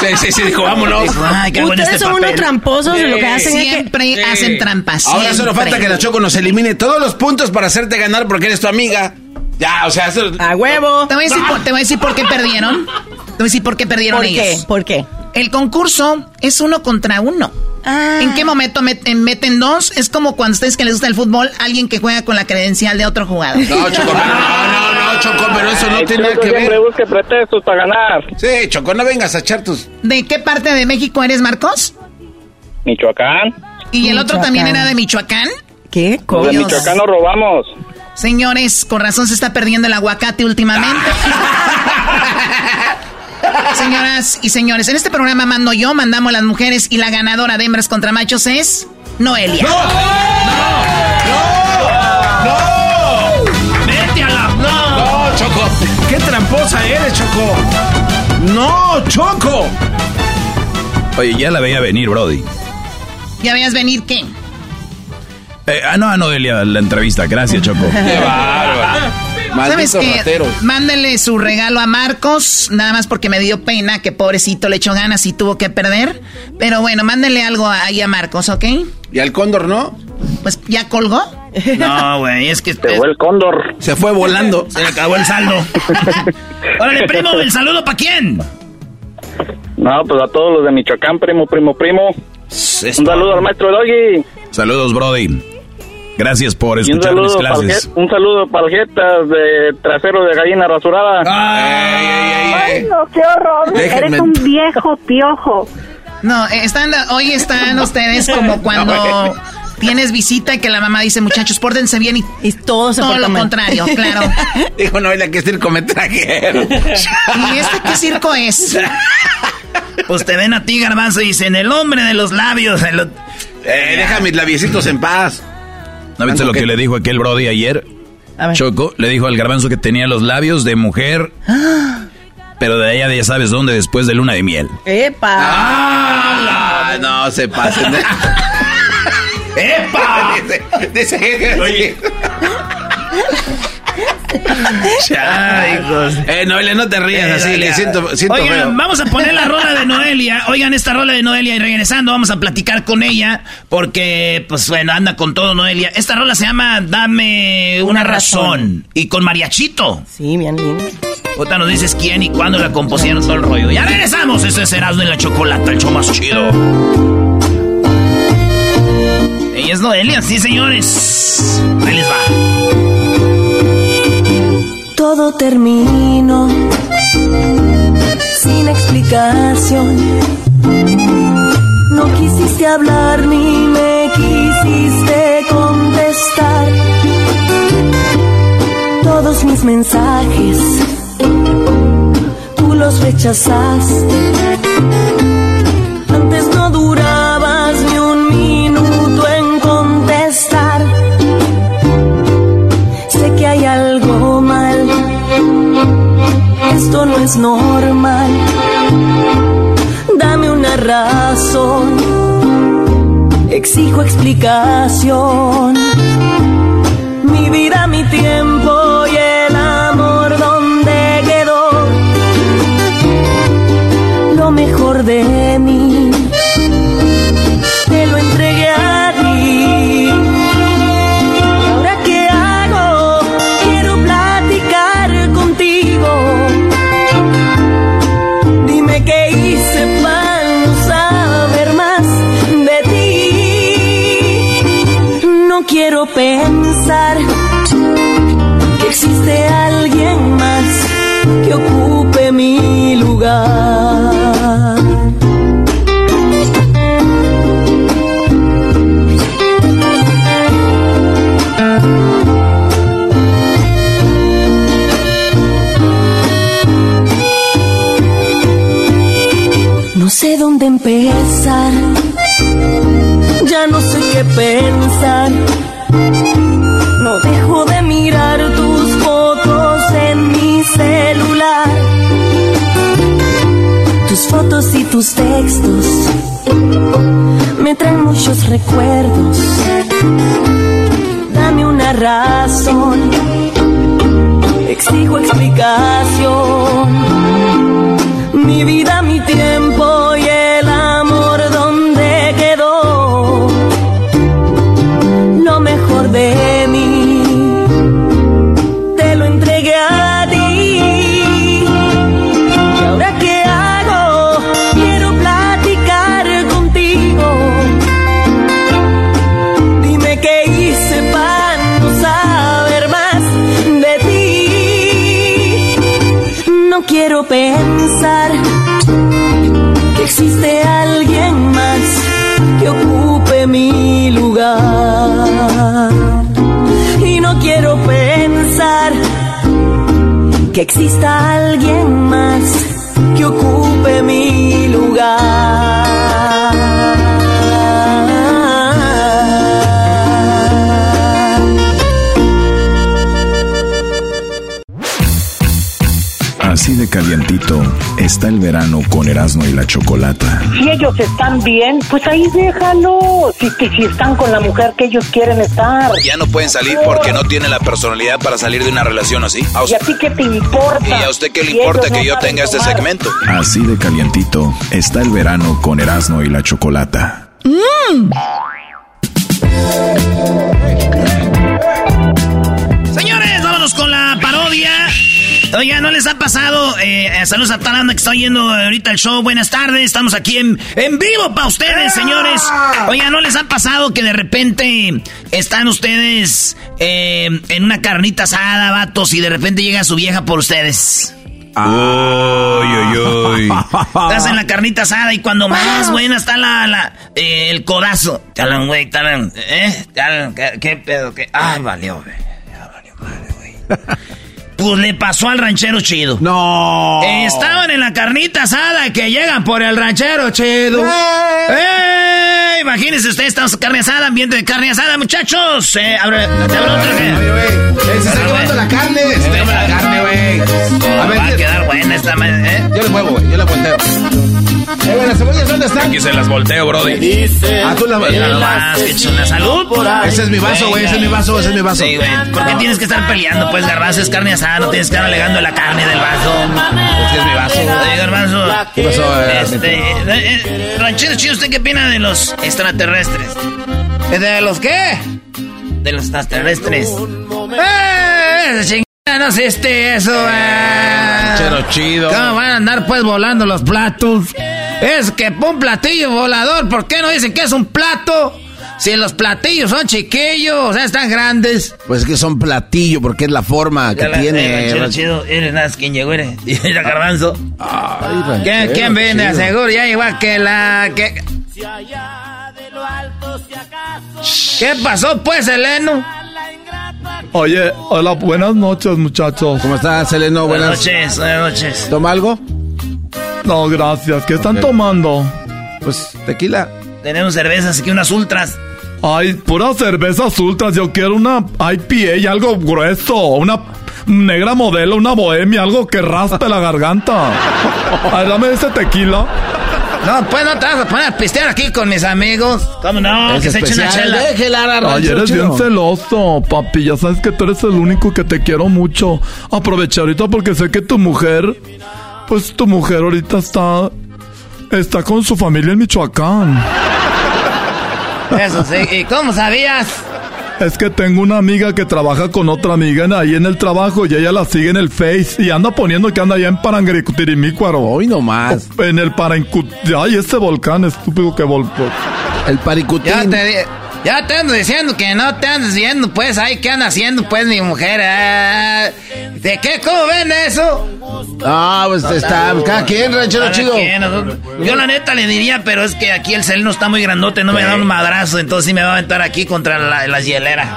S6: Sí, sí, sí, dijo, vámonos.
S18: Ustedes
S8: este
S18: son unos tramposos y lo que hacen
S4: siempre
S18: es que...
S4: hacen trampas.
S6: Ahora solo falta que la Choco nos elimine todos los puntos para hacerte ganar porque eres tu amiga. Ya, o sea, eso...
S18: a huevo.
S4: Te voy a decir, por, te voy a decir por qué perdieron. Te voy a decir por qué perdieron
S18: ¿Por
S4: ellos.
S18: qué? ¿Por qué?
S4: El concurso es uno contra uno.
S18: Ah.
S4: ¿En qué momento meten, meten dos? Es como cuando a ustedes que les gusta el fútbol, alguien que juega con la credencial de otro jugador.
S6: No, Choco, no, no, no, Choco, pero eso no
S24: Ay,
S6: tiene
S24: Choco
S6: que ver.
S24: siempre busque pretextos para ganar.
S6: Sí, Choco, no vengas a echar tus...
S4: ¿De qué parte de México eres, Marcos?
S24: Michoacán.
S4: ¿Y el otro también era de Michoacán?
S18: ¿Qué?
S24: Los de. Michoacán nos robamos.
S4: Señores, con razón se está perdiendo el aguacate últimamente. Señoras y señores, en este programa mando yo, mandamos las mujeres y la ganadora de hembras contra machos es Noelia.
S8: ¡Vete a
S6: Choco. No, Choco.
S5: Oye, ya la veía venir, Brody.
S4: ¿Ya veías venir qué?
S5: Eh, ah, no, a Noelia, la entrevista. Gracias, Choco.
S6: Qué bárbaro.
S4: ¿Sabes qué?
S6: rateros.
S4: Mándele su regalo a Marcos, nada más porque me dio pena que pobrecito le echó ganas y tuvo que perder. Pero bueno, mándele algo ahí a Marcos, ¿ok?
S6: ¿Y al cóndor no?
S4: Pues ya colgó.
S8: No, güey, es que...
S24: Se fue el cóndor.
S6: Se fue volando.
S8: Se le acabó el saldo. Órale, primo, ¿el saludo para quién?
S24: No, pues a todos los de Michoacán, primo, primo, primo. Un saludo al maestro Doggy.
S5: Saludos, Brody. Gracias por escuchar mis clases.
S24: un saludo para el Jetas de trasero de gallina rasurada.
S30: Ay, no, qué horror.
S4: Déjenme-
S30: Eres un viejo piojo.
S4: No, eh, están, hoy están ustedes como cuando tienes visita y que la mamá dice, muchachos, pórtense bien y,
S18: todo,
S4: todo lo
S18: porta mal.
S4: contrario, claro.
S6: Dijo Noelia que es circometrajero.
S4: ¿Y este qué circo es?
S8: Pues te ven a ti, garbanzo, y dicen, el hombre de los labios. el-
S6: Eh, deja mis labiecitos en paz.
S5: ¿No viste lo que le dijo aquel Brody ayer? Choco le dijo al garbanzo que tenía los labios de mujer, pero de ella ya sabes dónde después de luna de miel.
S18: ¡Epa!
S6: Ah, no se pasen.
S8: ¡Epa!
S6: dice, dice-
S8: Oye.
S6: Ay, hijos. Eh, Noelia, no te rías así, que siento, siento
S8: Oigan,
S6: feo.
S8: vamos a poner la rola de Noelia. Oigan, esta rola de Noelia y regresando vamos a platicar con ella porque, pues bueno, anda con todo Noelia. Esta rola se llama Dame una,
S18: Una
S8: razón.
S18: razón.
S8: y con mariachito.
S18: Sí, bien lindo.
S8: Ahorita nos dices quién y cuándo la compusieron todo el rollo. Ya regresamos. Ese es Erasmo y la Chocolata, el show más chido. Es Noelia, sí, señores. Ahí les va.
S16: Todo terminó sin explicación. No quisiste hablar ni me quisiste contestar. Todos mis mensajes tú los rechazaste. Esto no es normal. Dame una razón. Exijo explicación. Mi vida, mi tiempo pensar. No dejo de mirar tus fotos en mi celular. Tus fotos y tus textos me traen muchos recuerdos. Dame una razón, exijo explicación. Mi vida, mi tiempo exista alguien más que ocupe mi lugar.
S28: Así de calientito está el verano con Erasmo y la Chocolata.
S31: Si ellos están bien, pues ahí déjalo. Si, si, si están con la mujer que ellos quieren estar.
S2: Ya no pueden salir porque no tienen la personalidad para salir de una relación así.
S31: ¿Y a ti qué te importa?
S2: ¿Y a usted qué le importa que
S31: no
S2: yo tenga este segmento?
S28: Así de calientito está el verano con Erasmo y la Chocolata.
S8: Oiga, ¿no les ha pasado? Eh, eh, saludos a toda la banda que está oyendo ahorita el show. Buenas tardes, estamos aquí en, en vivo para ustedes, señores. Oiga, ¿no les ha pasado que de repente están ustedes eh, en una carnita asada, vatos, y de repente llega su vieja por ustedes?
S5: Uy, uy, uy.
S8: Estás en la carnita asada y cuando más buena está la, la eh, el codazo. Talan, güey, talan, ¿eh? Talan, ¿qué, qué pedo? ¿Qué? Ay, valió, güey. Ya valió madre, güey. Pues le pasó al ranchero chido.
S6: No.
S8: Estaban en la carnita asada que llegan por el ranchero chido. ¡Eh! Imagínense ustedes, estamos carne asada, ambiente de carne asada, muchachos. Eh, abre, ¿te abro otra qué?
S6: Se está quemando la carne. Se está la carne, güey. A ver,
S8: Va a quedar buena esta madre, ¿eh?
S6: yo le muevo, güey. Yo le volteo. Eh, güey, las cebollas, ¿dónde están?
S5: Aquí se las volteo, Brody.
S6: Ah, tú la
S8: Mira nomás, que chula salud.
S6: Ese es mi vaso, güey. Ese es mi vaso, ese es mi vaso.
S8: Sí, güey. ¿Por qué tienes que estar peleando? Pues, garbanzo es carne asada, no tienes que estar alegando la carne del vaso.
S6: Ese es mi vaso.
S8: Oye, garbanzo.
S6: ¿Qué pasó, eh,
S8: Este, eh, eh, ranchero chido, ¿usted qué opina de los extraterrestres? ¿De los qué? De los extraterrestres. ¡Eh! No sé este, eso, eh.
S6: Chero chido.
S8: ¿Cómo van a andar pues volando los platos? Es que un platillo volador, ¿por qué no dicen que es un plato? Si los platillos son chiquillos, o sea, están grandes.
S6: Pues es que son platillo porque es la forma que
S8: la-
S6: tiene.
S8: eh, chido, chido. Eres nada, ¿quién llegó? Eres. Era garbanzo.
S6: Ay,
S8: ¿Quién, viene?
S6: chido.
S8: Seguro, ya igual que la... Que... ¿Qué pasó pues, Eleno?
S11: Oye, hola, buenas noches, muchachos.
S6: ¿Cómo estás, Seleno?
S8: Buenas
S6: Buenas.
S8: noches, buenas noches.
S6: ¿Toma algo?
S11: No, gracias. ¿Qué están tomando?
S6: Pues tequila.
S8: Tenemos cervezas aquí, unas ultras.
S11: Ay, pura cervezas ultras. Yo quiero una IPA y algo grueso. Una negra modelo, una bohemia, algo que raspe la garganta. Ay, dame ese tequila.
S8: No, pues no te vas a poner a pistear aquí con mis amigos. ¿Cómo no?
S6: Es
S8: que se eche una chela.
S6: Déjela,
S11: Ay, eres
S6: chido.
S11: bien celoso, papi. Ya sabes que tú eres el único que te quiero mucho. Aproveché ahorita porque sé que tu mujer, pues tu mujer ahorita está, está con su familia en Michoacán.
S8: Eso sí. ¿Y cómo sabías?
S11: Es que tengo una amiga que trabaja con otra amiga en- ahí en el trabajo y ella la sigue en el Face y anda poniendo que anda allá en Parangaricutirimícuaro.
S6: Hoy nomás.
S11: En el Parancut... Ay, ese volcán estúpido que volcó.
S6: El paricutín.
S8: Ya te, di- ya te ando diciendo que no te andes viendo, pues, ahí, ¿qué anda haciendo, pues, mi mujer? Ah, ¿De qué? ¿Cómo ven eso?
S6: Ah, pues está. Cada quien, ranchero
S8: Cada
S6: chido.
S8: quien, nosotros- Yo la neta le diría, pero es que aquí el celeno está muy grandote, no me da un madrazo, entonces sí me va a aventar aquí contra la, la hielera.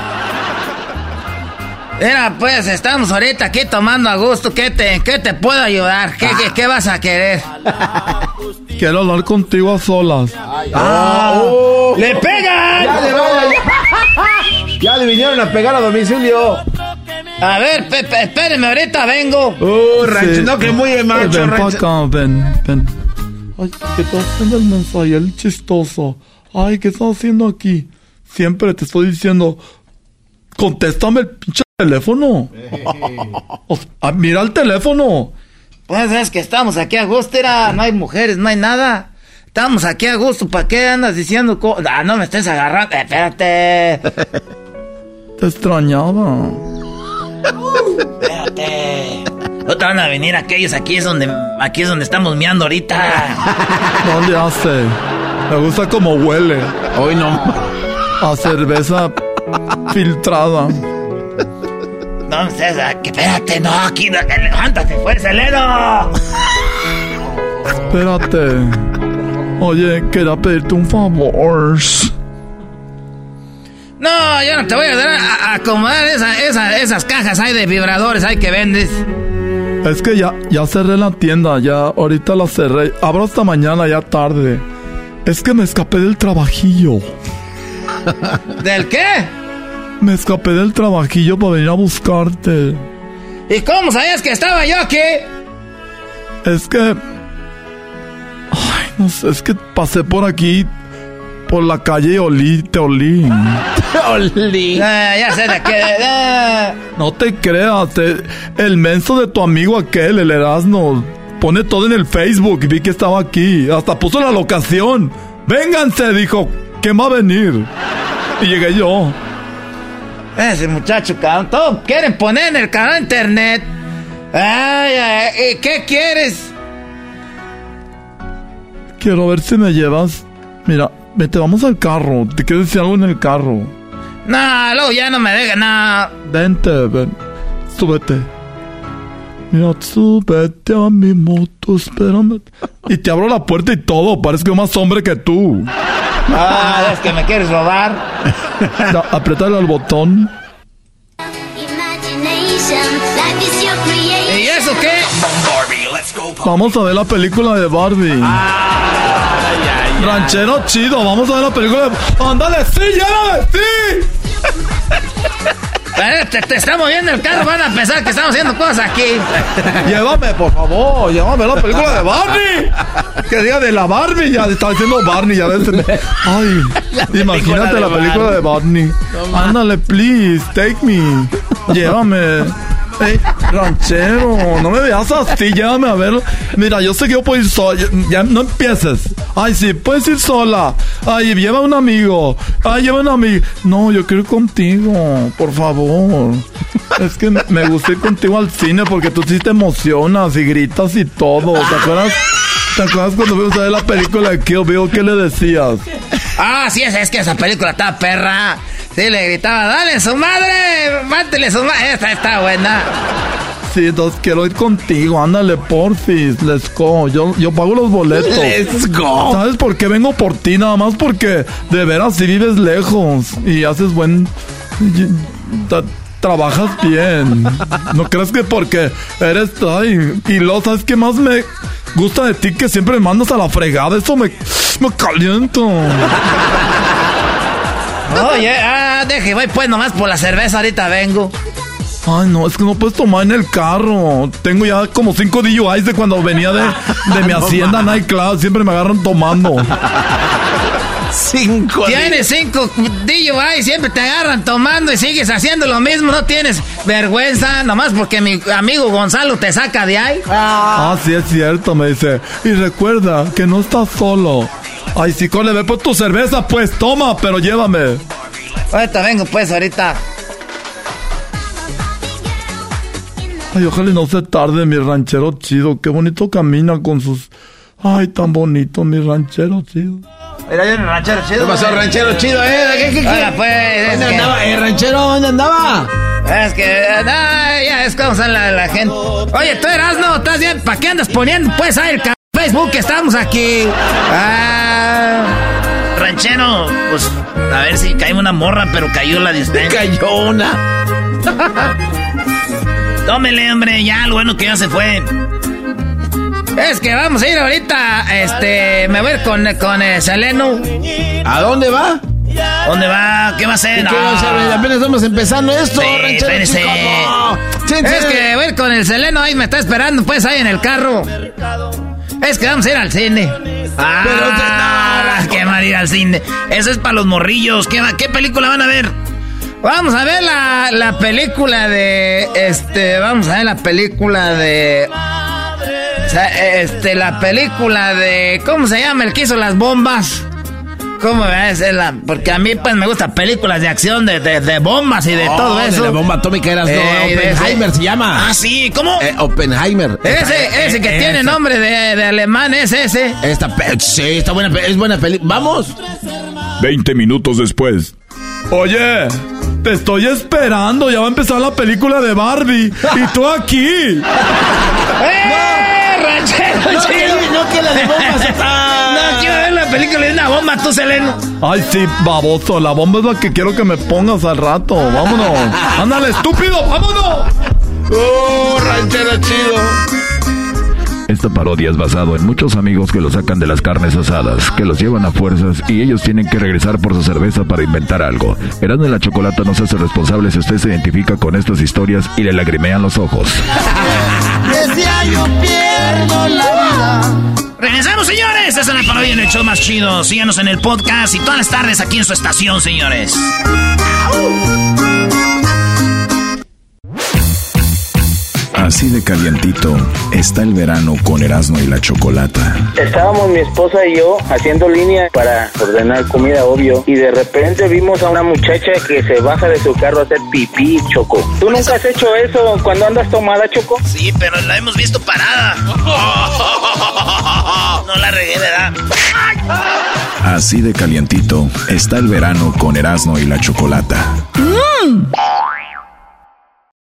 S8: Mira, pues, estamos ahorita aquí tomando a gusto. ¿Qué te, qué te puedo ayudar? ¿Qué, qué, qué vas a querer?
S11: Quiero hablar contigo a solas.
S6: Ah, oh.
S8: ¡Le pegan!
S6: Ya le Ya le vinieron a pegar a domicilio.
S8: A ver, Pepe, espéreme, ahorita vengo.
S6: Uh, rancho,
S11: Sí.
S6: no que muy macho,
S11: Ven pa'
S6: rancho.
S11: acá, ven, ven. Ay, ¿qué estás haciendo el mensaje? El chistoso. Ay, ¿qué estás haciendo aquí? Siempre te estoy diciendo, contéstame el pinche teléfono. Ah, mira el teléfono.
S8: Pues es que estamos aquí a gusto, era, no hay mujeres, no hay nada. Estamos aquí a gusto, ¿para qué andas diciendo? co- Ah, no me estés agarrando, Eh, espérate.
S11: Te extrañaba.
S8: Espérate. No te van a venir aquellos, aquí es donde, aquí es donde estamos meando ahorita.
S11: No le hace. Me gusta como huele.
S6: Hoy no.
S11: A cerveza filtrada.
S8: No ah, que espérate, no, aquí, no, levántate, pues, Eleno.
S11: Espérate. Oye, quería pedirte un favor.
S8: No, yo no te voy a ayudar a, a acomodar esa- esa- esas cajas ahí de vibradores ahí que vendes.
S11: Es que ya, ya cerré la tienda, ya ahorita la cerré. Abro hasta mañana, ya tarde. Es que me escapé del trabajillo.
S8: ¿Del qué?
S11: Me escapé del trabajillo para venir a buscarte.
S8: ¿Y cómo sabías que estaba yo aquí?
S11: Es que... Ay, no sé, es que pasé por aquí, por la calle y olí, te olí.
S4: Te olí.
S8: Ah, ya sé de qué. ah.
S11: No te creas, te- el menso de tu amigo aquel, el Erasmo, pone todo en el Facebook y vi que estaba aquí. Hasta puso la locación. Vénganse, dijo, ¿quién va a venir? Y llegué yo.
S8: Ese muchacho, cabrón. Todo quieren poner en el canal de internet. Ay, ay, ¿y ¿qué quieres?
S11: Quiero ver si me llevas. Mira, vete, vamos al carro. Te quiero decir algo en el carro.
S8: No, luego ya no me deja nada.
S11: Vente, ven. Súbete. Mira, súbete a mi moto, espérame. Y te abro la puerta y todo. Parezco más hombre que tú.
S8: Ah, es que me quieres robar.
S11: Ya, apriétale al botón.
S8: ¿Y eso qué?
S11: Vamos a ver la película de Barbie. Ranchero chido, vamos a ver la película de... ¡Ándale, sí, llévame, sí!
S8: Te, te está moviendo el carro, van a pensar que estamos haciendo cosas aquí.
S11: Llévame, por favor, llévame la película de Barney. Que diga de la Barbie, ya está diciendo Barney, ya ves. Ay, imagínate la película de Barney. Ándale, please, take me. Llévame. Ey, ranchero, no me veas así, llévame a ver. Mira, yo sé que yo puedo ir sola. Ya, no empieces. Ay, sí, puedes ir sola. Ay, lleva un amigo. Ay, lleva un amigo. No, yo quiero ir contigo, por favor. Es que me gusta ir contigo al cine porque tú sí te emocionas y gritas y todo. ¿Te acuerdas? ¿Te acuerdas cuando fuimos a ver la película de Kill Bill? ¿Qué le decías?
S8: Ah, sí, es, es que esa película está perra. Sí, le gritaba, dale su madre, mátele su madre. Esta está buena.
S11: Sí, entonces quiero ir contigo. Ándale, porfis. Let's go. Yo, yo pago los boletos.
S4: Let's go.
S11: ¿Sabes por qué vengo por ti? Nada más porque de veras si vives lejos y haces buen... y- ta- trabajas bien. No crees que porque eres... Ay, y lo, ¿sabes qué más me gusta de ti? Que siempre me mandas a la fregada. Eso me, me caliento.
S8: Oye, ah, deje, voy pues nomás por la cerveza, ahorita vengo.
S11: Ay, no, es que no puedes tomar en el carro. Tengo ya como cinco DUIs de cuando venía de, de mi hacienda Nightclub. Siempre me agarran tomando.
S4: Cinco.
S8: Tienes cinco DUI, siempre te agarran tomando y sigues haciendo lo mismo. No tienes vergüenza, nomás porque mi amigo Gonzalo te saca de ahí.
S11: Ah, sí, es cierto, me dice. Y recuerda que no estás solo. Ay, si cole, ve por tu cerveza, pues toma, pero llévame.
S8: Ahorita vengo pues, ahorita.
S11: Ay, ojalá y no se tarde, mi ranchero chido. Qué bonito camina con sus. Ay, tan bonito, mi ranchero chido.
S8: Mira, yo el ranchero chido.
S6: ¿Qué pasó, ranchero chido, eh? ¿Qué, qué, qué?
S8: Hola, pues. es
S6: ¿Dónde
S8: que-
S6: andaba? Eh, ranchero, ¿dónde andaba?
S8: Es que, ah, ya es como la, la gente. Oye, tú eras, no, estás bien. ¿Para qué andas poniendo, pues, ahí el ca- Facebook que estamos aquí? Ah, ranchero, pues, a ver si cae una morra, pero cayó la dispensa.
S6: Cayó una.
S8: Tómele, hombre, ya, lo bueno que ya se fue. Es que vamos a ir ahorita, este, me voy a ir con, con eh, Seleno.
S6: ¿A dónde va?
S8: ¿Dónde va? ¿Qué va a hacer?
S6: ¿Y qué
S8: No.
S6: va a hacer? Apenas estamos empezando esto,
S8: Sí,
S6: ranchero
S8: espérese.
S6: chico. No. Sí, sí.
S8: Es que voy a ir con el Seleno, ahí me está esperando, pues, ahí en el carro. Es que vamos a ir al cine. Ah, qué mal ir al cine. Eso es para los morrillos. ¿Qué, ¿Qué película van a ver? Vamos a ver la, la película de. Este. Vamos a ver la película de. este, la película de. ¿Cómo se llama? El que hizo las bombas. ¿Cómo la.? Porque a mí, pues, me gustan películas de acción, de, de, de bombas y de
S6: Oh,
S8: todo
S6: de
S8: eso.
S6: la bomba atómica eras, no,
S8: Eh, de ese-
S6: Oppenheimer se llama.
S8: Ah, sí, ¿cómo?
S6: Eh, Oppenheimer.
S8: Ese, ese que
S6: Eh,
S8: tiene nombre de, de alemán es ese.
S6: Esta sí, está buena, es buena peli. Vamos.
S17: 20 minutos después.
S11: Oye, te estoy esperando. Ya va a empezar la película de Barbie. Y tú aquí.
S8: ¡Eh, ranchero
S6: No,
S8: chido!
S6: que- no, que la de bombas está-
S8: No, la película de una bomba, tú, Seleno.
S11: Ay, sí, baboso. La bomba es la que quiero que me pongas al rato. Vámonos. Ándale, estúpido. Vámonos.
S6: Oh, ranchero chido.
S28: Esta parodia es basado en muchos amigos que los sacan de las carnes asadas, que los llevan a fuerzas y ellos tienen que regresar por su cerveza para inventar algo. Erasmo y la Chocolata no se hace responsable si usted se identifica con estas historias y le lagrimean los ojos.
S16: Decía yo
S32: pierdo la vida.
S8: Regresamos, señores. Es la parodia en el show más chido. Síganos en el podcast y todas las tardes aquí en su estación, señores.
S1: Así de calientito está el verano con Erasmo y la Chocolata.
S33: Estábamos mi esposa y yo haciendo línea para ordenar comida, obvio, y de repente vimos a una muchacha que se baja de su carro a hacer pipí, Choco. ¿Tú nunca has hecho eso cuando andas tomada, Choco?
S8: Sí, pero la hemos visto parada. No la regué, ¿verdad?
S1: Así de calientito está el verano con Erasmo y la Chocolata.